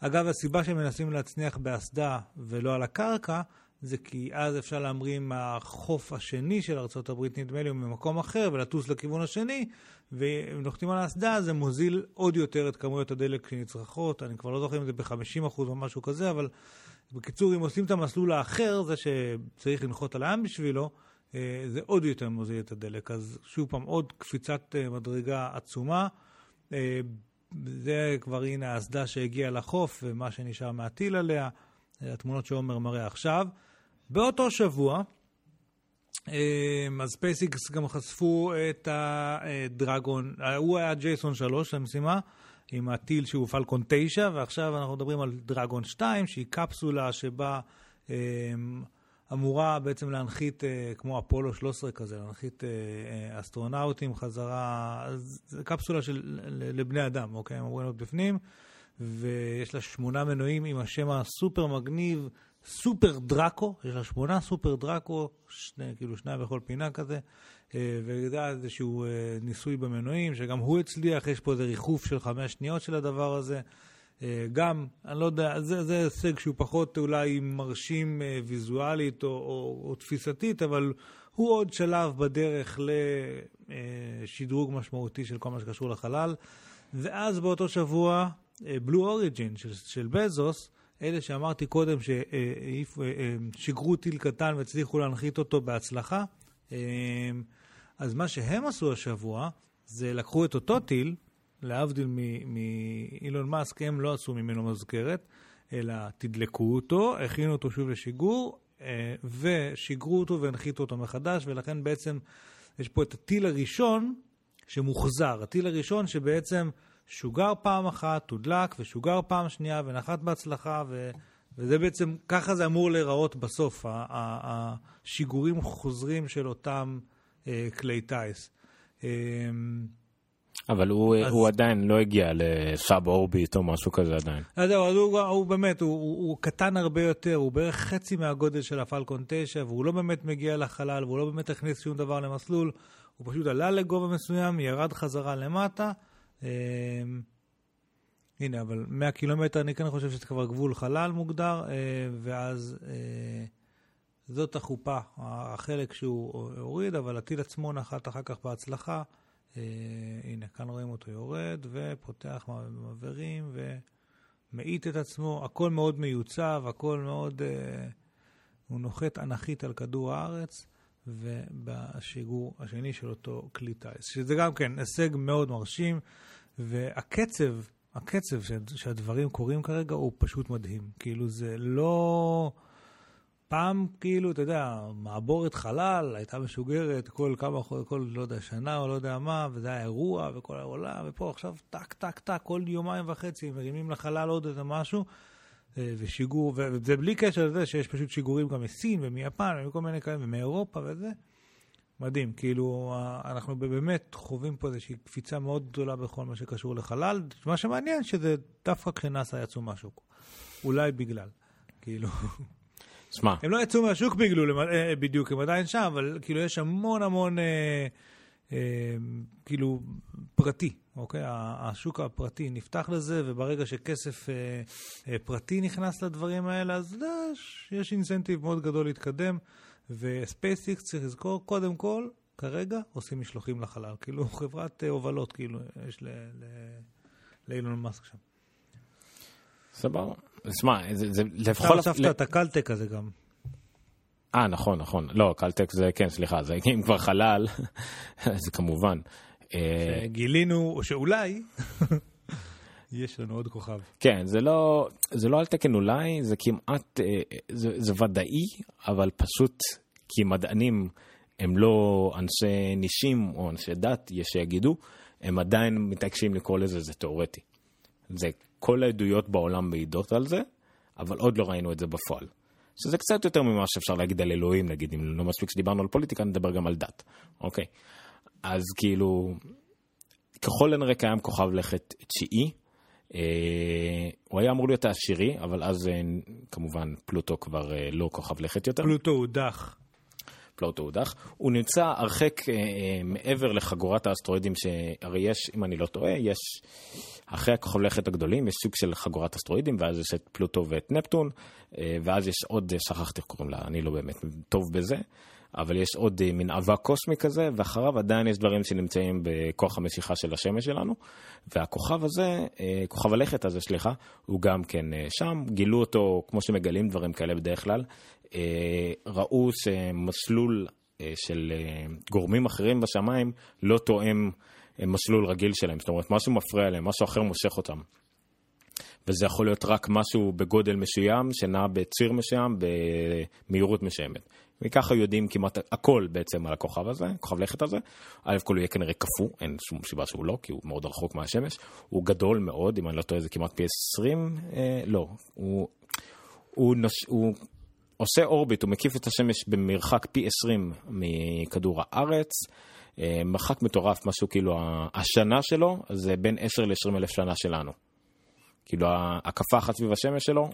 Speaker 3: אגב, הסיבה שהם מנסים להצניח באסדה ולא על הקרקע, זה כי אז אפשר להמריא מהחוף השני של ארה"ב, נדמה לי, ממקום אחר, ולטוס לכיוון השני, ואם נוחתים על האסדה, זה מוזיל עוד יותר את כמויות הדלק שנצרכות. אני כבר לא זוכר אם זה ב-50% או משהו כזה, אבל בקיצור, אם עושים את המסלול האחר, זה שצריך לנחות על הים בשבילו, אה, זה עוד יותר מוזיל את הדלק. אז שוב פעם, עוד קפיצת אה, מדרגה עצומה. אה, זה כבר, הנה האסדה שהגיעה לחוף, ומה שנשאר מהטיל עליה, אה, התמונות שעומר מראה עכשיו. באותו שבוע, אה, אז SpaceX גם חשפו את ה Dragon, אה, הוא היה Jason 3 למשימה, עם הטיל שהוא פלקון 9, ועכשיו אנחנו מדברים על דרגון 2, שהיא קפסולה שבה אה, אמורה בעצם להנחית, אה, כמו אפולו 13 כזה, להנחית אה, אה, אסטרונאוטים חזרה, אז זו קפסולה של, לבני אדם, אוקיי? הם אמורים להיות בפנים, ויש לה שמונה מנועים עם השם הסופר מגניב, סופר דראקו, יש לה שמונה סופר דראקו, שני, כאילו שניים בכל פינה כזה, היה איזשהו ניסוי במנועים, שגם הוא הצליח, יש פה איזה ריחוף של חמש שניות של הדבר הזה. אה, גם, אני לא יודע, זה, זה הישג שהוא פחות אולי מרשים אה, ויזואלית או, או, או תפיסתית, אבל הוא עוד שלב בדרך לשדרוג משמעותי של כל מה שקשור לחלל. ואז באותו שבוע, בלו אוריג'ין של, של בזוס, אלה שאמרתי קודם ששיגרו טיל קטן והצליחו להנחית אותו בהצלחה, אה, אז מה שהם עשו השבוע, זה לקחו את אותו טיל, להבדיל מאילון מאסק, הם לא עשו ממנו מזכרת, אלא תדלקו אותו, הכינו אותו שוב לשיגור, אה, ושיגרו אותו והנחיתו אותו מחדש, ולכן בעצם יש פה את הטיל הראשון שמוחזר. הטיל הראשון שבעצם שוגר פעם אחת, תודלק, ושוגר פעם שנייה, ונחת בהצלחה, ו... וזה בעצם, ככה זה אמור להיראות בסוף, השיגורים חוזרים של אותם אה, כלי טיס. אה,
Speaker 2: אבל הוא, אז... הוא עדיין לא הגיע לסאב אורביט או משהו כזה עדיין.
Speaker 3: אז זהו, הוא, הוא באמת, הוא, הוא, הוא קטן הרבה יותר, הוא בערך חצי מהגודל של הפלקון 9, והוא לא באמת מגיע לחלל, והוא לא באמת הכניס שום דבר למסלול, הוא פשוט עלה לגובה מסוים, ירד חזרה למטה. אה, הנה, אבל 100 קילומטר, אני כן חושב שזה כבר גבול חלל מוגדר, אה, ואז אה, זאת החופה, החלק שהוא הוריד, אבל הטיל עצמו נחת אחר כך בהצלחה. אה, הנה, כאן רואים אותו יורד, ופותח מעברים, ומאיט את עצמו. הכל מאוד מיוצב, הכל מאוד... הוא נוחת אנכית על כדור הארץ. ובשיגור השני של אותו כלי טיס, שזה גם כן הישג מאוד מרשים, והקצב הקצב שהדברים קורים כרגע הוא פשוט מדהים. כאילו זה לא... פעם, כאילו, אתה יודע, מעבורת חלל הייתה משוגרת כל כמה, כל, לא יודע, שנה או לא יודע מה, וזה היה אירוע וכל העולם, ופה עכשיו טק, טק, טק, כל יומיים וחצי מרימים לחלל עוד איזה משהו, אה, ושיגור, וזה בלי קשר לזה שיש פשוט שיגורים גם מסין ומיפן ומכל מיני כאלה, ומאירופה וזה. מדהים, כאילו, אנחנו באמת חווים פה איזושהי קפיצה מאוד גדולה בכל מה שקשור לחלל. מה שמעניין שזה דווקא כשנאסא יצאו מהשוק. אולי בגלל, כאילו...
Speaker 2: שמע.
Speaker 3: הם לא יצאו מהשוק בגללו, אה, בדיוק, הם עדיין שם, אבל כאילו יש המון המון, אה, אה, כאילו, פרטי, אוקיי? השוק הפרטי נפתח לזה, וברגע שכסף אה, אה, פרטי נכנס לדברים האלה, אז יש, יש incentive מאוד גדול להתקדם. ו SpaceX, צריך לזכור, קודם כל, כרגע עושים משלוחים לחלל. כאילו, חברת אה, הובלות, כאילו, יש לאילון מאסק שם.
Speaker 2: סבבה. שמע, זה, זה לפחות...
Speaker 3: אתה הוספת את הקלטק הזה גם.
Speaker 2: אה, נכון, נכון. לא, קלטק זה, כן, סליחה, זה אם כבר חלל, *laughs* זה כמובן.
Speaker 3: אה, גילינו שאולי *laughs* יש לנו עוד כוכב.
Speaker 2: כן, זה לא, זה לא על תקן אולי, זה כמעט, אה, זה, זה ודאי, אבל פשוט כי מדענים הם לא אנשי נישים או אנשי דת, יש שיגידו, הם עדיין מתעקשים לקרוא לזה, זה תיאורטי. זה, כל העדויות בעולם מעידות על זה, אבל עוד לא ראינו את זה בפועל. שזה קצת יותר ממה שאפשר להגיד על אלוהים, נגיד, אם לא מספיק שדיברנו על פוליטיקה, נדבר גם על דת, אוקיי? אז כאילו, ככל הנראה קיים כוכב לכת תשיעי, אה, הוא היה אמור להיות העשירי, אבל אז אה, כמובן פלוטו כבר אה, לא כוכב לכת יותר.
Speaker 3: פלוטו הודח.
Speaker 2: פלוטו הודח. הוא נמצא הרחק מעבר לחגורת האסטרואידים, שהרי יש, אם אני לא טועה, יש, אחרי הכוכב לכת הגדולים, יש סוג של חגורת אסטרואידים, ואז יש את פלוטו ואת נפטון, ואז יש עוד, שכחתי איך קוראים לה, אני לא באמת טוב בזה. אבל יש עוד אה, מין אבק קוסמי כזה, ואחריו עדיין יש דברים שנמצאים בכוח המשיכה של השמש שלנו. והכוכב הזה, אה, כוכב הלכת הזה, סליחה, הוא גם כן אה, שם. גילו אותו, כמו שמגלים דברים כאלה בדרך כלל, ראו שמסלול של גורמים אחרים בשמיים לא תואם מסלול רגיל שלהם. זאת אומרת, משהו מפריע להם, משהו אחר מושך אותם. וזה יכול להיות רק משהו בגודל מסוים, שנע בציר מסוים, במהירות מסוימת. וככה יודעים כמעט הכל בעצם על הכוכב הזה, כוכב לכת הזה. א' כל הוא יהיה כנראה קפוא, אין שום סיבה שהוא לא, כי הוא מאוד רחוק מהשמש. הוא גדול מאוד, אם אני לא טועה זה כמעט פי 20, אה, לא, הוא, הוא, נוש, הוא עושה אורביט, הוא מקיף את השמש במרחק פי 20 מכדור הארץ. אה, מרחק מטורף, משהו כאילו, השנה שלו זה בין 10 ל-20 אלף שנה שלנו. כאילו הקפה אחת סביב השמש שלו,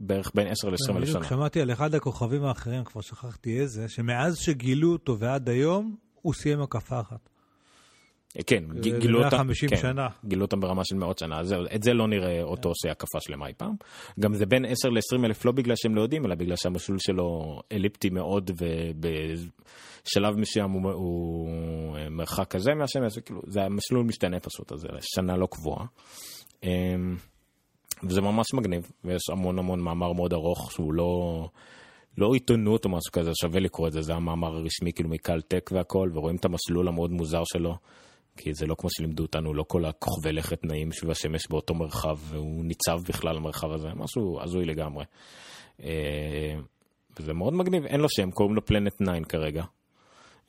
Speaker 2: בערך בין 10 ל-20 אלף שנה.
Speaker 3: שמעתי על אחד הכוכבים האחרים, כבר שכחתי איזה, שמאז שגילו אותו ועד היום, הוא סיים הקפה אחת.
Speaker 2: כן, גילו אותם,
Speaker 3: 150 כן, שנה.
Speaker 2: גילו אותם ברמה של מאות שנה, זהו, את זה לא נראה אותו עושה הקפה שלמה אי פעם. גם זה בין 10 ל-20 אלף לא בגלל שהם לא יודעים, אלא בגלל שהמסלול שלו אליפטי מאוד, ובשלב מסוים הוא, הוא מרחק כזה מהשמש, וכאילו, זה המסלול משתנה פשוט, אז זה שנה לא קבועה. אמ, וזה ממש מגניב, ויש המון המון מאמר מאוד ארוך שהוא לא, לא עיתונות או משהו כזה, שווה לקרוא את זה, זה המאמר הרשמי כאילו מקלטק והכל, ורואים את המסלול המאוד מוזר שלו, כי זה לא כמו שלימדו אותנו, לא כל הכוכבי לכת נעים סביב השמש באותו מרחב, והוא ניצב בכלל במרחב הזה, משהו הזוי לגמרי. אה, וזה מאוד מגניב, אין לו שם, קוראים לו פלנט 9 כרגע.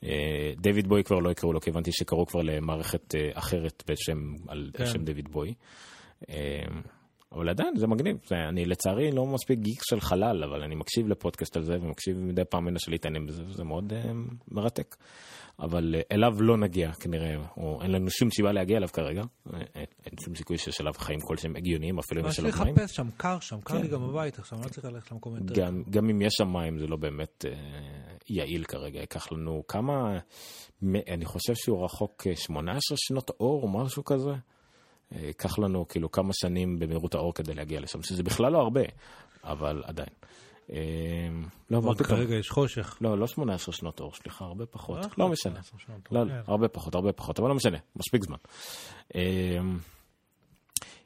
Speaker 2: אה, דיוויד בוי כבר לא יקראו לו, כי הבנתי שקראו כבר למערכת אה, אחרת בשם, על
Speaker 3: כן.
Speaker 2: שם דיוויד בוי. אבל עדיין זה מגניב, זה, אני לצערי לא מספיק גיק של חלל, אבל אני מקשיב לפודקאסט על זה ומקשיב מדי פעם מנסה להתעניין בזה, וזה מאוד uh, מרתק. אבל uh, אליו לא נגיע כנראה, או אין לנו שום סיבה להגיע אליו כרגע, אין, אין שום סיכוי שיש עליו חיים כלשהם הגיוניים, אפילו אם יש עליו מים.
Speaker 3: לחפש שם, קר שם, קר לי
Speaker 2: כן.
Speaker 3: גם בבית עכשיו, אני לא צריך ללכת למקום יותר.
Speaker 2: גם, גם אם יש שם מים זה לא באמת יעיל כרגע, ייקח לנו כמה, מ- אני חושב שהוא רחוק אה, 18 שנות אור או משהו כזה. אה, ייקח לנו כאילו כמה שנים במהירות האור כדי להגיע לשם, שזה בכלל לא הרבה, אבל עדיין. אה, לא, מה פתאום?
Speaker 3: כרגע יש חושך.
Speaker 2: לא, לא 18 שנות אור, סליחה, הרבה פחות.
Speaker 3: לא,
Speaker 2: לא משנה.
Speaker 3: 18 שנות
Speaker 2: לא, לא,
Speaker 3: כן.
Speaker 2: הרבה פחות, הרבה פחות, אבל לא משנה, מספיק זמן. אה,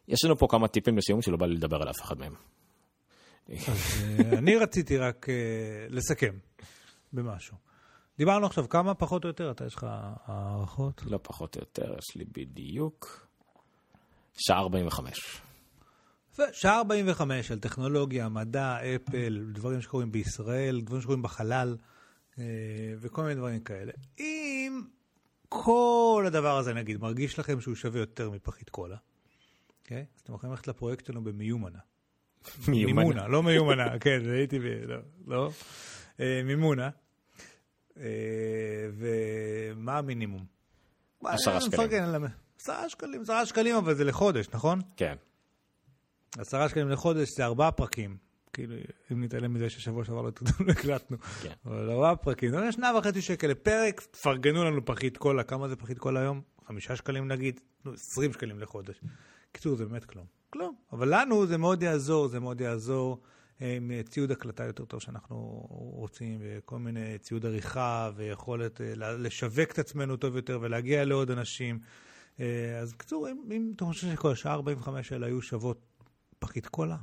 Speaker 2: יש לנו פה כמה טיפים לסיום שלא בא לי לדבר על אף אחד מהם.
Speaker 3: אה, אני רציתי רק אה, לסכם במשהו. דיברנו עכשיו כמה פחות או יותר, אתה יש לך הערכות?
Speaker 2: לא פחות או יותר, יש לי בדיוק שעה 45.
Speaker 3: יפה, שעה 45 על טכנולוגיה, מדע, אפל, דברים שקורים בישראל, דברים שקורים בחלל אה, וכל מיני דברים כאלה. אם כל הדבר הזה, נגיד, מרגיש לכם שהוא שווה יותר מפחית קולה, אוקיי? אז אתם יכולים ללכת לפרויקט שלנו במיומנה. מימונה, לא מיומנה, *laughs* כן, הייתי ב... לא, לא. אה, מימונה. אה, ומה המינימום?
Speaker 2: עשרה שקלים.
Speaker 3: עשרה שקלים, עשרה שקלים, אבל זה לחודש, נכון?
Speaker 2: כן.
Speaker 3: עשרה שקלים לחודש זה ארבעה פרקים. כאילו, אם נתעלם מזה ששבוע שעבר לא לא הקלטנו.
Speaker 2: כן.
Speaker 3: אבל ארבעה פרקים, זה שנה וחצי שקל לפרק, תפרגנו לנו פחית קולה, כמה זה פחית קולה היום? חמישה שקלים נגיד? נו, עשרים שקלים לחודש. קיצור, זה באמת כלום. כלום. אבל לנו זה מאוד יעזור, זה מאוד יעזור אה, עם ציוד הקלטה יותר טוב שאנחנו רוצים, וכל מיני ציוד עריכה, ויכולת אה, לשווק את עצמנו טוב יותר ולהגיע לעוד אנשים. אה, אז בקיצור, אם, אם אתה חושב שכל השעה 45 האלה היו שוות פחית קולה,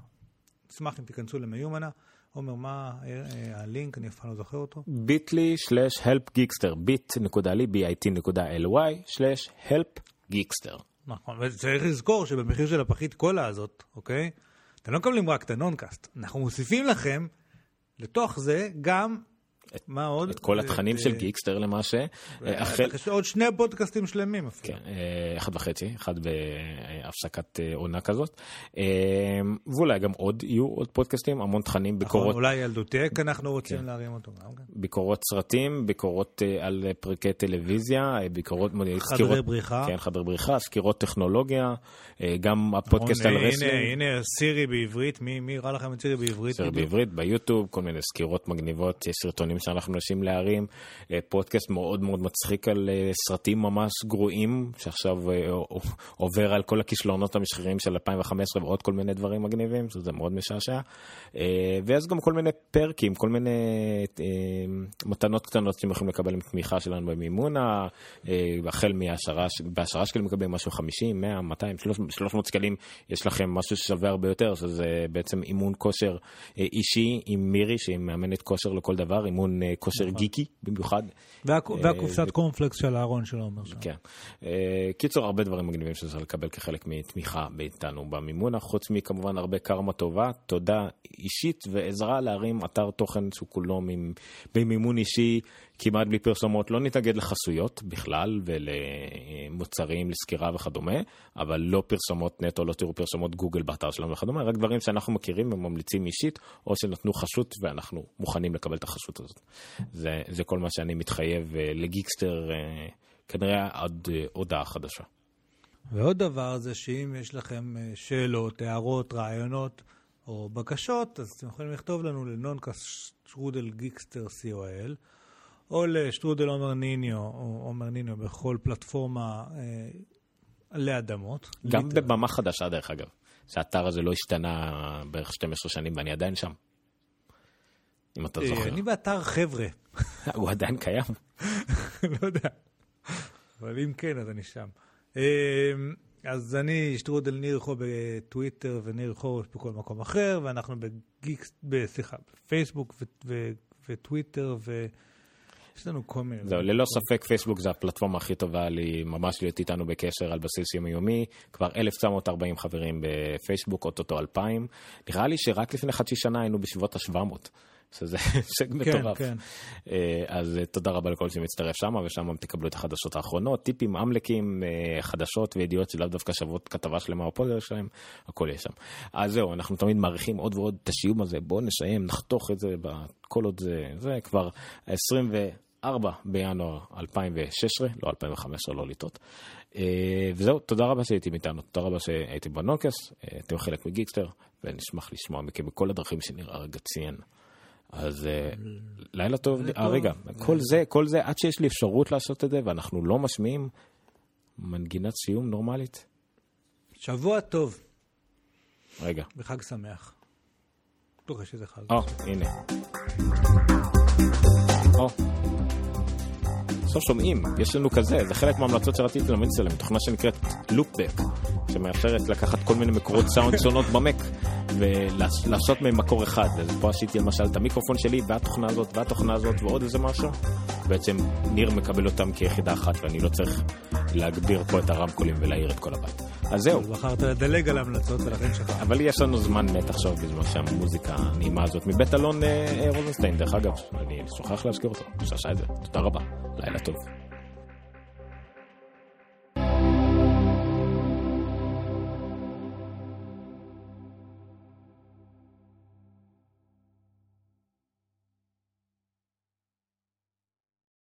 Speaker 3: אשמח אם תיכנסו למיומנה. עומר, מה אה, אה, הלינק? אני אף פעם לא זוכר אותו.
Speaker 2: ביטלי שלש help גיקסטר, bit.ly, bit.ly, שלש help גיקסטר.
Speaker 3: נכון, וצריך לזכור שבמחיר של הפחית קולה הזאת, אוקיי? אתם לא מקבלים רק את ה Noncast, אנחנו מוסיפים לכם לתוך זה גם, מה עוד?
Speaker 2: את כל התכנים
Speaker 3: אה,
Speaker 2: של Geekster למעשה. אה,
Speaker 3: יש עוד שני פודקאסטים שלמים אפילו.
Speaker 2: כן, אה, אחד וחצי, אחד בהפסקת אה, עונה כזאת. אה, ואולי גם עוד יהיו עוד פודקאסטים, המון תכנים,
Speaker 3: נכון,
Speaker 2: ביקורות,
Speaker 3: אולי ילדותק אנחנו
Speaker 2: כן.
Speaker 3: רוצים להרים אותו גם כן.
Speaker 2: ביקורות סרטים, ביקורות אה, על אה, פרקי טלוויזיה, אה, ביקורות,
Speaker 3: חדרי
Speaker 2: סקירות-
Speaker 3: בריחה.
Speaker 2: כן, חדר בריחה, סקירות טכנולוגיה, אה, גם הפודקאסט על
Speaker 3: הנה,
Speaker 2: wrestling.
Speaker 3: הנה, הנה, Siri בעברית, מי מי הראה לכם את Siri בעברית? בדיוק?
Speaker 2: בעברית, ביוטיוב, כל מיני סקירות מגניבות, יש סרטונים שאנחנו מנסים להרים, אה, פודקאסט מאוד מאוד מצחיק על אה, סרטים ממש גרועים, שעכשיו אה, עובר על כל הכישלונות המשחירים של 2015 ועוד כל מיני דברים מגניבים, שזה מאוד משעשע. ויש גם כל מיני פרקים, כל מיני מתנות קטנות שאתם יכולים לקבל עם תמיכה שלנו במימונה, אה, החל מהשערה, שקלים מקבלים משהו 50, 100, 200, 300, 300 שקלים, יש לכם משהו ששווה הרבה יותר, שזה בעצם אימון כושר אישי עם מירי, שהיא מאמנת כושר לכל דבר, אימון אה, כושר גיקי במיוחד. אה,
Speaker 3: והקופסת קורנפלקס של אהרון של עומר שם.
Speaker 2: כן. אה, קיצור, הרבה דברים מגניבים שאפשר לקבל כחלק מתמיכה מאיתנו במימונה, חוץ מכמובן הרבה קרמה טובה, תודה אישית ועזרה להרים אתר תוכן שהוא כולו במימון אישי, כמעט בלי פרסומות. לא נתנגד לחסויות בכלל ולמוצרים, לסקירה וכדומה, אבל לא פרסומות נטו, לא תראו פרסומות גוגל באתר שלנו וכדומה, רק דברים שאנחנו מכירים וממליצים אישית, או שנתנו חשות ואנחנו מוכנים לקבל את החשות הזאת. זה, זה כל מה שאני מתחייב אה, לגיקסטר. אה, כנראה עד אה, הודעה חדשה.
Speaker 3: ועוד דבר זה שאם יש לכם שאלות, הערות, רעיונות או בקשות, אז אתם יכולים לכתוב לנו לנונקאסט שטרודל גיקסטר co.il או לשטרודל עומר ניניו או עומר ניניו בכל פלטפורמה אה, לאדמות.
Speaker 2: גם
Speaker 3: ליטר.
Speaker 2: בבמה חדשה דרך אגב, שהאתר הזה לא השתנה בערך 12 שנים ואני עדיין שם. אם אתה
Speaker 3: אה,
Speaker 2: זוכר.
Speaker 3: אני באתר חבר'ה, *laughs*
Speaker 2: הוא עדיין קיים. *laughs*
Speaker 3: לא יודע. אבל אם כן, אז אני שם. אה, אז אני שטרודל ניר חו בטוויטר וניר חורש בכל מקום אחר, ואנחנו בגיקס, סליחה, בפייסבוק ו- ו- וטוויטר ו... יש לנו כל מיני.
Speaker 2: זהו, ללא ספק פייסבוק זה הפלטפורמה הכי טובה לי ממש להיות איתנו בקשר על בסיס יומיומי. כבר 1940 חברים בפייסבוק, אוטוטו 2000. נראה לי שרק לפני חצי שנה היינו בסביבות ה-700. שזה *laughs* הישג
Speaker 3: כן,
Speaker 2: מטורף.
Speaker 3: כן.
Speaker 2: אה, אז אה, תודה רבה לכל שמצטרף שם, ושם תקבלו את החדשות האחרונות, טיפים, אמלקים, אה, חדשות וידיעות שלאו דווקא שוות כתבה שלמה או פודר שלהם, הכל יש שם. אז זהו, אנחנו תמיד מעריכים עוד ועוד את השיום הזה, בואו נסיים, נחתוך את זה, כל עוד זה, זה כבר 24 בינואר 2016, לא 2015, לא לטעות. וזהו, תודה רבה שהייתם איתנו, תודה רבה שהייתם בנוקס, אתם חלק מגיקסטר, ונשמח לשמוע מכם בכל הדרכים שנראה רגע ציין. אז אה, לילה טוב, אה, רגע, כל זה, כל זה, עד שיש לי אפשרות לעשות את זה, ואנחנו לא משמיעים מנגינת סיום נורמלית.
Speaker 3: שבוע טוב.
Speaker 2: רגע.
Speaker 3: וחג שמח. בטוח שזה חג.
Speaker 2: או, הנה. או. סוף שומעים, יש לנו כזה, זה חלק מההמלצות שרציתי להמליץ עליהן, תוכנה שנקראת לופבק, שמאפשרת לקחת כל מיני מקורות סאונד *laughs* שונות במק ולעשות מהם מקור אחד. אז פה עשיתי למשל את המיקרופון שלי והתוכנה הזאת והתוכנה הזאת ועוד איזה משהו. בעצם ניר מקבל אותם כיחידה אחת ואני לא צריך להגביר פה את הרמקולים ולהעיר את כל הבית. אז זהו.
Speaker 3: בחרת לדלג על ההמלצות ולכן שכחת.
Speaker 2: אבל יש לנו זמן מת עכשיו בזמן שהמוזיקה הנעימה הזאת מבית אלון אה, רוזנשטיין, דרך אגב, אני שוכח להזכיר אותו, שעשה את זה. תודה רבה, לילה טוב.